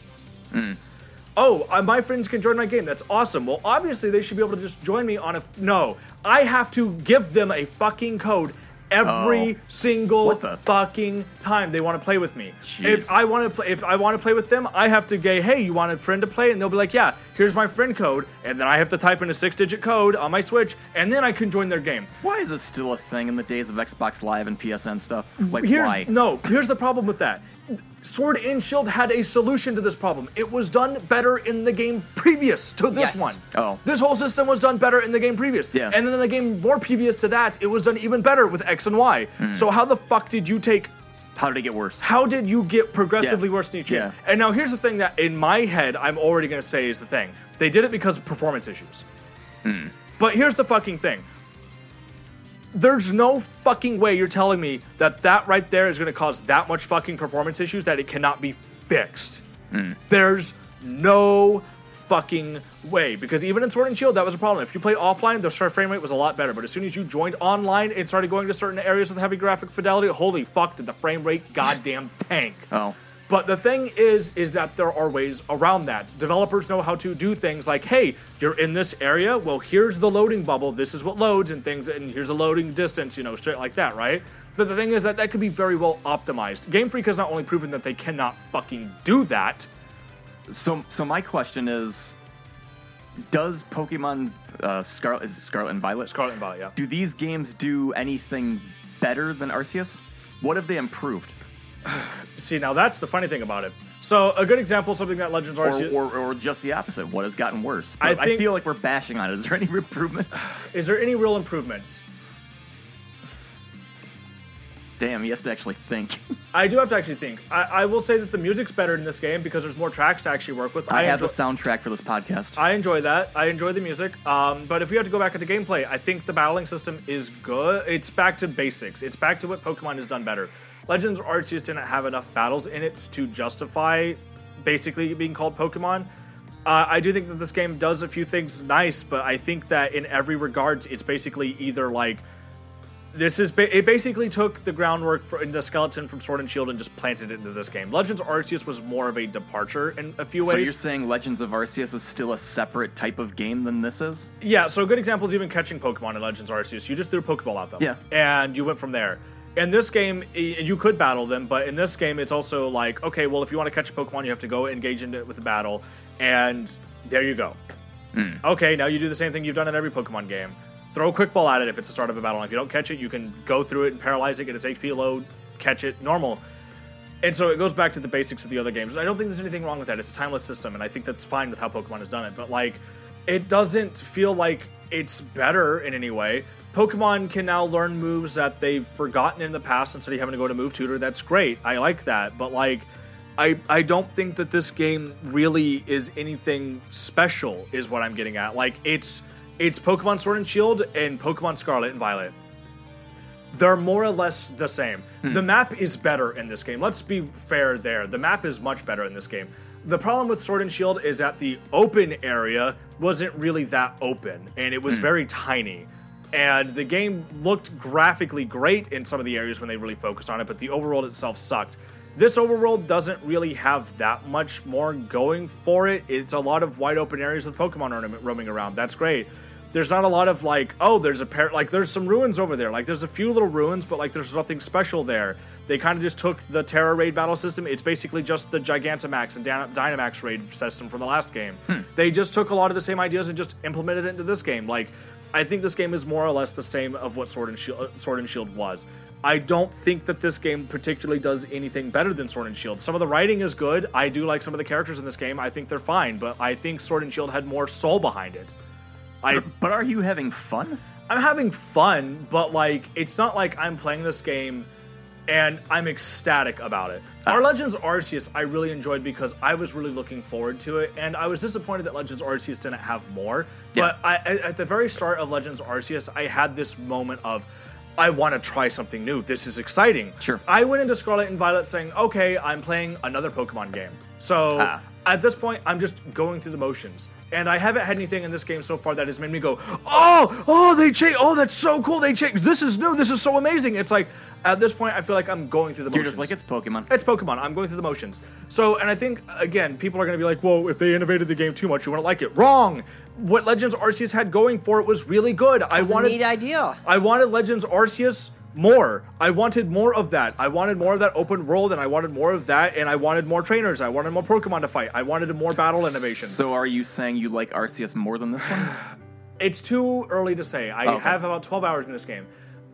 Oh, uh, my friends can join my game. That's awesome. Well, obviously they should be able to just join me on a. No, I have to give them a fucking code every Oh. single fucking time they want to play with me. Jeez. If I want to play, if I want to play with them, I have to go, hey, you want a friend to play? And they'll be like, yeah, here's my friend code, and then I have to type in a six-digit code on my Switch, and then I can join their game. Why is this still a thing in the days of Xbox Live and PSN stuff? Like, here's why? no. Here's the problem with that. Sword and Shield had a solution to this problem. It was done better in the game previous to this Yes. one. Oh. This whole system was done better in the game previous. Yeah. And then in the game more previous to that, it was done even better with X and Y. Hmm. So how the fuck did you take How did it get worse? how did you get progressively Yeah. worse in each game? Yeah. And now here's the thing that in my head I'm already gonna say is the thing. They did it because of performance issues. Hmm. But here's the fucking thing. There's no fucking way you're telling me that that right there is gonna cause that much fucking performance issues that it cannot be fixed. Hmm. There's no fucking way because even in Sword and Shield that was a problem. If you play offline, the frame rate was a lot better. But as soon as you joined online and started going to certain areas with heavy graphic fidelity, holy fuck, did the frame rate goddamn tank. Oh. But the thing is, is that there are ways around that. Developers know how to do things like, hey, you're in this area. Well, here's the loading bubble. This is what loads and things, and here's a loading distance. You know, straight like that, right? But the thing is that that could be very well optimized. Game Freak has not only proven that they cannot fucking do that. So, so my question is, does Pokemon uh, Scarlet is Scarlet and Violet? Scarlet and Violet, yeah. Do these games do anything better than Arceus? What have they improved? See, now that's the funny thing about it. So a good example, something that Legends Or, Arceus or, or just the opposite? What has gotten worse? I But I, feel like we're bashing on it. Is there any improvements? is there any real improvements? Damn, he has to actually think. I do have to actually think. I, I will say that the music's better in this game because there's more tracks to actually work with. I, have enjoy- the soundtrack for this podcast. I enjoy that. I enjoy the music. Um, but if we have to go back into gameplay, I think the battling system is good. It's back to basics. It's back to what Pokemon has done better. Legends Arceus didn't have enough battles in it to justify basically being called Pokemon. Uh, I do think that this game does a few things nice, but I think that in every regards, it's basically either like this is ba- it basically took the groundwork for the skeleton from Sword and Shield and just planted it into this game. Legends Arceus was more of a departure in a few ways. So you're saying Legends of Arceus is still a separate type of game than this is? Yeah, so a good example is even catching Pokemon in Legends Arceus. You just threw a Pokeball at them. Yeah. And you went from there. In this game, you could battle them, but in this game, it's also like, okay, well, if you want to catch a Pokemon, you have to go engage in it with a battle, and there you go. Hmm. Okay, now you do the same thing you've done in every Pokemon game. Throw a quick ball at it if it's the start of a battle. And if you don't catch it, you can go through it and paralyze it, get its HP low, catch it, normal. And so it goes back to the basics of the other games. I don't think there's anything wrong with that. It's a timeless system, and I think that's fine with how Pokemon has done it. But like, it doesn't feel like it's better in any way. Pokemon can now learn moves that they've forgotten in the past instead of having to go to Move Tutor. That's great. I like that. But like, I I don't think that this game really is anything special. Is what I'm getting at. Like, it's it's Pokemon Sword and Shield and Pokemon Scarlet and Violet they're more or less the same. Hmm. The map is better in this game. Let's be fair there. The map is much better in this game. The problem with Sword and Shield is that the open area wasn't really that open and it was hmm. very tiny. And the game looked graphically great in some of the areas when they really focused on it, but the overworld itself sucked. This overworld doesn't really have that much more going for it. It's a lot of wide open areas with Pokemon ornament roaming around. That's great. There's not a lot of like oh there's a pair like there's some ruins over there. Like there's a few little ruins but like there's nothing special there. They kind of just took the tera raid battle system. It's basically just the gigantamax and Dyna- dynamax raid system from the last game. Hmm. They just took a lot of the same ideas and just implemented it into this game. Like i think this game is more or less the same of what sword and shield, uh, sword and shield was. I don't think that this game particularly does anything better than sword and shield. Some of the writing is good. I do like some of the characters in this game. I think they're fine but i think sword and shield had more soul behind it. I, But are you having fun? I'm having fun, but like it's not like I'm playing this game and I'm ecstatic about it. Our Legends Arceus I really enjoyed because I was really looking forward to it, and I was disappointed that Legends Arceus didn't have more. But I, I- at the very start of Legends Arceus, I had this moment of. I want to try something new. This is exciting. Sure. I went into Scarlet and Violet saying, okay, I'm playing another Pokemon game. So Ah. At this point, I'm just going through the motions. And I haven't had anything in this game so far that has made me go, oh, oh, they changed. Oh, that's so cool. They changed. This is new. This is so amazing. It's like, at this point, I feel like I'm going through the You're motions. just like it's Pokemon. It's Pokemon. I'm going through the motions. So, and I think again, people are going to be like, "Whoa, if they innovated the game too much, you wouldn't like it." Wrong. What Legends Arceus had going for it was really good. I It's a wanted neat idea. I wanted Legends Arceus more. I wanted more of that. I wanted more of that open world, and I wanted more of that, and I wanted more trainers. I wanted more Pokemon to fight. I wanted more battle innovation. So are you saying you like Arceus more than this one? It's too early to say. I oh, Okay. have about 12 hours in this game.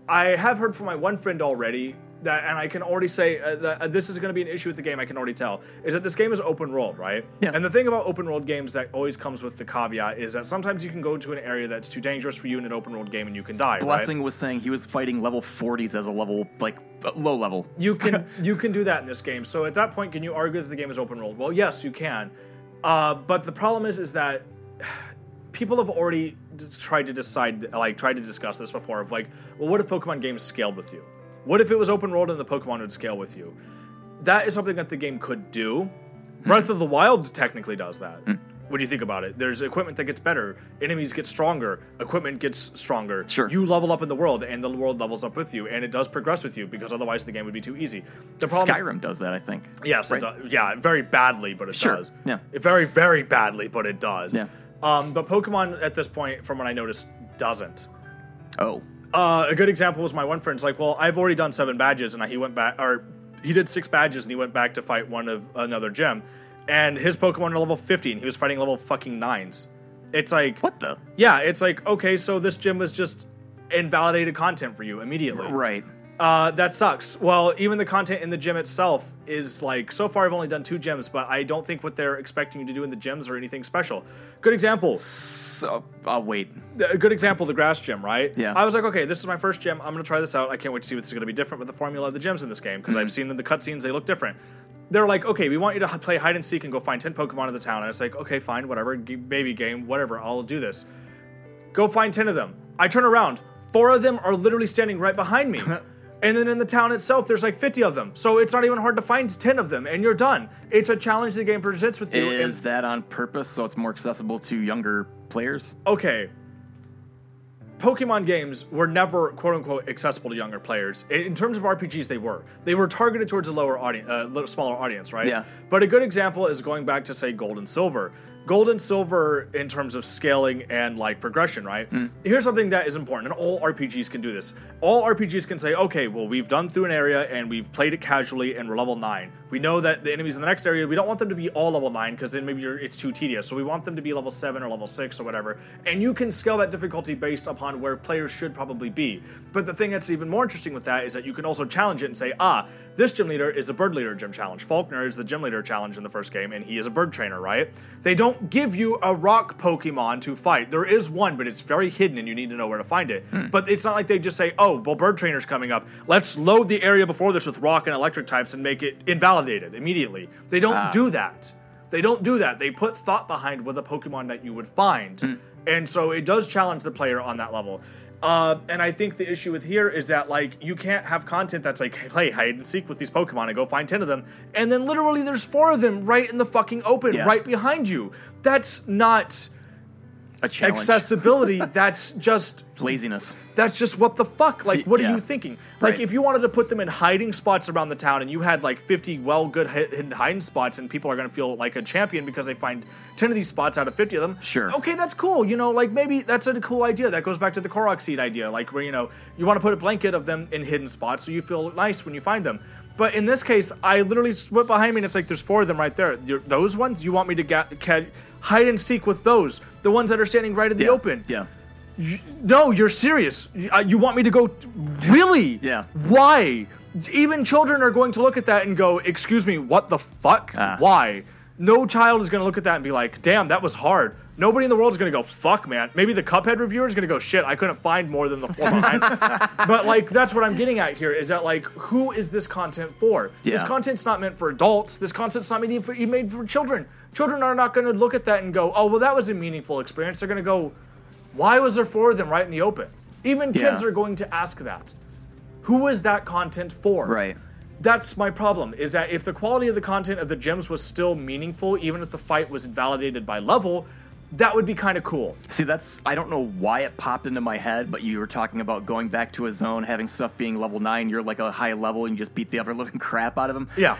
I have heard from my one friend already that, and I can already say uh, that uh, this is going to be an issue with the game. I can already tell is that this game is open world, right? Yeah. And the thing about open world games that always comes with the caveat is that sometimes you can go to an area that's too dangerous for you in an open world game and you can die. Blessing Right? was saying he was fighting level 40s as a level like uh, low level. You can you can do that in this game. So at that point, can you argue that the game is open world? Well, yes, you can. Uh, but the problem is, is that people have already tried to decide, like, tried to discuss this before. Of like, well, what if Pokemon games scaled with you? What if it was open world and the Pokemon would scale with you? That is something that the game could do. Breath of the Wild technically does that. What do you think about it? There's equipment that gets better, enemies get stronger, equipment gets stronger. Sure. You level up in the world, and the world levels up with you, and it does progress with you because otherwise the game would be too easy. The problem, Skyrim does that, I think. Yes, Right? it does. Yeah, very badly, but it Sure, does. yeah. Very, very badly, but it does. Yeah. Um, but Pokemon at this point, from what I noticed, doesn't. Oh. Uh, a good example was my one friend's like, well, I've already done seven badges, and he went back, or he did six badges, and he went back to fight one of another gym, and his Pokemon are level 50, and he was fighting level fucking nines. It's like, What the? yeah, it's like, okay, so this gym was just invalidated content for you immediately. Right. Uh, that sucks. Well, even the content in the gym itself is like so far. I've only done two gyms, but I don't think what they're expecting you to do in the gyms are anything special. Good example. So, I'll wait. A good example, the grass gym, right? Yeah. I was like, okay, this is my first gym. I'm gonna try this out. I can't wait to see what's gonna be different with the formula of the gyms in this game because I've seen in the cutscenes they look different. They're like, okay, we want you to play hide and seek and go find ten Pokemon in the town. And it's like, okay, fine, whatever, g- baby game, whatever. I'll do this. Go find ten of them. I turn around. Four of them are literally standing right behind me. And then in the town itself, there's like 50 of them. So it's not even hard to find 10 of them, and you're done. It's a challenge the game presents with you. and- Is that on purpose so it's more accessible to younger players? okay. Pokemon games were never quote unquote accessible to younger players. In in terms of RPGs, they were. They were targeted towards a lower audience, uh, smaller audience, right? Yeah. But a good example is going back to say Gold and Silver. Gold and Silver in terms of scaling and like progression, right? Here's something that is important, and all RPGs can do this. All RPGs can say, okay, well, we've done through an area and we've played it casually, and we're level nine. We know that the enemies in the next area, we don't want them to be all level nine because then maybe you're, it's too tedious. So we want them to be level seven or level six or whatever. And you can scale that difficulty based upon where players should probably be. But the thing that's even more interesting with that is that you can also challenge it and say, ah, this gym leader is a bird leader gym challenge. Falkner is the gym leader challenge in the first game, and he is a bird trainer, right? They don't give you a rock Pokemon to fight. There is one, but it's very hidden and you need to know where to find it. But it's not like they just say, oh, well, bird trainer's coming up. Let's load the area before this with rock and electric types and make it invalidated immediately. They don't Ah. do that. They don't do that. They put thought behind with a Pokemon that you would find. And so it does challenge the player on that level. Uh, and I think the issue with here is that like you can't have content that's like, hey, hide and seek with these Pokemon and go find ten of them, and then literally there's four of them right in the fucking open, Yeah. right behind you. That's not A challenge. accessibility. that's just Laziness. that's just what the fuck. Like, what are you thinking? Like, Right. if you wanted to put them in hiding spots around the town, and you had like 50 well good hidden hiding spots, and people are gonna feel like a champion because they find 10 of these spots out of 50 of them. Sure. Okay, that's cool. You know, like maybe that's a cool idea. That goes back to the Korok seed idea, like where you know you want to put a blanket of them in hidden spots so you feel nice when you find them. But in this case, I literally went behind me and it's like there's four of them right there. You're, those ones, you want me to ga- ca- hide and seek with those? The ones that are standing right in the Yeah. open. Yeah. You- no, you're serious. You, uh, you want me to go? Really? Yeah. Why? Even children are going to look at that and go, "Excuse me, what the fuck? Ah. Why?" No child is going to look at that and be like, "Damn, that was hard." Nobody in the world is going to go, "Fuck, man." Maybe the Cuphead reviewer is going to go, "Shit, I couldn't find more than the four behind." but like, that's what I'm getting at here. Is that like, who is this content for? This content's not meant for adults. This content's not made for, even made for children. Children are not going to look at that and go, "Oh, well, that was a meaningful experience." They're going to go, why was there four of them right in the open? Even kids Yeah. are going to ask that. Who is that content for? Right. That's my problem. Is that if the quality of the content of the gems was still meaningful, even if the fight was invalidated by level, that would be kind of cool. See, that's I don't know why it popped into my head, but you were talking about going back to a zone, having stuff being level nine. You're like a high level, and you just beat the ever living crap out of them. Yeah.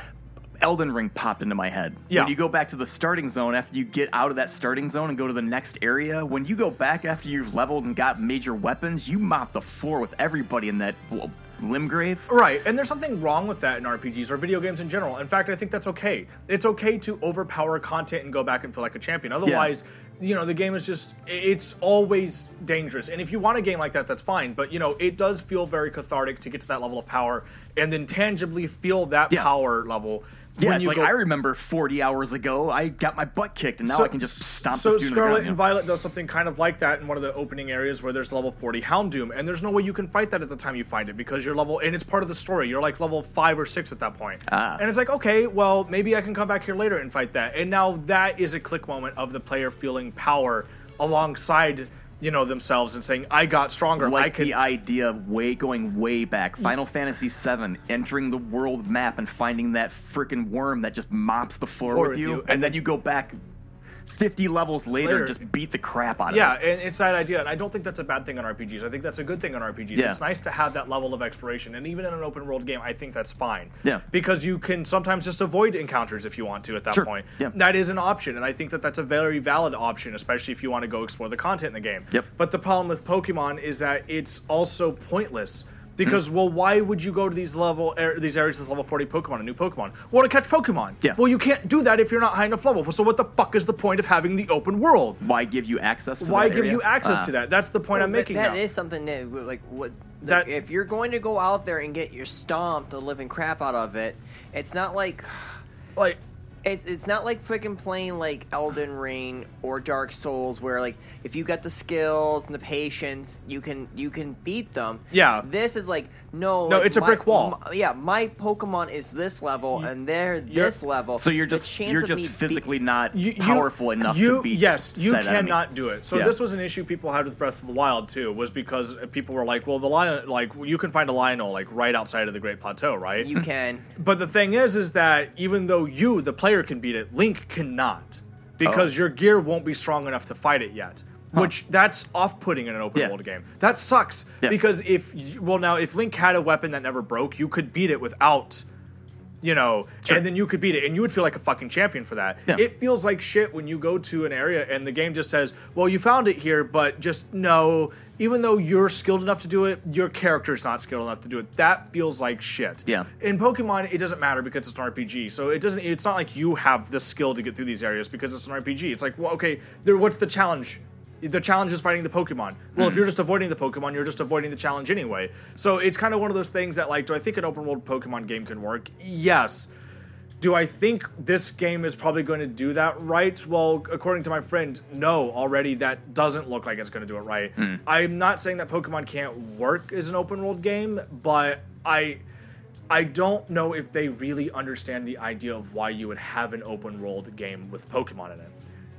Elden Ring popped into my head. Yeah. When you go back to the starting zone after you get out of that starting zone and go to the next area, when you go back after you've leveled and got major weapons, you mop the floor with everybody in that well, Limgrave. Right, and there's something wrong with that in RPGs or video games in general. In fact, I think that's okay. It's okay to overpower content and go back and feel like a champion. Otherwise, you know, the game is just it's always dangerous. And if you want a game like that, that's fine. But you know, it does feel very cathartic to get to that level of power and then tangibly feel that Yeah. power level. Yeah, it's like go- I remember 40 hours ago, I got my butt kicked, and now I can just stomp so this dude in the Scarlet ground. and yeah. Violet does something kind of like that in one of the opening areas where there's level 40 Houndoom, and there's no way you can fight that at the time you find it because you're level, and it's part of the story. You're like level five or six at that point, Ah. and it's like okay, well maybe I can come back here later and fight that, and now that is a click moment of the player feeling power alongside you know themselves and saying I got stronger. I like the idea of way going way back. Mm. Final Fantasy VII, entering the world map and finding that freaking worm that just mops the floor, Floor with with you, you, and, and then then- you go back 50 levels later, Later. and just beat the crap out of it. Yeah, it. and it's that idea, and I don't think that's a bad thing on RPGs. I think that's a good thing on RPGs. Yeah. It's nice to have that level of exploration, and even in an open world game, I think that's fine. Yeah. because you can sometimes just avoid encounters if you want to at that Sure. point. Yeah. that is an option, and I think that that's a very valid option, especially if you want to go explore the content in the game. Yep. But the problem with Pokemon is that it's also pointless. Because well, why would you go to these level er, these areas with level forty Pokemon, a new Pokemon? Well, to catch Pokemon. Yeah. Well, you can't do that if you're not high enough level. So what the fuck is the point of having the open world? Why give you access to Why that give area? you access Ah. to that? That's the point I'm making that, now. That is something that, like, what That- that if you're going to go out there and get your stomped the living crap out of it, it's not like like It's it's not like freaking playing like Elden Ring or Dark Souls where like if you got the skills and the patience, you can you can beat them. Yeah. This is like no. No, like, it's a my- brick wall. my- yeah, my Pokemon is this level and they're this level. So you're just you're just me beat- physically not You- you- powerful enough you, to beat. Yes, you said enemy. cannot do it. So Yeah. this was an issue people had with Breath of the Wild too, was because people were like, "Well, the lion, like you can find a Lynel like right outside of the Great Plateau, right?" You can. But the thing is, is that even though you, the player, can beat it, Link cannot because Oh. your gear won't be strong enough to fight it yet. Which that's off-putting in an open Yeah. world game. That sucks Yeah. because if you, well now if Link had a weapon that never broke, you could beat it without you know, and then you could beat it, and you would feel like a fucking champion for that. Yeah. It feels like shit when you go to an area and the game just says, "Well, you found it here, but just no." Even though you're skilled enough to do it, your character's not skilled enough to do it. That feels like shit. Yeah. In Pokemon, it doesn't matter because it's an RPG, so it doesn't. It's not like you have the skill to get through these areas because it's an RPG. It's like, well, okay, there. What's the challenge? The challenge is fighting the Pokemon. Well, if hmm. you're just avoiding the Pokemon, you're just avoiding the challenge anyway. So it's kind of one of those things that, like, do I think an open world Pokemon game can work? Yes. Do I think this game is probably going to do that right? Well, according to my friend, no, already that doesn't look like it's going to do it right. Hmm. I'm not saying that Pokemon can't work as an open world game, but I I don't know if they really understand the idea of why you would have an open world game with Pokemon in it.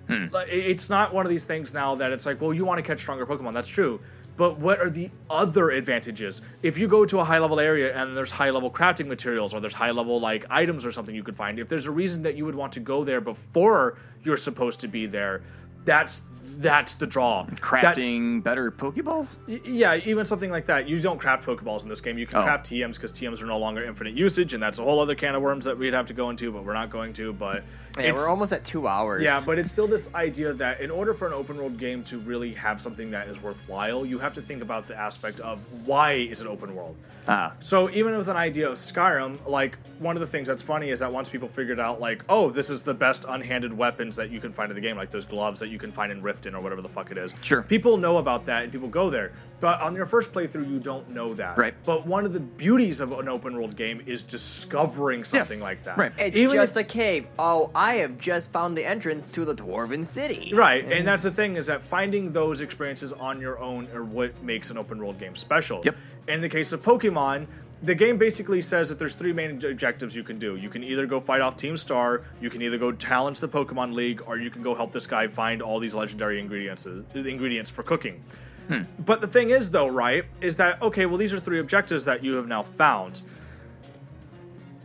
Hmm. It- It's not one of these things now that it's like, well, you want to catch stronger Pokemon. That's true. But what are the other advantages? If you go to a high level area and there's high level crafting materials or there's high level like items or something you could find, if there's a reason that you would want to go there before you're supposed to be there, that's that's the draw. That's- crafting better Pokeballs. Y- Yeah, even something like that. You don't craft Pokeballs in this game. You can Oh. craft TMs because TMs are no longer infinite usage, and that's a whole other can of worms that we'd have to go into, but we're not going to. But Yeah, it's- we're almost at two hours. yeah, but it's still this idea that in order for an open world game to really have something that is worthwhile, you have to think about the aspect of why is it open world. Ah, So even with an idea of Skyrim, like one of the things that's funny is that once people figured out like, oh, this is the best unhanded weapons that you can find in the game, like those gloves that you can find in Riften or whatever the fuck it is. Sure. People know about that and people go there. But on your first playthrough, you don't know that. Right. But one of the beauties of an open world game is discovering something like that. Right. It's Even just if- a cave. Oh, I have just found the entrance to the Dwarven City. Right, and mm. that's the thing is that finding those experiences on your own are what makes an open world game special. Yep. In the case of Pokemon, the game basically says that there's three main objectives you can do. You can either go fight off Team Star, you can either go challenge the Pokemon League, or you can go help this guy find all these legendary ingredients uh, ingredients for cooking. Hmm. But the thing is, though, right, is that okay? Well, these are three objectives that you have now found.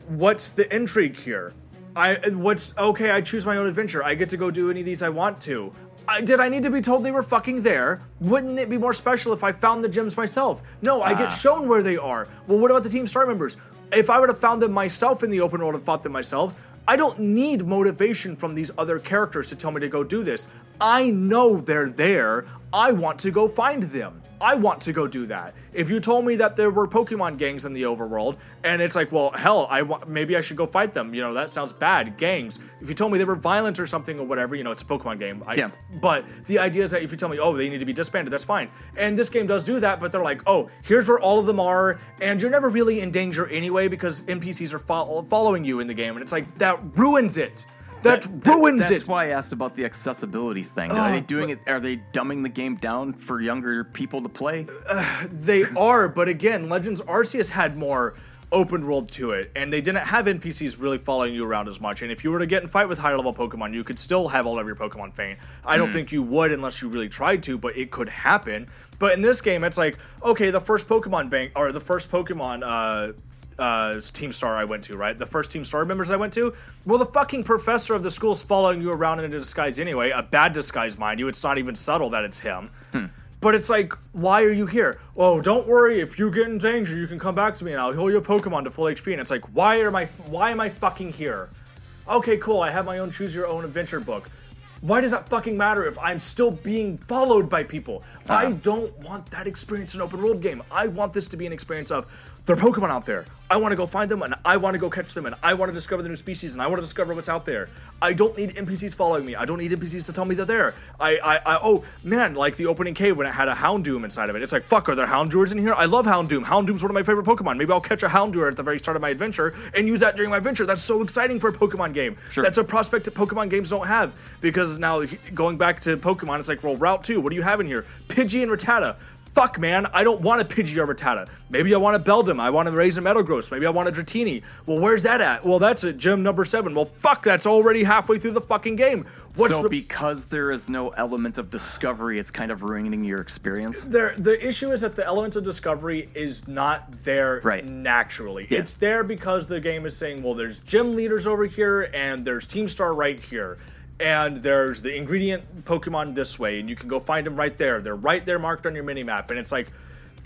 What's the intrigue here? I what's okay? I choose my own adventure. I get to go do any of these I want to. I, did I need to be told they were fucking there? Wouldn't it be more special if I found the gems myself? No, I get ah. shown where they are. Well, what about the Team Star members? If I would have found them myself in the open world and fought them myself, I don't need motivation from these other characters to tell me to go do this. I know they're there. I want to go find them. I want to go do that. If you told me that there were Pokemon gangs in the overworld, and it's like, well, hell, I wa- maybe I should go fight them. You know, that sounds bad. Gangs. If you told me they were violent or something or whatever, you know, it's a Pokemon game. I, Yeah. But the idea is that if you tell me, oh, they need to be disbanded, that's fine. And this game does do that, but they're like, oh, here's where all of them are, and you're never really in danger anyway because NPCs are fol- following you in the game, and it's like that ruins it. That, ruins that's it. That's why I asked about the accessibility thing. Are they doing it? Are they dumbing the game down for younger people to play? They are, but again, Legends Arceus had more open world to it, and they didn't have NPCs really following you around as much. And if you were to get in fight with higher level Pokemon, you could still have all of your Pokemon faint. I don't think you would unless you really tried to, but it could happen. But in this game, it's like, okay, the first Pokemon bank or the first Pokemon uh uh, Team Star I went to, right? The first Team Star members I went to. Well, the fucking professor of the school's following you around in a disguise anyway. A bad disguise, mind you. It's not even subtle that it's him. But it's like, why are you here? Oh, don't worry. If you get in danger, you can come back to me, and I'll heal your Pokemon to full HP. And it's like, why am I? Why am I fucking here? Okay, cool. I have my own choose your own adventure book. Why does that fucking matter if I'm still being followed by people? I don't want that experience in an open world game. I want this to be an experience of there are Pokemon out there. I want to go find them and I want to go catch them and I want to discover the new species and I want to discover what's out there. I don't need NPCs following me. I don't need NPCs to tell me they're there. I, I, I oh man, like the opening cave when it had a Houndoom inside of it. It's like, fuck, are there Houndours in here? I love Houndoom. Houndoom's one of my favorite Pokemon. Maybe I'll catch a Houndour at the very start of my adventure and use that during my adventure. That's so exciting for a Pokemon game. Sure. That's a prospect that Pokemon games don't have because now going back to Pokemon, it's like, well, Route 2, what do you have in here? Pidgey and Rattata. Fuck, man, I don't want a Pidgey or Rattata. Maybe I want a Beldum. I want to raise a Metagross. Maybe I want a Dratini. Well, where's that at? Well, that's at gym number seven. Well, fuck, that's already halfway through the fucking game. What's so the because there is no element of discovery, it's kind of ruining your experience. there the issue is that the element of discovery is not there Right. naturally. Yeah. It's there because the game is saying, well, there's gym leaders over here and there's Team Star right here. And there's the ingredient Pokemon this way, and you can go find them right there. They're right there marked on your mini map, and it's like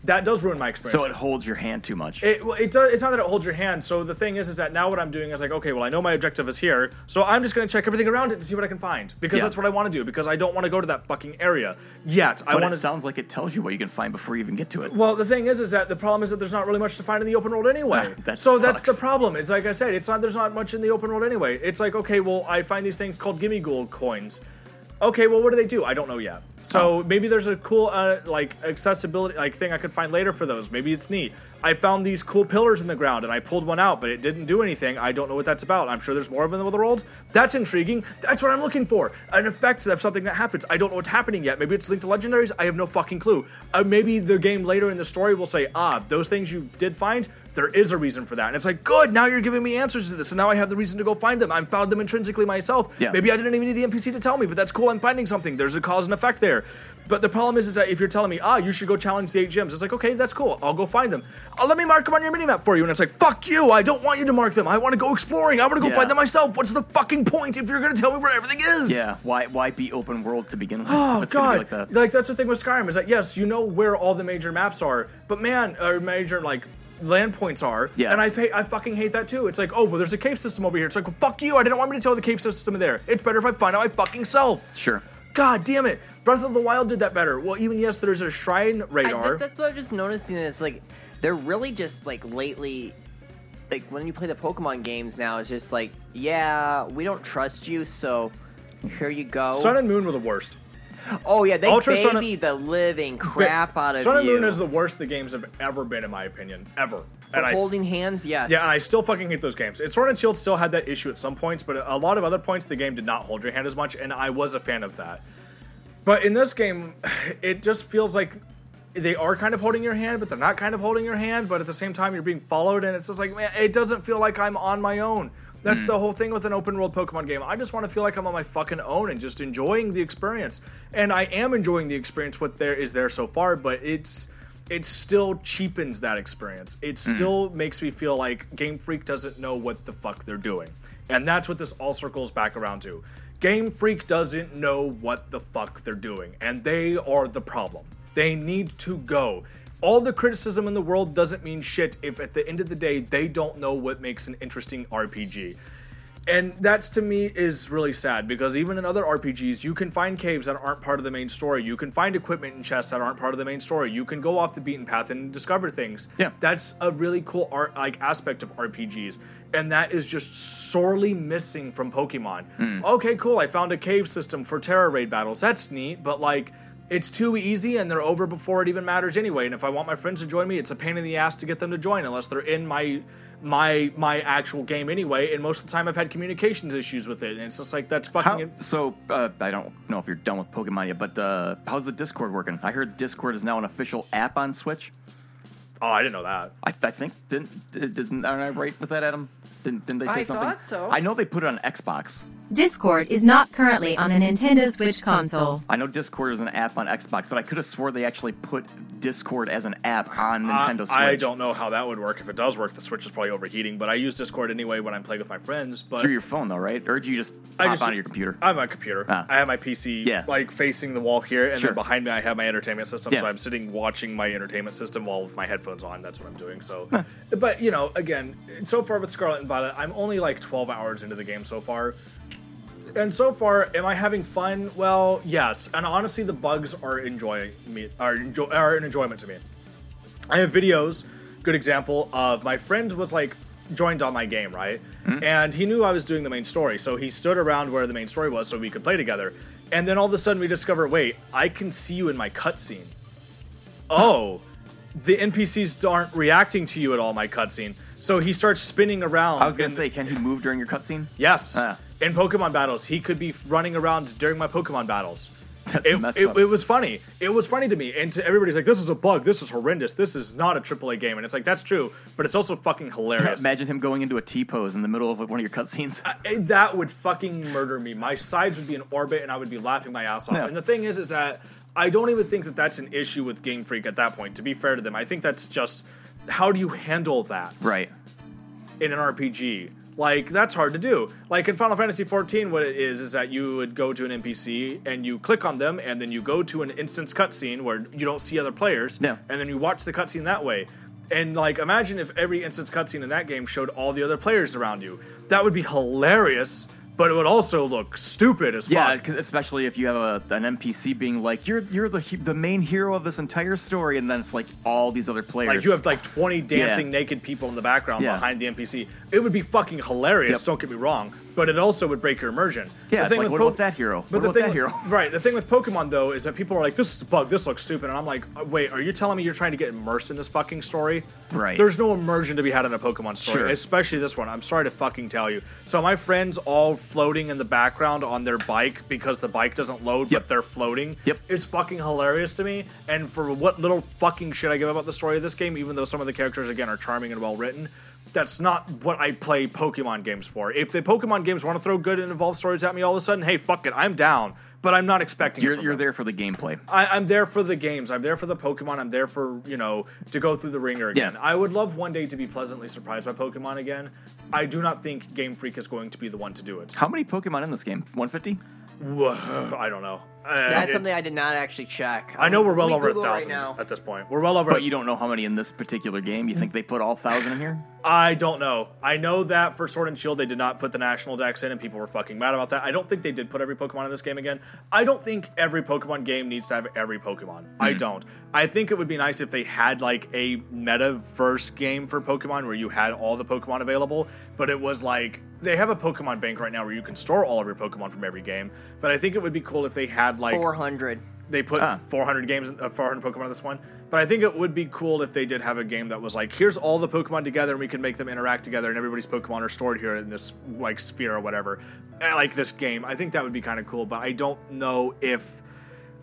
that does ruin my experience. So it holds your hand too much. It, well, it does, it's not that it holds your hand. So the thing is, is that now what I'm doing is like, okay, well, I know my objective is here, so I'm just going to check everything around it to see what I can find because Yeah. that's what I want to do. Because I don't want to go to that fucking area yet. I but want it sounds like it tells you what you can find before you even get to it. Well, the thing is, is that the problem is that there's not really much to find in the open world anyway. Ah, that so that's the problem. It's like I said, it's not there's not much in the open world anyway. It's like okay, well, I find these things called Gimmighoul coins. Okay, well, what do they do? I don't know yet. So maybe there's a cool uh, like accessibility like thing I could find later for those. Maybe it's neat. I found these cool pillars in the ground and I pulled one out, but it didn't do anything. I don't know what that's about. I'm sure there's more of them in the world. That's intriguing. That's what I'm looking for. An effect of something that happens. I don't know what's happening yet. Maybe it's linked to legendaries. I have no fucking clue. Uh, maybe the game later in the story will say, ah, those things you did find, there is a reason for that. And it's like, good, now you're giving me answers to this, and now I have the reason to go find them. I found them intrinsically myself. Yeah. Maybe I didn't even need the NPC to tell me, but that's cool. I'm finding something. There's a cause and effect there. But the problem is, is that if you're telling me, ah, you should go challenge the eight gyms, it's like, okay, that's cool. I'll go find them. Uh, let me mark them on your minimap for you. And it's like, fuck you. I don't want you to mark them. I want to go exploring. I want to go Yeah. find them myself. What's the fucking point if you're going to tell me where everything is? Yeah, why why be open world to begin with? Oh if it's gonna be god! like Like, that's the thing with Skyrim is that yes, you know where all the major maps are, but man, or major like land points are. Yeah. And I I fucking hate that too. It's like oh well, there's a cave system over here. It's like well, fuck you. I didn't want me to tell the cave system there. It's better if I find out my fucking self. Sure. God damn it! Breath of the Wild did that better. Well, even yes, there's a shrine radar. that, that's what I'm just noticing is like they're really just like lately like when you play the Pokemon games now it's just like yeah we don't trust you so here you go Sun and Moon were the worst. Oh yeah they Ultra baby the living crap out of Sun and you Moon is the worst the games have ever been, in my opinion, ever. And I holding hands yes Yeah, and I still fucking hate those games. And Sword and Shield still had that issue at some points, but a lot of other points the game did not hold your hand as much, and I was a fan of that. But in this game, it just feels like they are kind of holding your hand, but they're not kind of holding your hand. But at the same time, you're being followed, and it's just like, man, it doesn't feel like I'm on my own. That's hmm. the whole thing with an open world Pokemon game. I just want to feel like I'm on my fucking own and just enjoying the experience. And I am enjoying the experience. What there is there so far, but it's it still cheapens that experience. It hmm. still makes me feel like Game Freak doesn't know what the fuck they're doing. And that's what this all circles back around to. Game Freak doesn't know what the fuck they're doing, and they are the problem. They need to go. All the criticism in the world doesn't mean shit if at the end of the day they don't know what makes an interesting RPG. And that's to me is really sad because even in other RPGs, you can find caves that aren't part of the main story. You can find equipment and chests that aren't part of the main story. You can go off the beaten path and discover things. Yeah. That's a really cool art like aspect of RPGs. And that is just sorely missing from Pokemon. Hmm. Okay, cool. I found a cave system for Tera Raid battles. That's neat, but like it's too easy and they're over before it even matters anyway. And if I want my friends to join me, it's a pain in the ass to get them to join unless they're in my my my actual game anyway. And most of the time I've had communications issues with it. And it's just like that's fucking How, so uh, I don't know if you're done with Pokemon yet, but uh, how's the Discord working? I heard Discord is now an official app on Switch. Oh, I didn't know that. I, I think didn't isn't aren't I right with that, Adam? Didn't, didn't they say I something? thought so. I know they put it on Xbox. Discord is not currently on a Nintendo Switch console. I know Discord is an app on Xbox, but I could have swore they actually put Discord as an app on Nintendo Uh, Switch. I don't know how that would work. If it does work, the Switch is probably overheating. But I use Discord anyway when I'm playing with my friends. But through your phone though, right? Or do you just I just- onto your computer? I have my computer. Ah. I have my PC Yeah. like facing the wall here, and Sure. then behind me I have my entertainment system. Yeah. So I'm sitting watching my entertainment system while with my headphones on. That's what I'm doing. So, but you know, again, so far with Scarlet and Violet, I'm only like 12 hours into the game so far. And so far, am I having fun? Well, yes. And honestly, the bugs are enjoying me are enjoy, are an enjoyment to me. I have videos good example of my friend was like joined on my game, right? And he knew I was doing the main story, so he stood around where the main story was so we could play together. And then all of a sudden we discover, wait, I can see you in my cutscene. Oh, the NPCs aren't reacting to you at all, my cutscene. So he starts spinning around. I was gonna in- say, can he move during your cutscene? Yes. Ah. In Pokemon battles, he could be running around during my Pokemon battles. That's It, messed it, up. it was funny. It was funny to me. And to everybody's like, this is a bug. This is horrendous. This is not a AAA game. And it's like, that's true. But it's also fucking hilarious. Imagine him going into a T pose in the middle of one of your cutscenes. That would fucking murder me. My sides would be in orbit, and I would be laughing my ass off. Yeah. And the thing is, is that I don't even think that that's an issue with Game Freak at that point. To be fair to them, I think that's just how do you handle that right. in an RPG? Like that's hard to do. Like in Final Fantasy XIV, what it is is that you would go to an NPC and you click on them, and then you go to an instance cutscene where you don't see other players, Yeah. and then you watch the cutscene that way. And like, imagine if every instance cutscene in that game showed all the other players around you. That would be hilarious, but it would also look stupid as Yeah, fuck. 'cause especially if you have a, an NPC being like, "You're you're the the main hero of this entire story," and then it's like all these other players. Like you have like 20 dancing Yeah. naked people in the background Yeah. behind the NPC. It would be fucking hilarious. Yep. Don't get me wrong, but it also would break your immersion. Yeah, it's like, with what about that hero? But What the thing that with- hero? Right. The thing with Pokemon though is that people are like, "This is a bug. This looks stupid," and I'm like, uh, "Wait, are you telling me you're trying to get immersed in this fucking story?" Right. There's no immersion to be had in a Pokemon story, Sure. especially this one. I'm sorry to fucking tell you. So my friends all floating in the background on their bike because the bike doesn't load, Yep. but they're floating. Yep. Is fucking hilarious to me. And for what little fucking shit I give about the story of this game, even though some of the characters again are charming and well written, that's not what I play Pokemon games for. If the Pokemon games want to throw good and involved stories at me all of a sudden, hey, fuck it, I'm down. But I'm not expecting. You're you're them. there for the gameplay. I, I'm there for the games. I'm there for the Pokemon. I'm there for you know to go through the ringer again. Yeah. I would love one day to be pleasantly surprised by Pokemon again. I do not think Game Freak is going to be the one to do it. How many Pokemon in this game? 150? Whoa, I don't know. Uh, That's it- something I did not actually check. I know we're well Let me over a Google it right thousand now. at this point. We're well over. But you don't know how many in this particular game. You think they put all thousand in here? I don't know. I know that for Sword and Shield they did not put the national dex in, and people were fucking mad about that. I don't think they did put every Pokemon in this game again. I don't think every Pokemon game needs to have every Pokemon. I don't. I think it would be nice if they had like a metaverse game for Pokemon where you had all the Pokemon available, but it was like they have a Pokemon bank right now where you can store all of your Pokemon from every game. But I think it would be cool if they had like 400. they put Ah. 400 games, uh, 400 Pokemon in this one. But I think it would be cool if they did have a game that was like, here's all the Pokemon together, and we can make them interact together, and everybody's Pokemon are stored here in this like sphere or whatever. I like this game. I think that would be kind of cool. But I don't know if,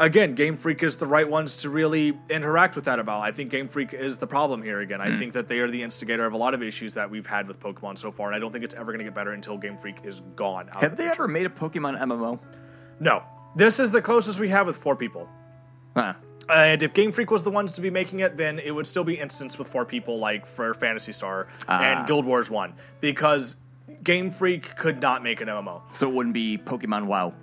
again, Game Freak is the right ones to really interact with that about. I think Game Freak is the problem here again. I think that they are the instigator of a lot of issues that we've had with Pokemon so far, and I don't think it's ever going to get better until Game Freak is gone. Out Have they ever made a Pokemon MMO? No. This is the closest we have with four people. Huh. And if Game Freak was the ones to be making it, then it would still be instance with four people, like for Phantasy Star Ah. and Guild Wars One, because Game Freak could not make an MMO. So it wouldn't be Pokemon WoW.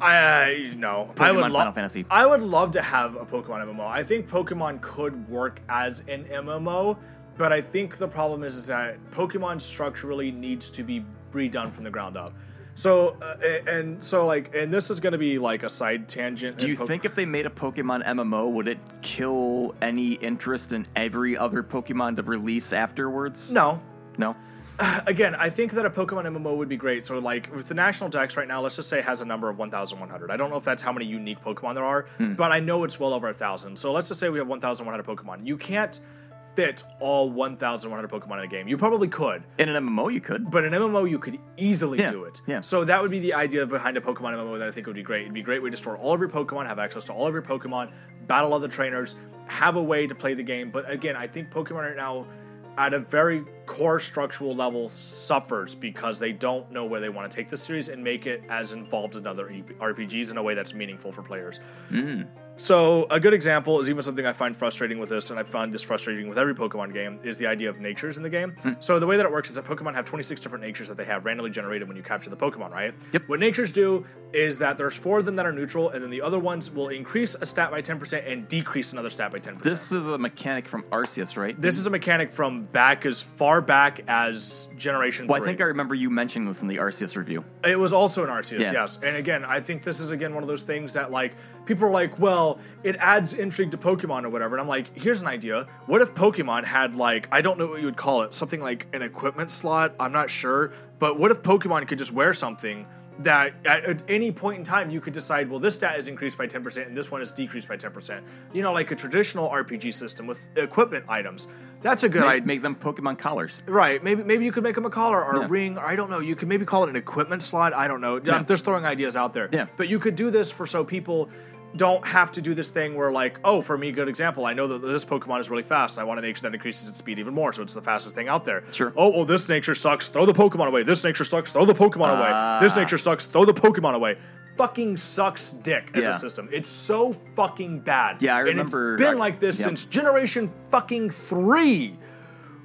I no, I Pokemon would Final love. Fantasy. I would love to have a Pokemon MMO. I think Pokemon could work as an MMO, but I think the problem is, is that Pokemon structurally needs to be redone from the ground up. So uh, and so like, and this is going to be like a side tangent. Do you Poke- think if they made a Pokemon MMO, would it kill any interest in every other Pokemon to release afterwards? No, No? again, I think that a Pokemon MMO would be great. So, like with the national dex right now, let's just say it has a number of 1,100. I don't know if that's how many unique Pokemon there are, hmm. but I know it's well over a thousand. So let's just say we have 1,100 Pokemon. You can't fit all 1,100 Pokemon in a game. You probably could, In an MMO, you could. but in an MMO you could easily Yeah, do it. yeah. So that would be the idea behind a Pokemon MMO that I think would be great. It'd be a great way to store all of your Pokemon, have access to all of your Pokemon, battle other trainers, have a way to play the game. But again, I think Pokemon right now, at a very core structural level, suffers because they don't know where they want to take the series and make it as involved in other RPGs in a way that's meaningful for players. Mm. So a good example is even something I find frustrating with this, and I find this frustrating with every Pokemon game, is the idea of natures in the game. Hmm. So the way that it works is that Pokemon have 26 different natures that they have randomly generated when you capture the Pokemon, right? Yep. What natures do is that there's four of them that are neutral, and then the other ones will increase a stat by 10% and decrease another stat by 10%. This is a mechanic from Arceus, right? This is a mechanic from back as far back as Generation Well, I think I remember you mentioning this in the Arceus review. It was also an Arceus, Yeah. yes. And again, I think this is again one of those things that like people are like, well, it adds intrigue to Pokemon or whatever. And I'm like, here's an idea. What if Pokemon had like I don't know what you would call it, something like an equipment slot? I'm not sure. But what if Pokemon could just wear something that at, at any point in time you could decide, well, this stat is increased by 10% and this one is decreased by 10%. You know, like a traditional RPG system with equipment items. That's a good Make, idea. make them Pokemon collars. Right. Maybe maybe you could make them a collar or Yeah. a ring, or I don't know. You could maybe call it an equipment slot. I don't know. Yeah. I'm just throwing ideas out there. Yeah. But you could do this for so people don't have to do this thing where like, oh, for me, good example. I know that this Pokemon is really fast. I want to make sure that increases its speed even more, so it's the fastest thing out there. Sure. Oh, well, this nature sucks. Throw the Pokemon away. This nature sucks. Throw the Pokemon away. This Ah. nature sucks. Throw the Pokemon away. Fucking sucks dick as Yeah. a system. It's so fucking bad. Yeah, I And remember- it's been I- like this yep. since Generation fucking three.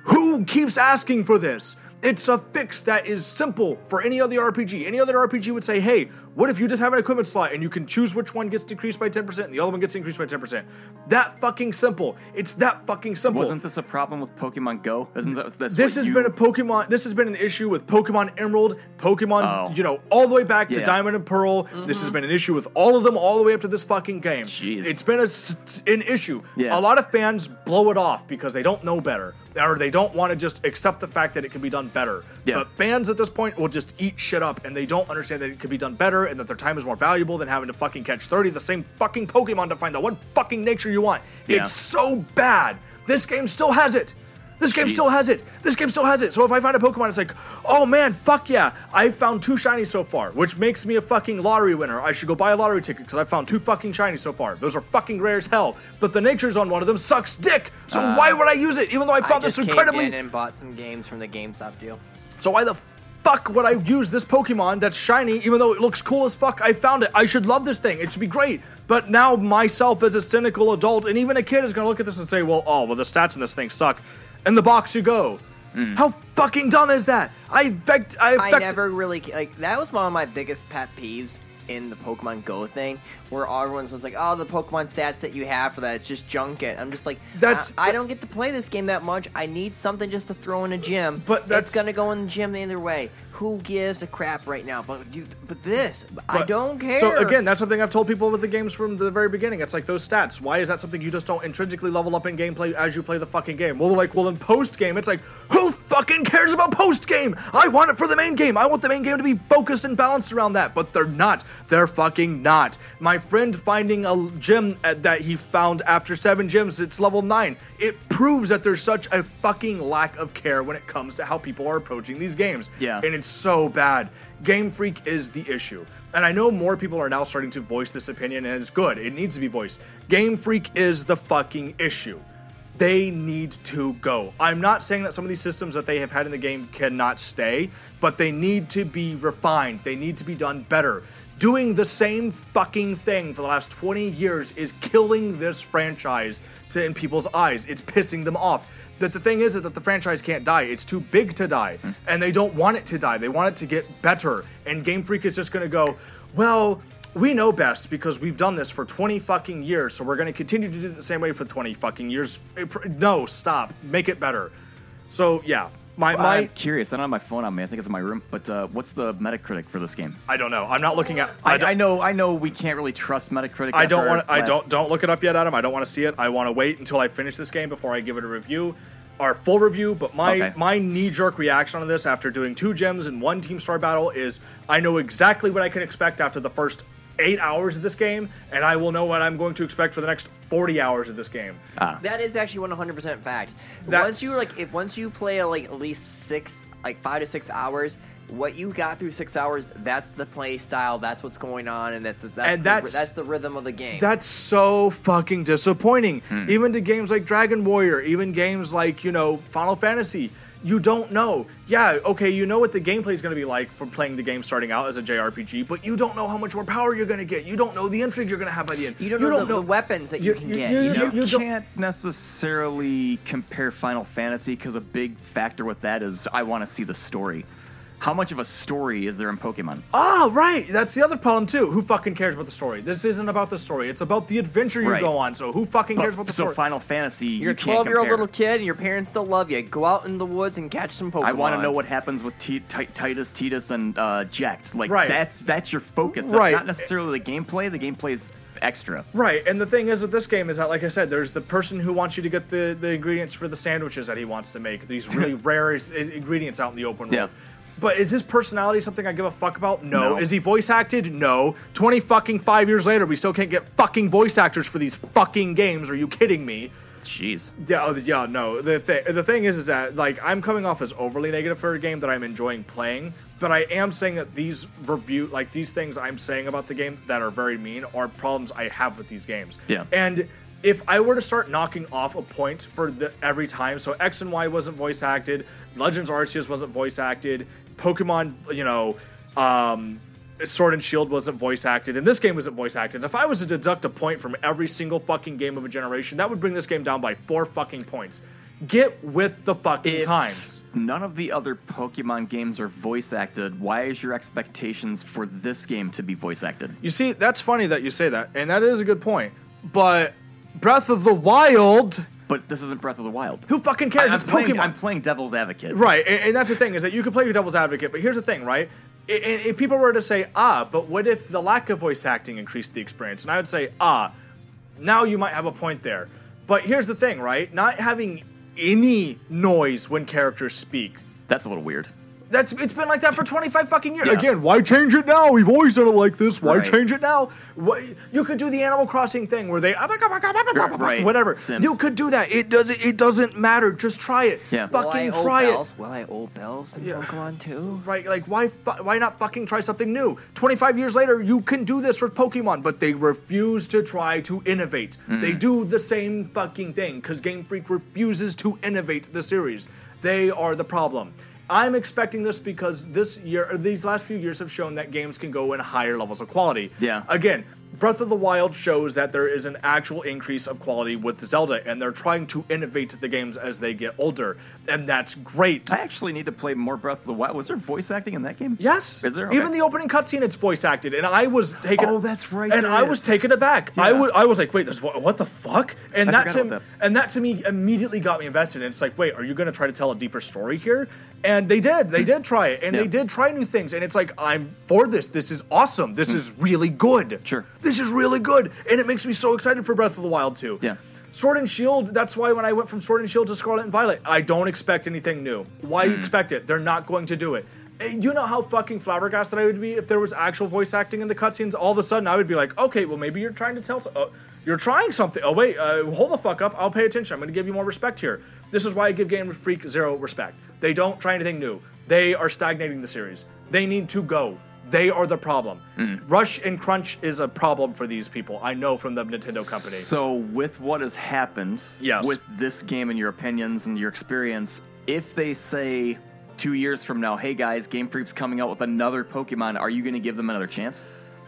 Who keeps asking for this? It's a fix that is simple for any other RPG. Any other RPG would say, hey, what if you just have an equipment slot and you can choose which one gets decreased by 10% and the other one gets increased by 10%? That fucking simple. It's that fucking simple. Wasn't this a problem with Pokemon Go? Isn't that that's this has you- been a Pokemon. This has been an issue with Pokemon Emerald, Pokemon, Oh. you know, all the way back to Yeah. Diamond and Pearl. This has mm-hmm. been an issue with all of them, all the way up to this fucking game. Jeez. It's been a s- an issue. Yeah. A lot of fans blow it off because they don't know better, or they don't want to just accept the fact that it can be done better. Yeah. But fans at this point will just eat shit up, and they don't understand that it could be done better, and that their time is more valuable than having to fucking catch thirty the same fucking Pokemon to find the one fucking nature you want. Yeah. It's so bad. This game still has it. This game Jeez. still has it. This game still has it. So if I find a Pokemon, it's like, oh man, fuck yeah, I found two shinies so far, which makes me a fucking lottery winner. I should go buy a lottery ticket because I found two fucking shinies so far. Those are fucking rare as hell. But the natures on one of them sucks dick. So Uh. why would I use it? Even though I I found just this incredibly. in and bought some games from the GameStop deal. So why the fuck would I use this Pokemon that's shiny, even though it looks cool as fuck? I found it. I should love this thing. It should be great. But now myself as a cynical adult and even a kid is gonna look at this and say, well, oh, well, the stats in this thing suck. In the box you go. Hmm. How fucking dumb is that? I affect. I I never really like that was one of my biggest pet peeves in the Pokemon Go thing, where everyone's just like, "Oh, the Pokemon stats that you have for that, it's just junk it." I'm just like, That's- I, I don't get to play this game that much. I need something just to throw in a gym. But that's- it's gonna go in the gym either way. Who gives a crap right now? But you, but this, I don't care. So again, that's something I've told people with the games from the very beginning. It's like those stats. Why is that something you just don't intrinsically level up in gameplay as you play the fucking game? Well, they're like, well, in post game, it's like, who fucking cares about post game? I want it for the main game. I want the main game to be focused and balanced around that. But they're not. They're fucking not. My friend finding a gym uh, that he found after seven gyms, it's level nine. It proves that there's such a fucking lack of care when it comes to how people are approaching these games. Yeah. And it's so bad. Game Freak is the issue. And I know more people are now starting to voice this opinion, and it's good. It needs to be voiced. Game Freak is the fucking issue. They need to go. I'm not saying that some of these systems that they have had in the game cannot stay, but they need to be refined. They need to be done better. Doing the same fucking thing for the last 20 years is killing this franchise to, in people's eyes. It's pissing them off. But the thing is that the franchise can't die. It's too big to die. Hmm. And they don't want it to die. They want it to get better. And Game Freak is just going to go, well, we know best because we've done this for 20 fucking years. So we're going to continue to do it the same way for 20 fucking years. No, stop. Make it better. So, yeah. My, my, I'm curious. I don't have my phone on me. I think it's in my room. But uh, what's the Metacritic for this game? I don't know. I'm not looking at. I, don't- I know. I know. We can't really trust Metacritic. I don't want. I don't. Don't look it up yet, Adam. I don't want to see it. I want to wait until I finish this game before I give it a review, our full review. But my Okay. my knee jerk reaction on this after doing two gems and one team star battle is I know exactly what I can expect after the first eight hours of this game, and I will know what I'm going to expect for the next 40 hours of this game. Ah. That is actually 100% fact. That's- Once you like, if once you play like at least six, like five to six hours, what you got through six hours, that's the play style. That's what's going on, and that's that's, And the, that's- that's the rhythm of the game. That's so fucking disappointing. Hmm. Even to games like Dragon Warrior, even games like, you know, Final Fantasy, you don't know. Yeah, okay, you know what the gameplay is going to be like from playing the game starting out as a JRPG, but you don't know how much more power you're going to get. You don't know the intrigue you're going to have by the end. you don't know, the, the weapons that you, can get. you- You, know? You, you don't- can't necessarily compare Final Fantasy because a big factor with that is I want to see the story. How much of a story is there in Pokemon? Oh, right. That's the other problem too. Who fucking cares about the story? This isn't about the story. It's about the adventure you Right. go on. So who fucking But- cares about the so story? So Final Fantasy, You're you a can't 12 year old little kid and your parents still love you. Go out in the woods and catch some Pokemon. I want to know what happens with T- Ti- Tidus, Tidus, and uh, Jecht. Like Right. that's that's your focus. That's Right. not necessarily the gameplay. The gameplay is extra. Right, and the thing is with this game is that, like I said, there's the person who wants you to get the, the ingredients for the sandwiches that he wants to make. These really rare ingredients out in the open world. Yeah. But is his personality something I give a fuck about? No. No. Is he voice acted? No. Twenty fucking five years later, we still can't get fucking voice actors for these fucking games. Are you kidding me? Jeez. Yeah, oh, yeah, no. The thing, the thing is, is that like I'm coming off as overly negative for a game that I'm enjoying playing, but I am saying that these review, like these things I'm saying about the game that are very mean, are problems I have with these games. Yeah. And if I were to start knocking off a point for the every time, so X and Y wasn't voice acted, Legends Arceus wasn't voice acted, Pokemon, you know, um, Sword and Shield wasn't voice acted, and this game wasn't voice acted. If I was to deduct a point from every single fucking game of a generation, that would bring this game down by four fucking points. Get with the fucking If times. None of the other Pokemon games are voice acted. Why is your expectations for this game to be voice acted? You see, that's funny that you say that, and that is a good point. But Breath of the Wild, But this isn't Breath of the Wild. who fucking cares? I- it's I'm playing, Pokemon. I'm playing devil's advocate. Right, and, and that's the thing is that you can play your devil's advocate, but here's the thing, right? If people were to say, ah, but what if the lack of voice acting increased the experience? And I would say, ah, now you might have a point there. But here's the thing, right? Not having any noise when characters speak. That's a little weird. That's it's been like that for 25 fucking years. Yeah. Again, why change it now? We've always done it like this. Why Right. change it now? What, you could do the Animal Crossing thing where they Right. whatever. Sims. You could do that. It doesn't it doesn't matter. Just try it. Yeah. Will I Fucking old try bells? it. Will I old bells in Yeah. Pokemon too? Right, like why fu- why not fucking try something new? 25 years later, you can do this with Pokemon, but they refuse to try to innovate. Mm-hmm. They do the same fucking thing cuz Game Freak refuses to innovate the series. They are the problem. I'm expecting this because this year these last few years have shown that games can go in higher levels of quality. Yeah. Again, Breath of the Wild shows that there is an actual increase of quality with Zelda, and they're trying to innovate the games as they get older, and that's great. I actually need to play more Breath of the Wild. Was there voice acting in that game? Yes. Is there? Okay. Even the opening cutscene, it's voice acted, and I was taken. Oh, that's right, And I was taken aback. I Yeah. was, was like, wait, this what, what the fuck? And I that to about and that to me immediately got me invested. And it's like, wait, are you going to try to tell a deeper story here? And they did. They did try it, and Yeah. they did try new things. And it's like, I'm for this. This is awesome. This is really good. Hmm. Sure. This is really good, and it makes me so excited for Breath of the Wild too. Yeah. Sword and Shield, that's why when I went from Sword and Shield to Scarlet and Violet, I don't expect anything new. Why Hmm. you expect it? They're not going to do it. Eh, You know how fucking flabbergasted I would be if there was actual voice acting in the cutscenes? All of a sudden, I would be like, okay, well, maybe you're trying to tell. So- oh, you're trying something. Oh, wait, uh, hold the fuck up. I'll pay attention. I'm going to give you more respect here. This is why I give Game Freak zero respect. They don't try anything new. They are stagnating the series. They need to go. They are the problem. Rush and Crunch is a problem for these people. I know from the Nintendo company. So, with what has happened, Yes. with this game and your opinions and your experience, if they say two years from now, hey guys, Game Freak's coming out with another Pokemon, are you going to give them another chance?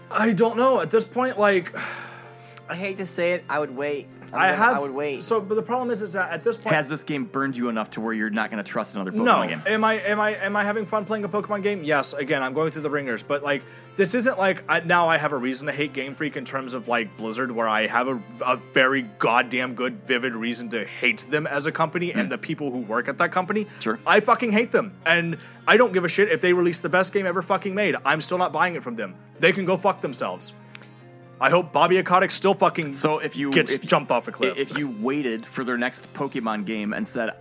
I don't know. At this point, like I hate to say it, I would wait. I'm I gonna- have. I would wait. So, but the problem is, is that at this point, Has this game burned you enough to where you're not going to trust another Pokemon no. game? Am I? Am I? Am I having fun playing a Pokemon game? Yes. Again, I'm going through the ringers, but like this isn't like I, now I have a reason to hate Game Freak in terms of like Blizzard, where I have a, a very goddamn good, vivid reason to hate them as a company and the people who work at that company. Hmm. Sure. I fucking hate them, and I don't give a shit if they release the best game ever fucking made. I'm still not buying it from them. They can go fuck themselves. I hope Bobby Kotick still fucking So if you gets if, jumped off a cliff. if you waited for their next Pokemon game and said,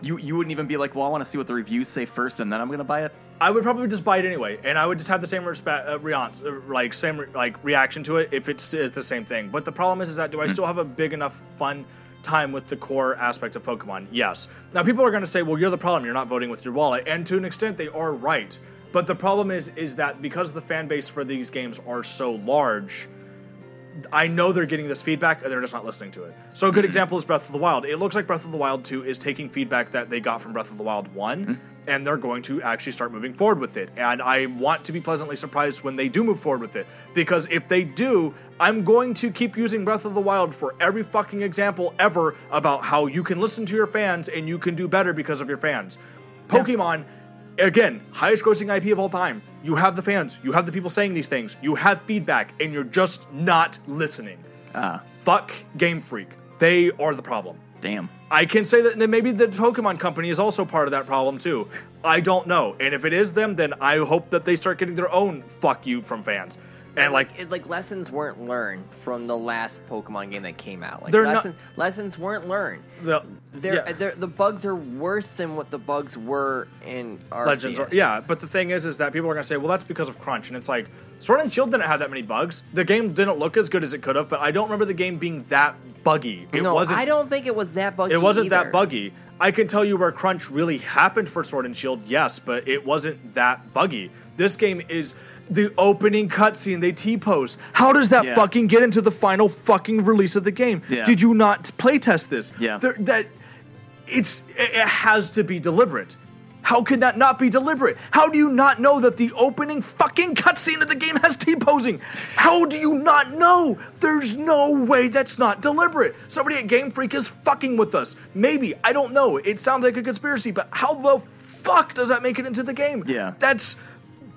you you wouldn't even be like, well, I want to see what the reviews say first, and then I'm going to buy it. I would probably just buy it anyway, and I would just have the same respect, uh, uh, like same re- like reaction to it if it's is the same thing. But the problem is, is that do I still have a big enough fun time with the core aspect of Pokemon? Yes. Now people are going to say, well, you're the problem. You're not voting with your wallet, and to an extent, they are right. But the problem is, is that because the fan base for these games are so large, I know they're getting this feedback and they're just not listening to it. So a good mm-hmm. example is Breath of the Wild. It looks like Breath of the Wild 2 is taking feedback that they got from Breath of the Wild one mm-hmm. and they're going to actually start moving forward with it. And I want to be pleasantly surprised when they do move forward with it. Because if they do, I'm going to keep using Breath of the Wild for every fucking example ever about how you can listen to your fans and you can do better because of your fans. Pokemon again, highest grossing IP of all time. You have the fans, you have the people saying these things, you have feedback, and you're just not listening. Ah, Fuck Game Freak. They are the problem. damn. I can say that then maybe the Pokemon Company is also part of that problem too. I don't know. And if it is them, then I hope that they start getting their own fuck you from fans. And like, it, like lessons weren't learned from the last Pokemon game that came out. Like They're not- lessons weren't learned. the They're, yeah. they're, the bugs are worse than what the bugs were in Arceus. Legends are, yeah, but the thing is, is that people are gonna say, well, that's because of crunch, and it's like Sword and Shield didn't have that many bugs. The game didn't look as good as it could have, but I don't remember the game being that buggy. It no, wasn't. I don't think it was that buggy. It wasn't either. that buggy. I can tell you where crunch really happened for Sword and Shield, yes, but it wasn't that buggy. This game is the opening cutscene they T-pose. How does that Yeah. fucking get into the final fucking release of the game? Yeah. Did you not playtest this? Yeah. There- that it's it it has to be deliberate. How could that not be deliberate? How do you not know that the opening fucking cutscene of the game has T-posing? How do you not know? There's no way that's not deliberate. Somebody at Game Freak is fucking with us. Maybe, I don't know. It sounds like a conspiracy, but how the fuck does that make it into the game? Yeah. That's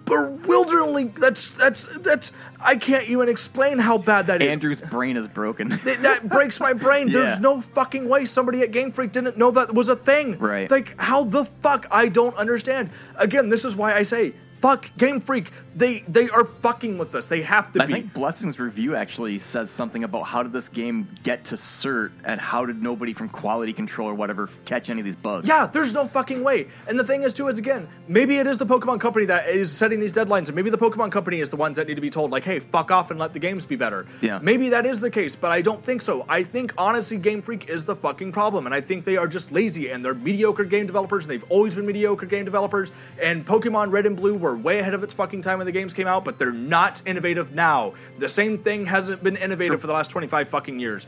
bewilderingly that's that's that's I can't even explain how bad that is. Andrew's brain is broken. Th- that breaks my brain. There's no fucking way somebody at Game Freak didn't know that was a thing. Right. Like, how the fuck? I don't understand. Again, this is why I say, fuck Game Freak. They they are fucking with us. They have to I be. I think Blessing's review actually says something about how did this game get to cert and how did nobody from quality control or whatever catch any of these bugs. Yeah, there's no fucking way. And the thing is, too, is again, maybe it is the Pokemon Company that is setting these deadlines, and maybe the Pokemon Company is the ones that need to be told, like, hey, fuck off and let the games be better. Yeah. Maybe that is the case, but I don't think so. I think, honestly, Game Freak is the fucking problem, and I think they are just lazy, and they're mediocre game developers, and they've always been mediocre game developers, and Pokemon Red and Blue were way ahead of its fucking time when the games came out, but they're not innovative now. The same thing hasn't been innovative for the last 25 fucking years.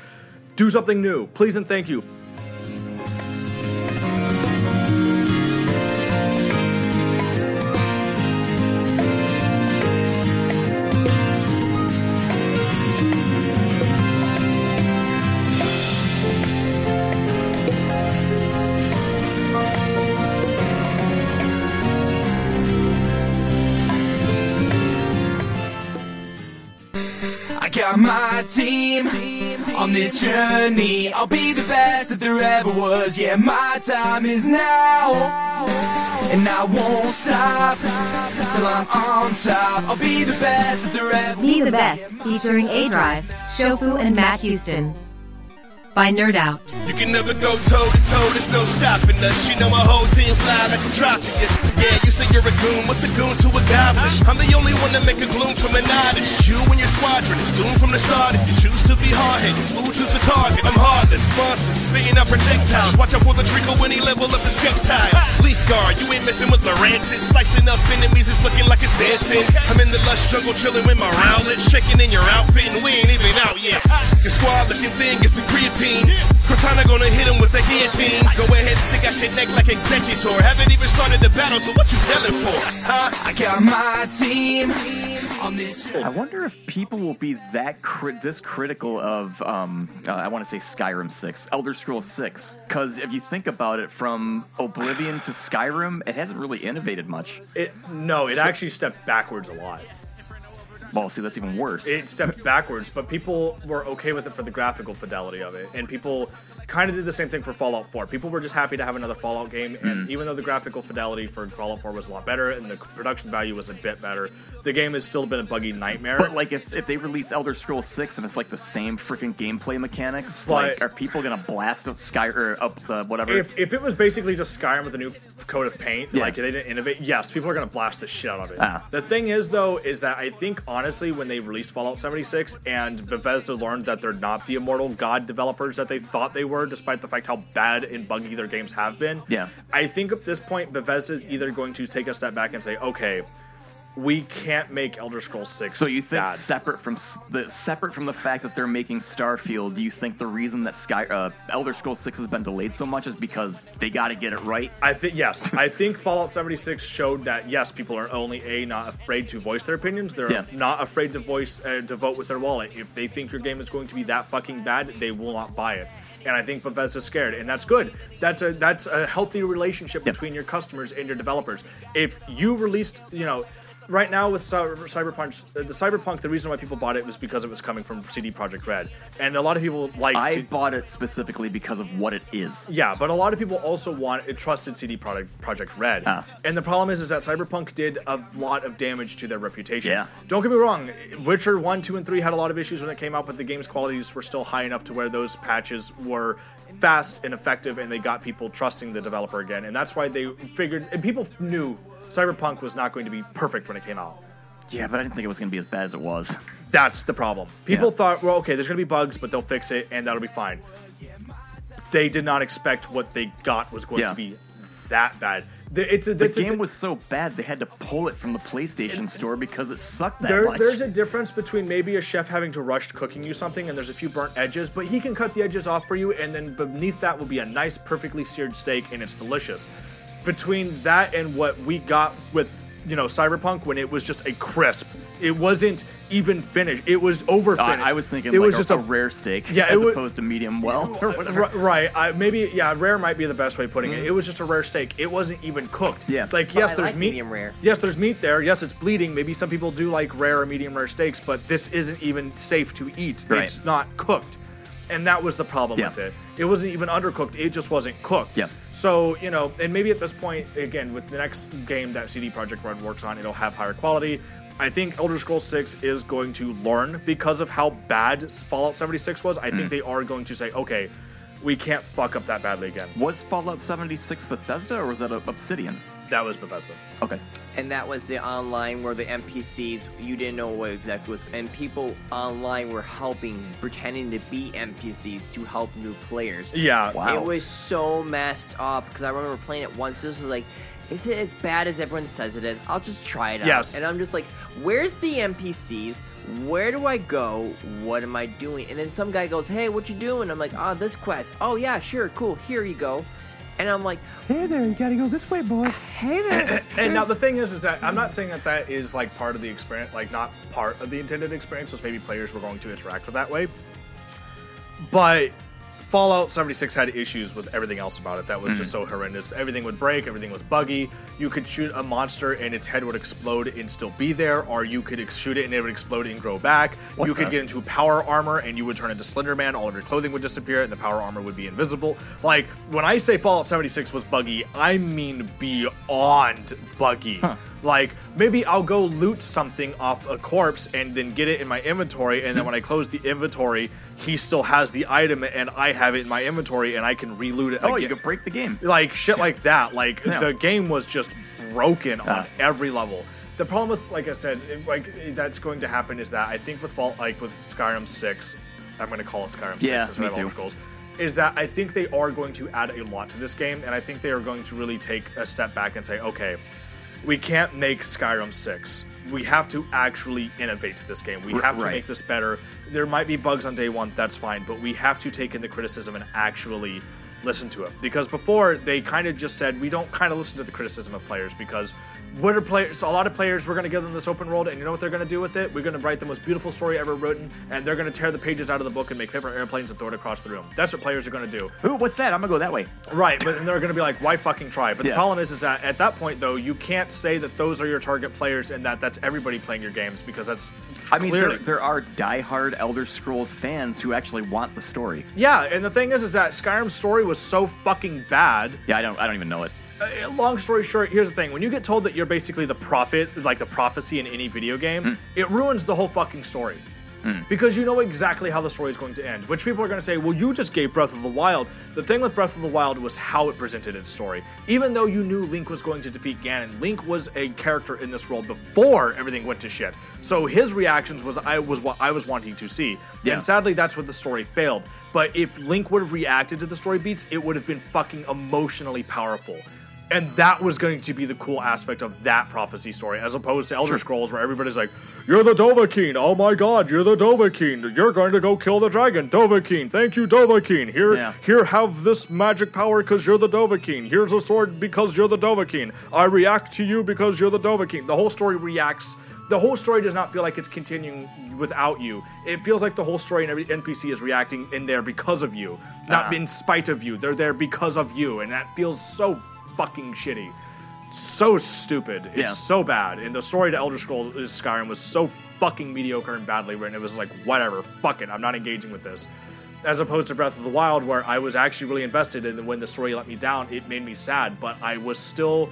Do something new, please and thank you. Team on this journey. I'll be the best that there ever was. Yeah, my time is now. And I won't stop till I'm on top. I'll be the best that there ever was. Be the Best, featuring A Drive, Shofu, and Matt Houston. By Nerd Out. You can never go toe to toe, there's no stopping us. You know my whole team fly like a Tropius. Yeah, you say you're a goon, what's a goon to a goblin? I'm the only one to make a gloom from an artist. You and your squadron is doomed from the start. If you choose to be hard-headed, who choose the target? I'm heartless, monsters, spitting out projectiles. Watch out for the trickle when he level up the skip tile. Leaf guard, you ain't messing with Lurantis. Slicing up enemies, it's looking like it's dancing. I'm in the lush jungle chilling with my rowlets. Checking in your outfit and we ain't even out yet. Your squad looking thin, get some creatine. Kartana gonna hit him with the guillotine. Go ahead and stick out your neck like Exeggutor. Haven't even started the battle, so what you yelling for? Huh? I got my team. I wonder if people will be that cri- this critical of um, uh, I want to say Skyrim 6, Elder Scrolls 6, because if you think about it, from Oblivion to Skyrim, it hasn't really innovated much. It no, it So- actually stepped backwards a lot. Well, see, that's even worse. It stepped backwards, but people were okay with it for the graphical fidelity of it, and people kind of did the same thing for Fallout 4. People were just happy to have another Fallout game, and even though the graphical fidelity for Fallout 4 was a lot better and the production value was a bit better, the game has still been a buggy nightmare. But like, if, if they release Elder Scrolls 6 and it's like the same freaking gameplay mechanics, But- like, are people gonna blast up Sky or up uh, whatever? if, if it was basically just Skyrim with a new f- coat of paint, Yeah. like they didn't innovate, yes, people are gonna blast the shit out of it. Ah. The thing is, though, is that I think honestly, when they released Fallout 76 and Bethesda learned that they're not the immortal god developers that they thought they were, despite the fact how bad and buggy their games have been. Yeah. I think at this point, Bethesda's either going to take a step back and say, okay, we can't make Elder Scrolls Six. So you think bad. separate from the separate from the fact that they're making Starfield, do you think the reason that Sky uh, Elder Scrolls Six has been delayed so much is because they got to get it right? I think yes. I think Fallout 76 showed that yes, people are only a not afraid to voice their opinions. They're Yeah. not afraid to voice uh, to vote with their wallet. If they think your game is going to be that fucking bad, they will not buy it. And I think Bethesda's scared, and that's good. That's a that's a healthy relationship between your customers and your developers. If you released, you know. Right now with Cyberpunk, the Cyberpunk, the reason why people bought it was because it was coming from CD Projekt Red, and a lot of people like. I bought it specifically because of what it is. Yeah, but a lot of people also want a trusted CD product Project Red. Ah. And the problem is, is that Cyberpunk did a lot of damage to their reputation. Yeah. Don't get me wrong, Witcher 1, 2, and 3 had a lot of issues when it came out, but the game's qualities were still high enough to where those patches were fast and effective and they got people trusting the developer again. And that's why they figured, and people knew Cyberpunk was not going to be perfect when it came out. Yeah, but I didn't think it was going to be as bad as it was. That's the problem. People Yeah. thought, well, okay, there's going to be bugs, but they'll fix it and that'll be fine. They did not expect what they got was going Yeah. to be that bad. The, it's a, The it's a- game was so bad they had to pull it from the PlayStation Store because it sucked that there, much. there's a difference between maybe a chef having to rush cooking you something and there's a few burnt edges, but he can cut the edges off for you, and then beneath that will be a nice, perfectly seared steak, and it's delicious. Between that and what we got with, you know, Cyberpunk, when it was just a crisp, it wasn't even finished. It was over Uh. I was thinking it like was a, just a rare steak Yeah, as it opposed to medium well or whatever. Right. I, maybe yeah, rare might be the best way of putting it. It was just a rare steak. It wasn't even cooked. Yeah. Like But yes, I there's like meat. medium rare. Yes, there's meat there. Yes, it's bleeding. Maybe some people do like rare or medium rare steaks, but this isn't even safe to eat. Right. It's not cooked. And that was the problem Yeah. with it. It wasn't even undercooked. It just wasn't cooked. Yeah. So, you know, and maybe at this point, again, with the next game that CD Projekt Red works on, it'll have higher quality. I think Elder Scrolls 6 is going to learn because of how bad Fallout 76 was. I Hmm. think they are going to say, okay, we can't fuck up that badly again. Was Fallout 76 Bethesda or was that Obsidian? That was Bethesda. Okay. And that was the online where the NPCs you didn't know what exactly was, and people online were helping, pretending to be NPCs to help new players. Yeah. Wow. It was so messed up because I remember playing it once. This was like, is it as bad as everyone says it is? I'll just try it out. Yes. And I'm just like, where's the NPCs? Where do I go? What am I doing? And then some guy goes, hey, what you doing? I'm like, oh, this quest. Oh yeah, sure, cool. Here you go. And I'm like, Hey there, you gotta go this way, boy. hey there. And now the thing is, is that I'm not saying that that is like part of the experience, like not part of the intended experience. So maybe players were going to interact with that way. But Fallout 76 had issues with everything else about it that was just hmm. so horrendous. Everything would break, everything was buggy. You could shoot a monster and its head would explode and still be there, or you could ex- shoot it and it would explode and grow back. What you could get into power armor and you would turn into Slender Man. All of your clothing would disappear and the power armor would be invisible. Like when I say Fallout 76 was buggy, I mean beyond buggy. Like maybe I'll go loot something off a corpse and then get it in my inventory, and then when I close the inventory, he still has the item and I have it in my inventory and I can reloot it. Oh, again. you could break the game. like shit like that. Like Yeah. the game was just broken on Ah. every level. The problem is, like I said, it- like that's going to happen is that I think with Fall, like with Skyrim Six, I'm going to call it Skyrim Yeah, Six. me too. Scrolls, Is that I think they are going to add a lot to this game, and I think they are going to really take a step back and say, okay, we can't make Skyrim 6. We have to actually innovate this game. We have to right. make this better. There might be bugs on day one, that's fine, but we have to take in the criticism and actually listen to it. Because before, they kind of just said, we don't kind of listen to the criticism of players because what are players? A lot of players, we're going to give them this open world, and you know what they're going to do with it? We're going to write the most beautiful story ever written, and they're going to tear the pages out of the book and make paper airplanes and throw it across the room. That's what players are going to do. Ooh, what's that? I'm gonna go that way. Right, but then they're going to be like, "Why fucking try?" But the problem is, is that at that point, though, you can't say that those are your target players and that that's everybody playing your games because that's I mean, there, there are diehard Elder Scrolls fans who actually want the story. yeah, and the thing is, is that Skyrim's story was so fucking bad. Yeah, I don't, I don't even know it. Uh, long story short, here's the thing: when you get told that you're basically the prophet, like the prophecy in any video game, Hmm. it ruins the whole fucking story. Mm. Because you know exactly how the story is going to end, which people are going to say, well, you just gave Breath of the Wild. The thing with Breath of the Wild was how it presented its story. Even though you knew Link was going to defeat Ganon, Link was a character in this world before everything went to shit. So his reactions was I was what I was wanting to see. Yeah. And sadly, that's what the story failed. But if Link would have reacted to the story beats, it would have been fucking emotionally powerful. And that was going to be the cool aspect of that prophecy story, as opposed to Elder Scrolls, where everybody's like, "You're the Dovahkiin! Oh my God, you're the Dovahkiin! You're going to go kill the dragon, Dovahkiin! Thank you, Dovahkiin! Here, Yeah. here, have this magic power because you're the Dovahkiin. Here's a sword because you're the Dovahkiin. I react to you because you're the Dovahkiin. The whole story reacts. The whole story does not feel like it's continuing without you. It feels like the whole story and every NPC is reacting in there because of you, not Ah. in spite of you. They're there because of you, and that feels so fucking shitty. So stupid. It's Yeah. so bad. And the story to Elder Scrolls Skyrim was so fucking mediocre and badly written. It was like, whatever, fuck it, I'm not engaging with this as opposed to Breath of the Wild, where I was actually really invested in. When the story let me down, it made me sad, but I was still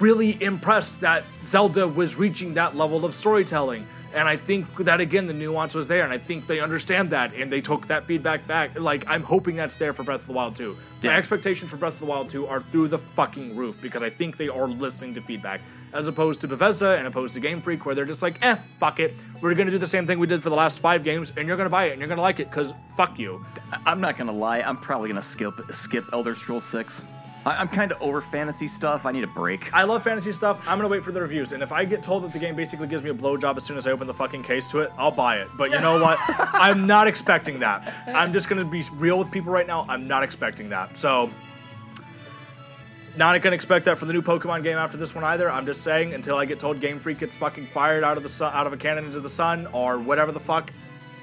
really impressed that Zelda was reaching that level of storytelling. And I think that again, the nuance was there, and I think they understand that, and they took that feedback back. Like I'm hoping that's there for Breath of the Wild 2. My Yeah. expectations for Breath of the Wild 2 are through the fucking roof because I think they are listening to feedback, as opposed to Bethesda and opposed to Game Freak, where they're just like, eh, fuck it, we're gonna do the same thing we did for the last five games, and you're gonna buy it, and you're gonna like it, cause fuck you. I'm not gonna lie. I'm probably gonna skip skip Elder Scrolls Six. I- I'm kind of over fantasy stuff. I need a break. I love fantasy stuff. I'm gonna wait for the reviews, and if I get told that the game basically gives me a blowjob as soon as I open the fucking case to it, I'll buy it. But you know what? I'm not expecting that. I'm just gonna be real with people right now. I'm not expecting that. So, not gonna expect that for the new Pokemon game after this one either. I'm just saying until I get told Game Freak gets fucking fired out of the sun, out of a cannon into the sun, or whatever the fuck.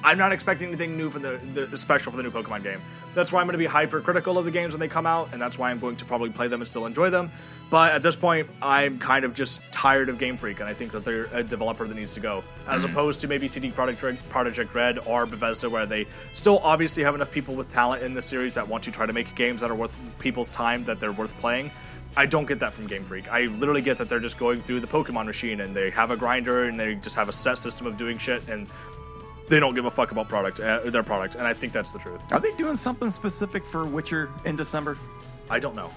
I'm not expecting anything new for the, the special for the new Pokemon game. That's why I'm going to be hypercritical of the games when they come out, and that's why I'm going to probably play them and still enjoy them. But at this point, I'm kind of just tired of Game Freak, and I think that they're a developer that needs to go, as Mhm. opposed to maybe CD Projekt Project Red or Bethesda, where they still obviously have enough people with talent in the series that want to try to make games that are worth people's time, that they're worth playing. I don't get that from Game Freak. I literally get that they're just going through the Pokemon machine and they have a grinder and they just have a set system of doing shit and they don't give a fuck about product, uh, their product, and I think that's the truth. Are they doing something specific for Witcher in December? I don't know.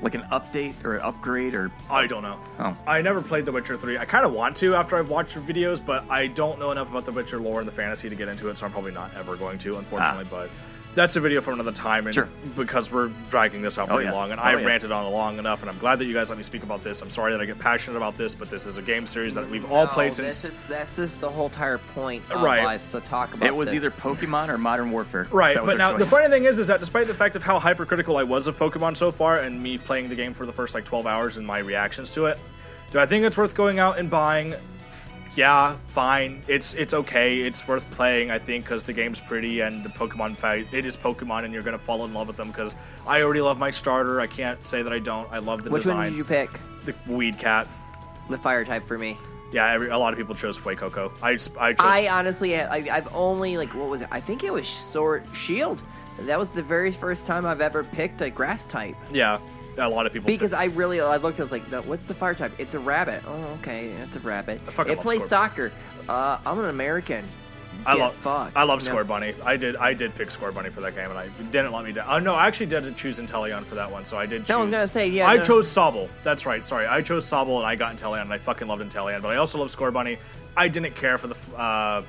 Like an update or an upgrade or? I don't know. Oh. I never played The Witcher 3. I kind of want to after I've watched your videos, but I don't know enough about The Witcher lore and the fantasy to get into it, so I'm probably not ever going to, unfortunately. But that's a video for another time, and Sure. because we're dragging this out Oh, pretty yeah. long, and Oh, I yeah. ranted on long enough, and I'm glad that you guys let me speak about this. I'm sorry that I get passionate about this, but this is a game series that we've all No, played this since. is this is the whole entire point of Right. us to talk about. It was this. either Pokemon or Modern Warfare. Right, but their now the funny thing is, is that despite the fact of how hypercritical I was of Pokemon so far, and me playing the game for the first like 12 hours and my reactions to it, do I think it's worth going out and buying? Yeah, fine. It's it's okay. It's worth playing, I think, because the game's pretty and the Pokemon fight. It is Pokemon, and you're gonna fall in love with them. Because I already love my starter. I can't say that I don't. I love the Which one did you pick? The Weed Cat. The fire type for me. Yeah, every, a lot of people chose Fuecoco. I I chose. I honestly, I, I've only like what was it? I think it was Sword Shield. That was the very first time I've ever picked a grass type. yeah, a lot of people. Because I really, I looked, I was like, "No, what's the fire type? It's a rabbit. Oh, okay, it's a rabbit. It plays soccer. Uh, I'm an American. I love fucked. I love No. Scorbunny. I did I did pick Scorbunny for that game, and I didn't let me down. Oh no, I actually did choose Inteleon for that one, so I did. Choose, No, I was gonna say, yeah, I no. chose Sobble. That's right. Sorry, I chose Sobble, and I got Inteleon, and I fucking loved Inteleon. But I also love Scorbunny. I didn't care for the uh,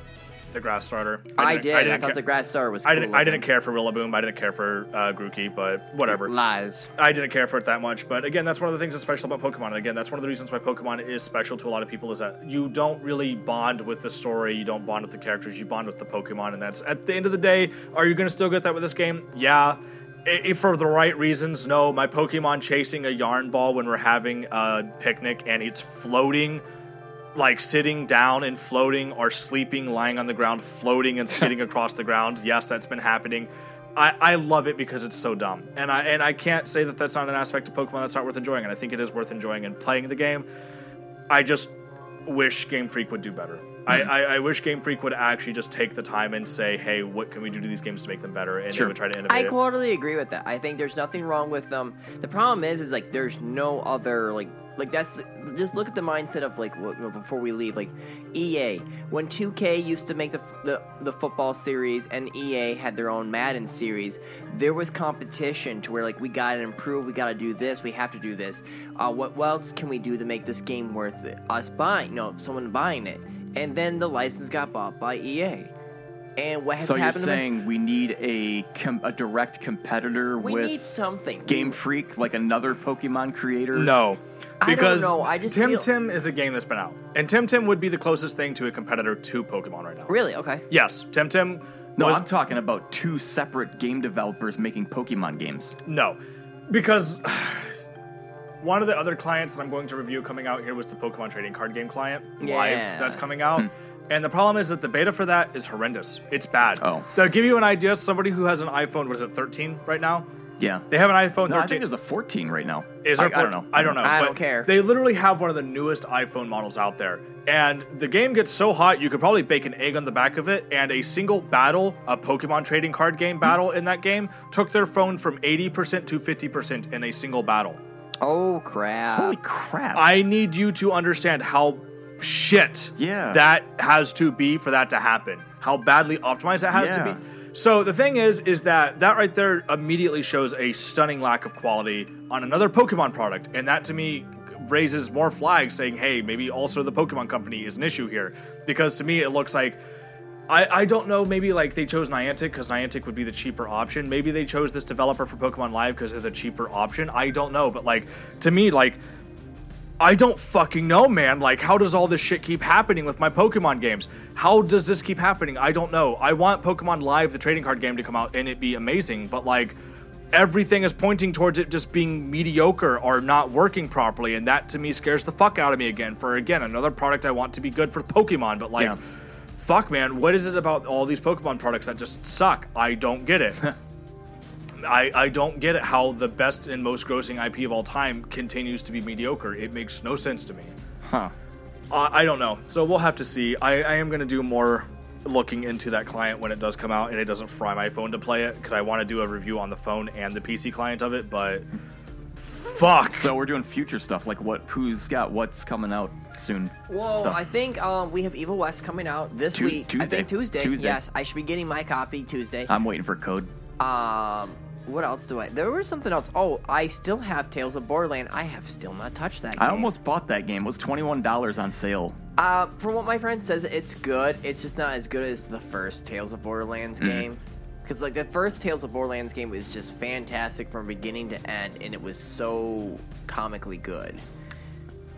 the grass starter. I, didn't- did. I, didn't thought ca- the grass starter was. I cool didn't. I didn't care for Rillaboom. I didn't care for uh, Grookey, but whatever. Lies. I didn't care for it that much, but again, that's one of the things that's special about Pokemon. And again, that's one of the reasons why Pokemon is special to a lot of people is that you don't really bond with the story, you don't bond with the characters, you bond with the Pokemon, and that's at the end of the day. Are you going to still get that with this game? Yeah. If for the right reasons, no. My Pokemon chasing a yarn ball when we're having a picnic and it's floating like sitting down and floating or sleeping lying on the ground floating and skidding across the ground yes that's been happening I, I love it because it's so dumb and i and i can't say that that's not an aspect of pokemon that's not worth enjoying and i think it is worth enjoying and playing the game i just wish game freak would do better I, hmm. I, I wish Game Freak would actually just take the time and say, "Hey, what can we do to these games to make them better?" And Sure. they would try to innovate. I totally agree with that. I think there's nothing wrong with them. The problem is, is like there's no other like like that's just look at the mindset of like before we leave like EA when 2K used to make the, the the football series and EA had their own Madden series. There was competition to where like we got to improve, we got to do this, we have to do this. Uh, what, what else can we do to make this game worth it? us buying? No, someone buying it, and then the license got bought by EA. And what has So you're happened? to saying we need a com- a direct competitor we with need something. Game Freak, like another Pokemon creator? No. I don't Because know, I just Tim feel- Tim is a game that's been out. And Temtem would be the closest thing to a competitor to Pokemon right now. Really? Okay. Yes, Temtem. No, was- I'm talking about two separate game developers making Pokemon games. No, because one of the other clients that I'm going to review coming out here was the Pokemon trading card game client Yeah. live that's coming out. Hmm. And the problem is that the beta for that is horrendous. It's bad. Oh. To give you an idea, somebody who has an iPhone, what is it, 13 right now? Yeah. They have an iPhone No, I 13. think there's a 14 right now. Is I, there I don't know. I don't know. I don't care. They literally have one of the newest iPhone models out there. And the game gets so hot, you could probably bake an egg on the back of it. And a single battle, a Pokemon trading card game battle in that game, took their phone from 80% to 50% in a single battle. Oh crap! Holy crap! I need you to understand how shit Yeah. that has to be for that to happen. How badly optimized that has Yeah. to be. So the thing is, is that that right there immediately shows a stunning lack of quality on another Pokemon product, and that to me raises more flags saying, hey, maybe also the Pokemon company is an issue here, because to me it looks like. I, I don't know. Maybe like they chose Niantic because Niantic would be the cheaper option. Maybe they chose this developer for Pokemon Live because they're the cheaper option. I don't know. But like to me, like I don't fucking know, man. Like, how does all this shit keep happening with my Pokemon games? How does this keep happening? I don't know. I want Pokemon Live, the trading card game, to come out and it be amazing, but like, everything is pointing towards it just being mediocre or not working properly, and that to me scares the fuck out of me again. For again, another product I want to be good for Pokemon, but like, Yeah. fuck, man, what is it about all these Pokemon products that just suck? I don't get it. I, I don't get it how the best and most grossing IP of all time continues to be mediocre. It makes no sense to me. Huh. Uh, I don't know. So we'll have to see. I, I am going to do more looking into that client when it does come out and it doesn't fry my phone to play it because I want to do a review on the phone and the PC client of it, but fuck. So we're doing future stuff, like what? Who's got what's coming out soon? Well, stuff. I think um, we have Evil West coming out this Tu- week. I Tuesday. think Tuesday. Tuesday. Yes, I should be getting my copy Tuesday. I'm waiting for code. Um, what else do I? There was something else. Oh, I still have Tales of Borderland. I have still not touched that. Game. I game. almost bought that game. It was twenty one dollars on sale. Uh, from what my friend says, it's good. It's just not as good as the first Tales of Borderlands Mhm. game. Because like the first Tales of Borderlands game was just fantastic from beginning to end, and it was so comically good.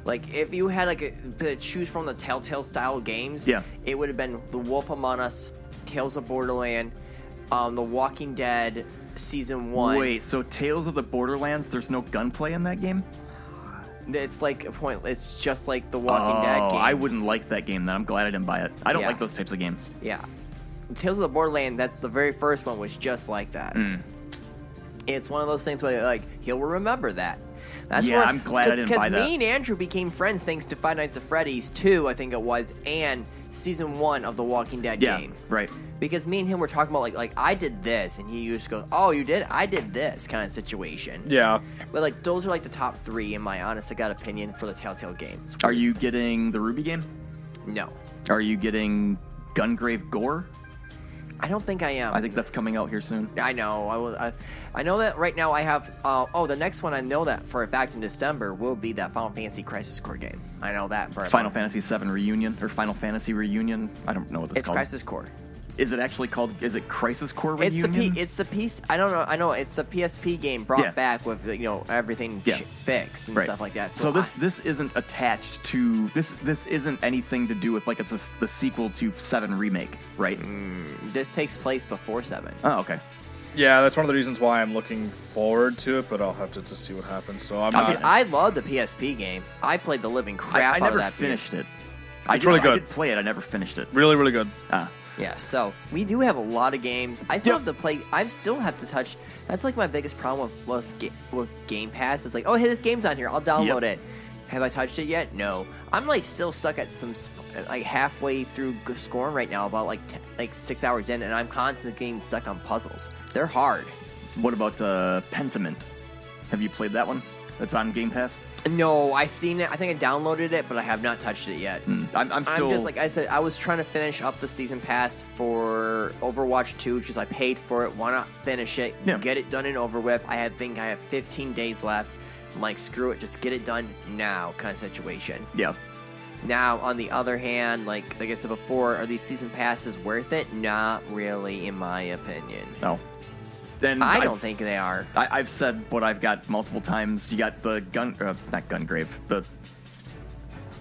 Like if you had like a, to choose from the Telltale style games, Yeah. it would have been The Wolf Among Us, Tales of Borderland, um, The Walking Dead season one. Wait, so Tales of the Borderlands? There's no gunplay in that game? it's like a point. It's just like The Walking Dead Oh, game. I wouldn't like that game. Then I'm glad I didn't buy it. I don't Yeah. like those types of games. Yeah. Tales of the Borderland, that's the very first one was just like that. Mm. It's one of those things where like he'll remember that. That's Yeah, where- I'm glad I didn't buy that. Because me and Andrew became friends thanks to Five Nights at Freddy's 2, I think it was, and season one of the Walking Dead Yeah, game. right. Because me and him were talking about like like I did this and he just goes, Oh, you did? I did this kind of situation. Yeah. But like those are like the top three in my honest to God opinion for the Telltale games. Are you getting the Ruby game? No. Are you getting Gungrave Gore? I don't think I am. I think that's coming out here soon. I know. I will. I, I know that right now. I have. Uh, oh, the next one I know that for a fact in December will be that Final Fantasy Crisis Core game. I know that for a Final fact. Fantasy VII Reunion or Final Fantasy Reunion? I don't know what it's, called. It's called. Crisis Core. Is it actually called? Is it Crisis Core It's the P, it's the piece. I don't know. I know it's the PSP game brought Yeah. back with you know everything Yeah. ch- fixed and Right. stuff like that. So, So, this I- this isn't attached to this. This isn't anything to do with like it's the, the sequel to Seven remake, right? this takes place before seven. Oh, okay. Yeah, that's one of the reasons why I'm looking forward to it, but I'll have to just see what happens. So I'm I not. mean, I love the PSP game. I played the living crap I, I out never of that. game. finished it. I It's did, really I good. did play it. I never finished it. really, really good. Ah. Yeah, so we do have a lot of games. I still have to play. I still have to touch. That's like my biggest problem with with, with Game Pass. It's like, oh, hey, this game's on here. I'll download Yep. it. Have I touched it yet? No. I'm like still stuck at some like halfway through Scorn right now, about like t- like six hours in, and I'm constantly getting stuck on puzzles. They're hard. What about uh, Pentiment? Have you played that one? That's on Game Pass. No, I seen it. I think I downloaded it, but I have not touched it yet. Mm, I'm, I'm still. I'm just like I said. I was trying to finish up the season pass for Overwatch 2 because I paid for it. Why not finish it? Yeah. Get it done and over with. I had think I have 15 days left. I'm like, screw it, just get it done now, kind of situation. yeah. Now, on the other hand, like like I said before, are these season passes worth it? Not really, in my opinion. No. Then I don't think they are. I, I've said what I've got multiple times. You got the gun, uh, not Gungrave. The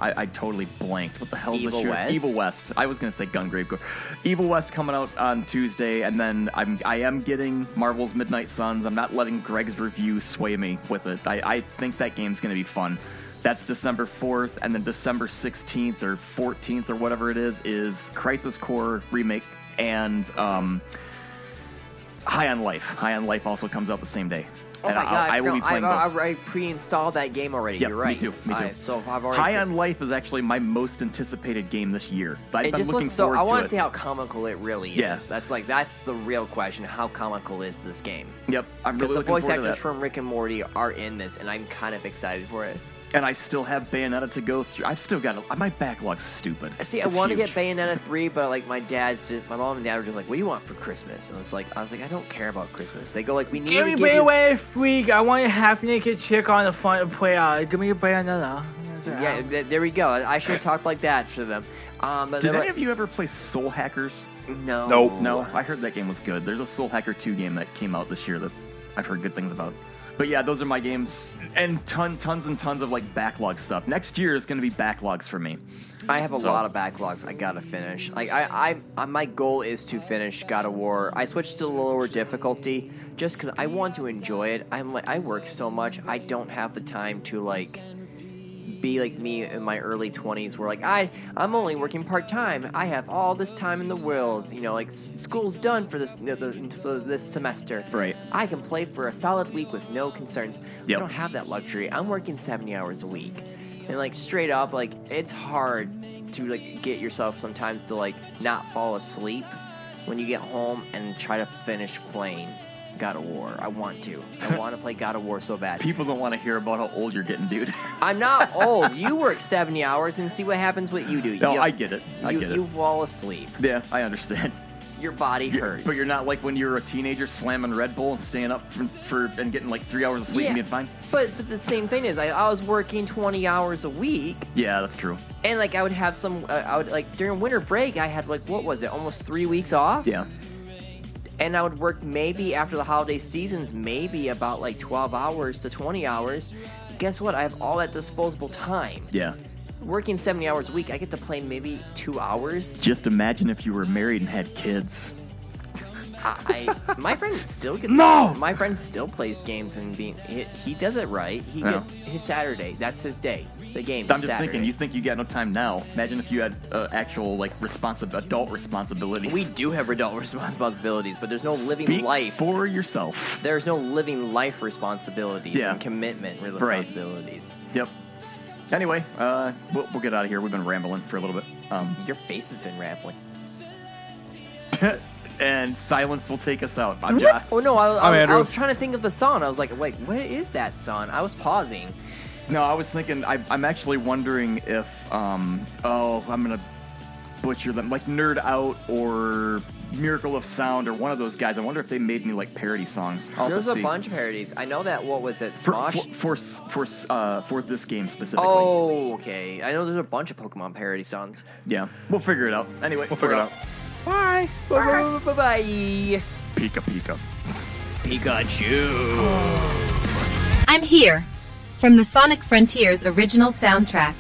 I, I totally blanked. What the hell is Evil this year? West? Evil West. I was gonna say Gungrave. Evil West coming out on Tuesday, and then I'm I am getting Marvel's Midnight Suns. I'm not letting Greg's review sway me with it. I, I think that game's gonna be fun. That's December 4th, and then December 16th or 14th or whatever it is is Crisis Core remake and um, High on Life. High on Life also comes out the same day. Oh and my I'll- god! I will be playing I, those. I, I pre-installed that game already. Yep, You're right. Me too. Me too. I- so I've already. High on Life is actually my most anticipated game this year. I've it been just looking looks so. forward I want to see how comical it really is. That's like that's the real question. How comical is this game? Yep, I'm Because really the looking voice forward to actors from Rick and Morty are in this, and I'm kind of excited for it. And I still have Bayonetta to go through. I've still got a, my backlog's stupid. See, I It's want to get. Bayonetta three, but like my dad's, just, my mom and dad were just like, "What do you want for Christmas?" And I was like, "I was like, I don't care about Christmas." They go like, "We need Give to me give you." Bayonetta freak. I want a half naked chick on the front of play out. Give me a Bayonetta. Yeah, th- there we go. I should have talked like that to them. Um, but Did any like, of you ever play Soul Hackers? No. Nope. No, I heard that game was good. There's a Soul Hacker 2 game that came out this year that I've heard good things about. But yeah, those are my games. And ton, tons and tons of like backlog stuff. Next year is going to be backlogs for me. I have a So- lot of backlogs I gotta finish. Like I, I, I, my goal is to finish God of War. I switched to the lower difficulty just because I want to enjoy it. I'm like, I work so much, I don't have the time to like be like me in my early 20s where like I I'm only working part-time. I have all this time in the world. You know, like s- school's done for this the, for this semester. Right. I can play for a solid week with no concerns. Yep. I don't have that luxury. I'm working 70 hours a week. And like straight up like it's hard to like get yourself sometimes to like not fall asleep when you get home and try to finish playing God of War. I want to. I want to play God of War so bad. People don't want to hear about how old you're getting, dude. I'm not old. You work 70 hours and see what happens what you do. No, you, I get it. I you, get it. You fall asleep. yeah, I understand. Your body hurts. But you're not like when you were a teenager slamming Red Bull and staying up for, for and getting like three hours of sleep Yeah. and being fine. But, but the same thing is, I, I was working 20 hours a week, Yeah, that's true. and like I would have some. Uh, I would like during winter break, I had like what was it, almost three weeks off, Yeah. And I would work maybe after the holiday seasons, maybe about like 12 hours to 20 hours. Guess what? I have all that disposable time. Yeah. Working 70 hours a week, I get to play maybe two hours. Just imagine if you were married and had kids. I, I my friend still gets No! My friend still plays games and being he, he does it right. He Yeah. gets his Saturday. That's his day. The game. I'm just Saturday. thinking, you think you got no time now. Imagine if you had uh, actual like responsi- adult responsibilities. We do have adult responsibilities, but there's no living Speak life for yourself. There's no living life responsibilities Yeah. and commitment Right. responsibilities. Yep. Anyway, uh, we'll, we'll get out of here. We've been rambling for a little bit. Um, Your face has been rambling. and silence will take us out. I'm Josh. Oh no, I, I, I'm I Andrew. was trying to think of the song. I was like, wait, what is that song? I was pausing. No, I was thinking. I, I'm actually wondering if, um, oh, I'm gonna butcher them, like Nerd Out or Miracle of Sound or one of those guys. I wonder if they made me like parody songs. I'll have There's a see. bunch of parodies. I know that. What was it? for Smosh. for for, for, uh, for this game specifically. Oh, okay. I know there's a bunch of Pokemon parody songs. Yeah, we'll figure it out. Anyway, We'll figure it we're out. Bye. Bye. Bye. Bye. Pika Pika. Pikachu. I'm here. From the Sonic Frontiers original soundtrack.